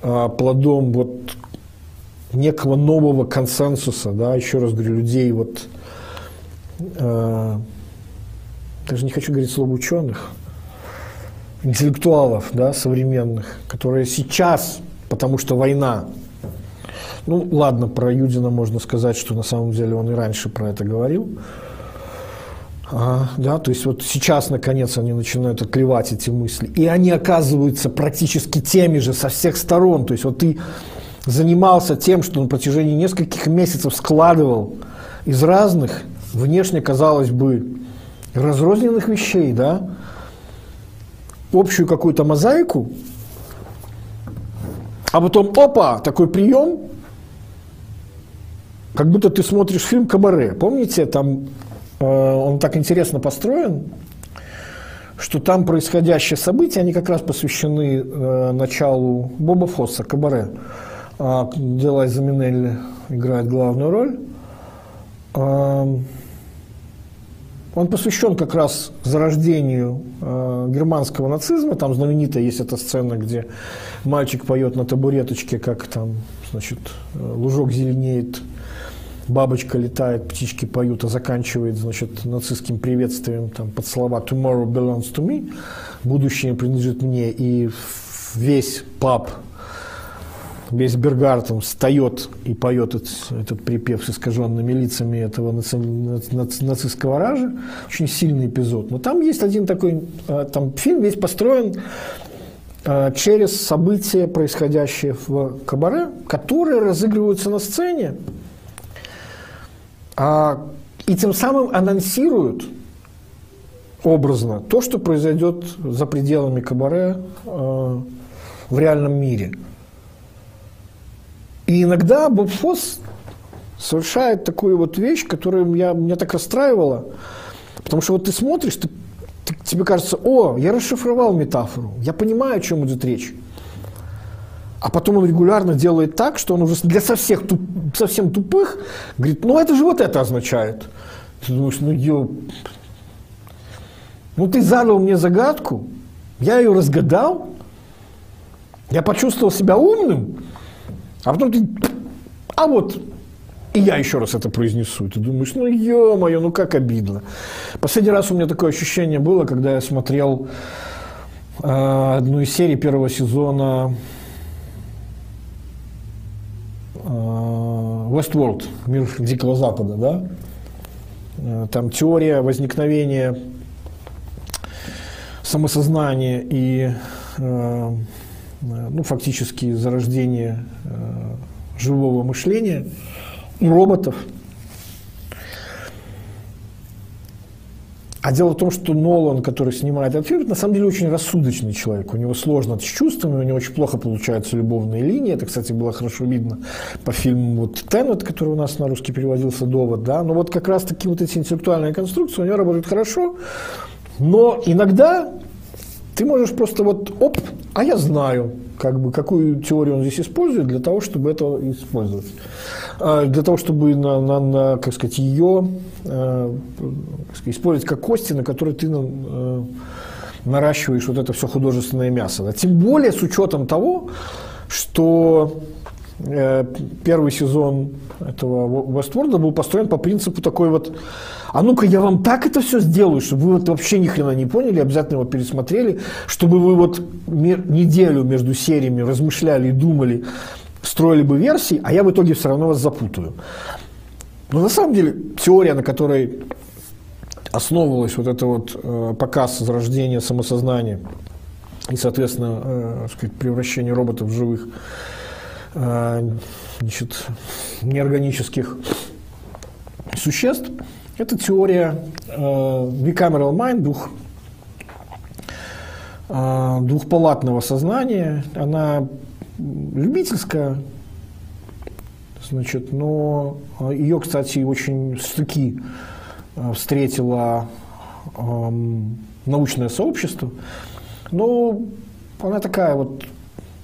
а, плодом вот некого нового консенсуса, да, еще раз говорю, людей вот а, даже не хочу говорить слово ученых, интеллектуалов, да, современных, которые сейчас, потому что война, ну ладно, про Юдина можно сказать, что на самом деле он и раньше про это говорил, а, да, то есть вот сейчас, наконец, они начинают отклевать эти мысли. И они оказываются практически теми же со всех сторон. То есть вот ты занимался тем, что на протяжении нескольких месяцев складывал из разных, внешне, казалось бы, разрозненных вещей, да, общую какую-то мозаику, а потом, опа, такой прием, как будто ты смотришь фильм «Кабаре». Помните, там э, он так интересно построен, что там происходящие события, они как раз посвящены э, началу Боба Фосса, «Кабаре», э, где Лайза Минелли играет главную роль. Э, он посвящен как раз зарождению э, германского нацизма. Там знаменитая есть эта сцена, где мальчик поет на табуреточке, как там, значит, э, лужок зеленеет, бабочка летает, птички поют, а заканчивает, значит, нацистским приветствием там, под слова «Tomorrow belongs to me», «Будущее принадлежит мне», и весь паб весь Бергартом встает и поет этот, этот припев с искаженными лицами этого наци, наци, нацистского ража. Очень сильный эпизод. Но там есть один такой, а, там фильм весь построен а, через события, происходящие в Кабаре, которые разыгрываются на сцене, а, и тем самым анонсируют образно то, что произойдет за пределами Кабаре в реальном мире – и иногда Боб Фосс совершает такую вот вещь, которая меня, меня так расстраивала. Потому что вот ты смотришь, ты, ты, тебе кажется, о, я расшифровал метафору, я понимаю, о чем идет речь. А потом он регулярно делает так, что он уже для совсем, туп, совсем тупых говорит, ну это же вот это означает. Ты думаешь, ну ё... Ну ты задал мне загадку, я ее разгадал, я почувствовал себя умным, а потом ты А вот и я еще раз это произнесу. Ты думаешь, ну ё-моё, ну как обидно. Последний раз у меня такое ощущение было, когда я смотрел э, одну из серий первого сезона э, Westworld, мир Дикого Запада, да? Э, там теория возникновения самосознания и э, ну, фактически зарождение э, живого мышления – роботов. А дело в том, что Нолан, который снимает этот фильм, на самом деле очень рассудочный человек. У него сложно с чувствами, у него очень плохо получаются любовные линии. Это, кстати, было хорошо видно по фильму вот Теннет, который у нас на русский переводился «Довод». Да? Но вот как раз таки вот эти интеллектуальные конструкции у него работают хорошо. Но иногда ты можешь просто вот, оп, а я знаю, как бы, какую теорию он здесь использует для того, чтобы это использовать. А, для того, чтобы на, на, на как сказать, ее э, использовать как кости, на которые ты э, наращиваешь вот это все художественное мясо. Тем более с учетом того, что первый сезон этого Westworld был построен по принципу такой вот а ну-ка я вам так это все сделаю, чтобы вы вот вообще ни хрена не поняли, обязательно его пересмотрели, чтобы вы вот неделю между сериями размышляли и думали, строили бы версии, а я в итоге все равно вас запутаю. Но на самом деле теория, на которой основывалась вот это вот э, показ зарождения самосознания и, соответственно, э, сказать, превращение роботов в живых э, значит, неорганических существ, это теория э, bicameral mind, двух, э, двухпалатного сознания. Она любительская, значит, но ее, кстати, очень стыки встретила э, научное сообщество. Но она такая вот,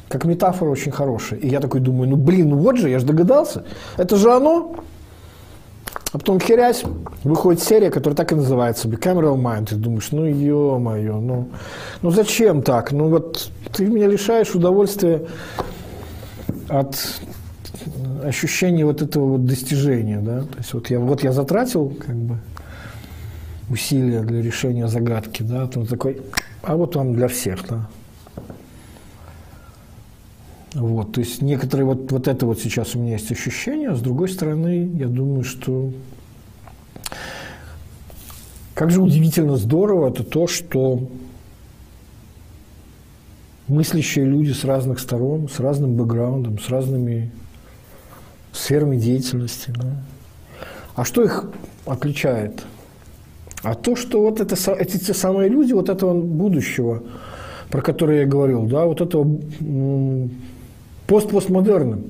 как метафора очень хорошая. И я такой думаю, ну блин, вот же, я же догадался. Это же оно. А потом херясь, выходит серия, которая так и называется, Bicameral Mind. Ты думаешь, ну ё-моё, ну, ну зачем так? Ну вот ты меня лишаешь удовольствия от ощущения вот этого вот достижения, да? То есть вот я, вот я затратил как бы усилия для решения загадки, да, то такой, а вот вам для всех, да. Вот, то есть некоторые вот, вот это вот сейчас у меня есть ощущение, а с другой стороны, я думаю, что как же удивительно здорово это то, что мыслящие люди с разных сторон, с разным бэкграундом, с разными сферами деятельности. Да? А что их отличает? А то, что вот это, эти те самые люди, вот этого будущего, про которое я говорил, да, вот этого постпостмодерном.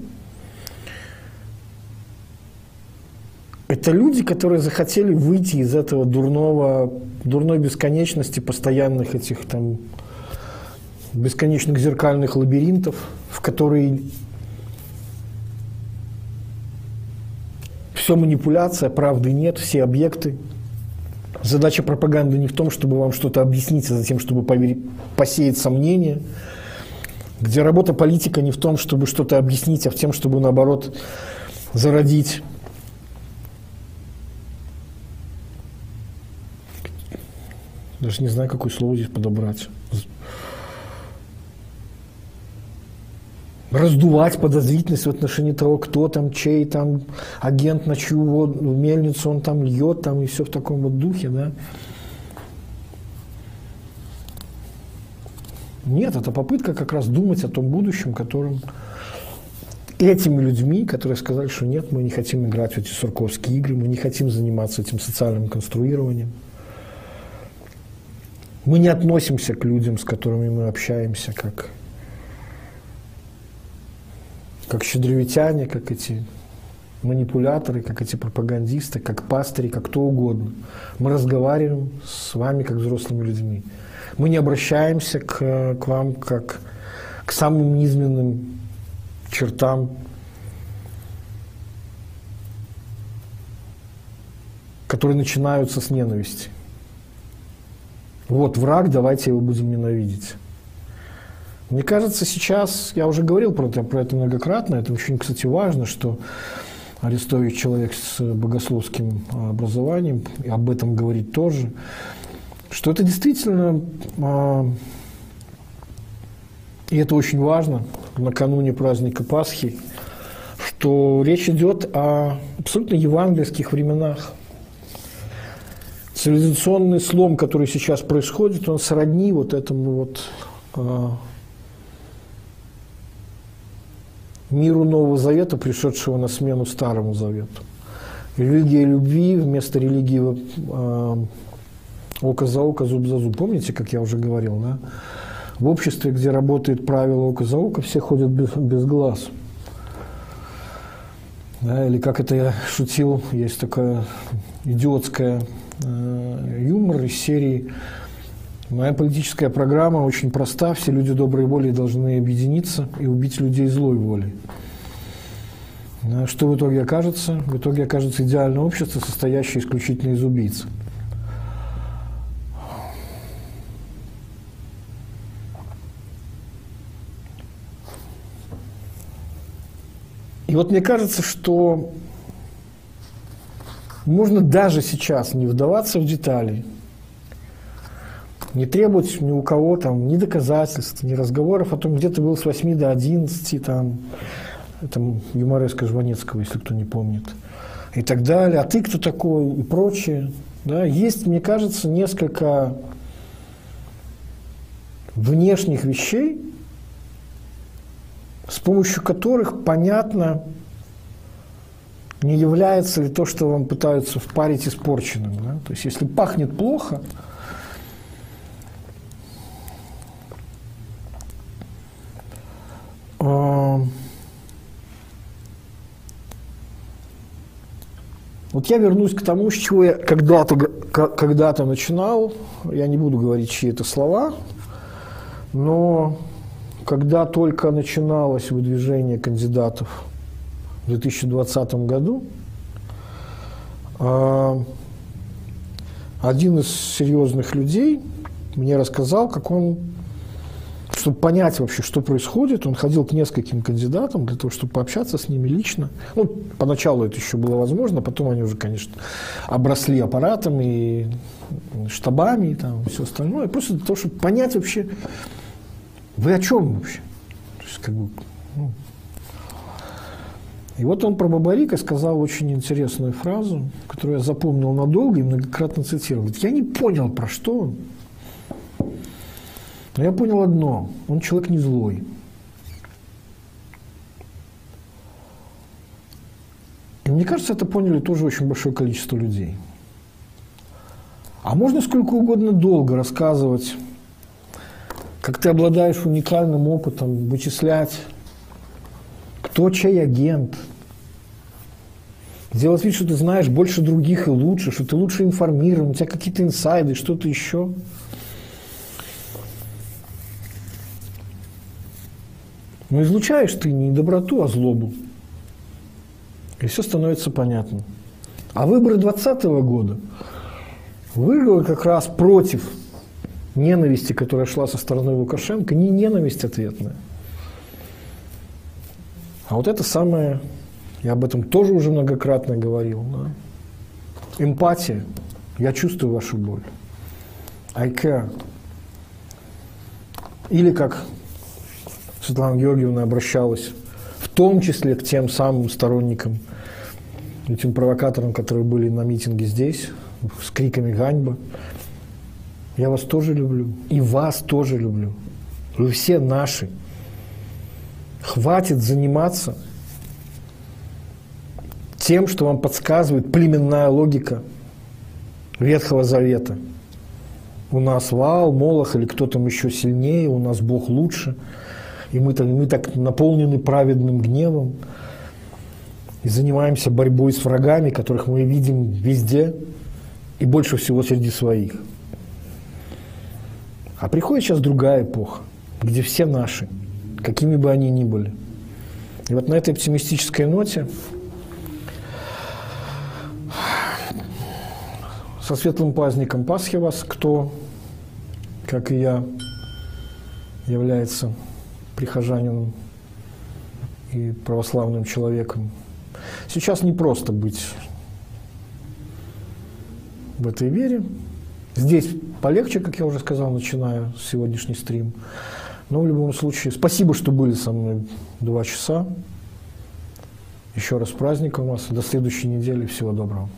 Это люди, которые захотели выйти из этого дурного, дурной бесконечности постоянных этих там бесконечных зеркальных лабиринтов, в которые все манипуляция, правды нет, все объекты. Задача пропаганды не в том, чтобы вам что-то объяснить, а затем, чтобы поверить, посеять сомнения – где работа политика не в том, чтобы что-то объяснить, а в том, чтобы, наоборот, зародить Даже не знаю, какое слово здесь подобрать. Раздувать подозрительность в отношении того, кто там, чей там агент, на чью мельницу он там льет, там и все в таком вот духе, да. Нет, это попытка как раз думать о том будущем, которым этими людьми, которые сказали, что нет, мы не хотим играть в эти сурковские игры, мы не хотим заниматься этим социальным конструированием. Мы не относимся к людям, с которыми мы общаемся, как, как щедровитяне, как эти манипуляторы, как эти пропагандисты, как пастыри, как кто угодно. Мы разговариваем с вами, как взрослыми людьми. Мы не обращаемся к, к вам как к самым низменным чертам которые начинаются с ненависти. Вот враг, давайте его будем ненавидеть. Мне кажется, сейчас, я уже говорил про это, про это многократно, это очень, кстати, важно, что Арестович человек с богословским образованием, и об этом говорит тоже, что это действительно, а, и это очень важно, накануне праздника Пасхи, что речь идет о абсолютно евангельских временах. Цивилизационный слом, который сейчас происходит, он сродни вот этому вот а, миру Нового Завета, пришедшего на смену Старому Завету. Религия любви вместо религии э, око за око, зуб за зуб. Помните, как я уже говорил, да? В обществе, где работает правило око за око, все ходят без, без глаз. Да, или как это я шутил, есть такая идиотская э, юмор из серии Моя политическая программа очень проста. Все люди доброй воли должны объединиться и убить людей злой волей. Что в итоге окажется? В итоге окажется идеальное общество, состоящее исключительно из убийц. И вот мне кажется, что можно даже сейчас не вдаваться в детали, не требовать ни у кого там ни доказательств, ни разговоров о том, где ты был с 8 до 11, там, там юмореска Жванецкого, если кто не помнит, и так далее, а ты кто такой и прочее. Да? Есть, мне кажется, несколько внешних вещей, с помощью которых понятно, не является ли то, что вам пытаются впарить испорченным. Да? То есть, если пахнет плохо, Вот я вернусь к тому, с чего я когда-то когда начинал. Я не буду говорить чьи это слова, но когда только начиналось выдвижение кандидатов в 2020 году, а, один из серьезных людей мне рассказал, как он чтобы понять вообще, что происходит, он ходил к нескольким кандидатам для того, чтобы пообщаться с ними лично. Ну, поначалу это еще было возможно, потом они уже, конечно, обросли аппаратами, штабами и там все остальное. Просто для того, чтобы понять вообще, вы о чем вообще? То есть, как бы, ну. И вот он про Бабарика сказал очень интересную фразу, которую я запомнил надолго и многократно цитировал. Я не понял, про что он. Но я понял одно, он человек не злой. И мне кажется, это поняли тоже очень большое количество людей. А можно сколько угодно долго рассказывать, как ты обладаешь уникальным опытом, вычислять, кто чей агент, делать вид, что ты знаешь больше других и лучше, что ты лучше информирован, у тебя какие-то инсайды, что-то еще – Но излучаешь ты не доброту, а злобу. И все становится понятно. А выборы 2020 года выиграли как раз против ненависти, которая шла со стороны Лукашенко, не ненависть ответная. А вот это самое, я об этом тоже уже многократно говорил, да? эмпатия. Я чувствую вашу боль. I care. Или как Светлана Георгиевна обращалась в том числе к тем самым сторонникам, этим провокаторам, которые были на митинге здесь, с криками «Ганьба!». Я вас тоже люблю. И вас тоже люблю. Вы все наши. Хватит заниматься тем, что вам подсказывает племенная логика Ветхого Завета. У нас Вал, Молох или кто там еще сильнее, у нас Бог лучше – и мы, мы так наполнены праведным гневом, и занимаемся борьбой с врагами, которых мы видим везде, и больше всего среди своих. А приходит сейчас другая эпоха, где все наши, какими бы они ни были. И вот на этой оптимистической ноте со светлым праздником Пасхи вас, кто, как и я, является прихожанином и православным человеком. Сейчас не просто быть в этой вере. Здесь полегче, как я уже сказал, начиная сегодняшний стрим. Но в любом случае, спасибо, что были со мной два часа. Еще раз праздником вас. До следующей недели. Всего доброго.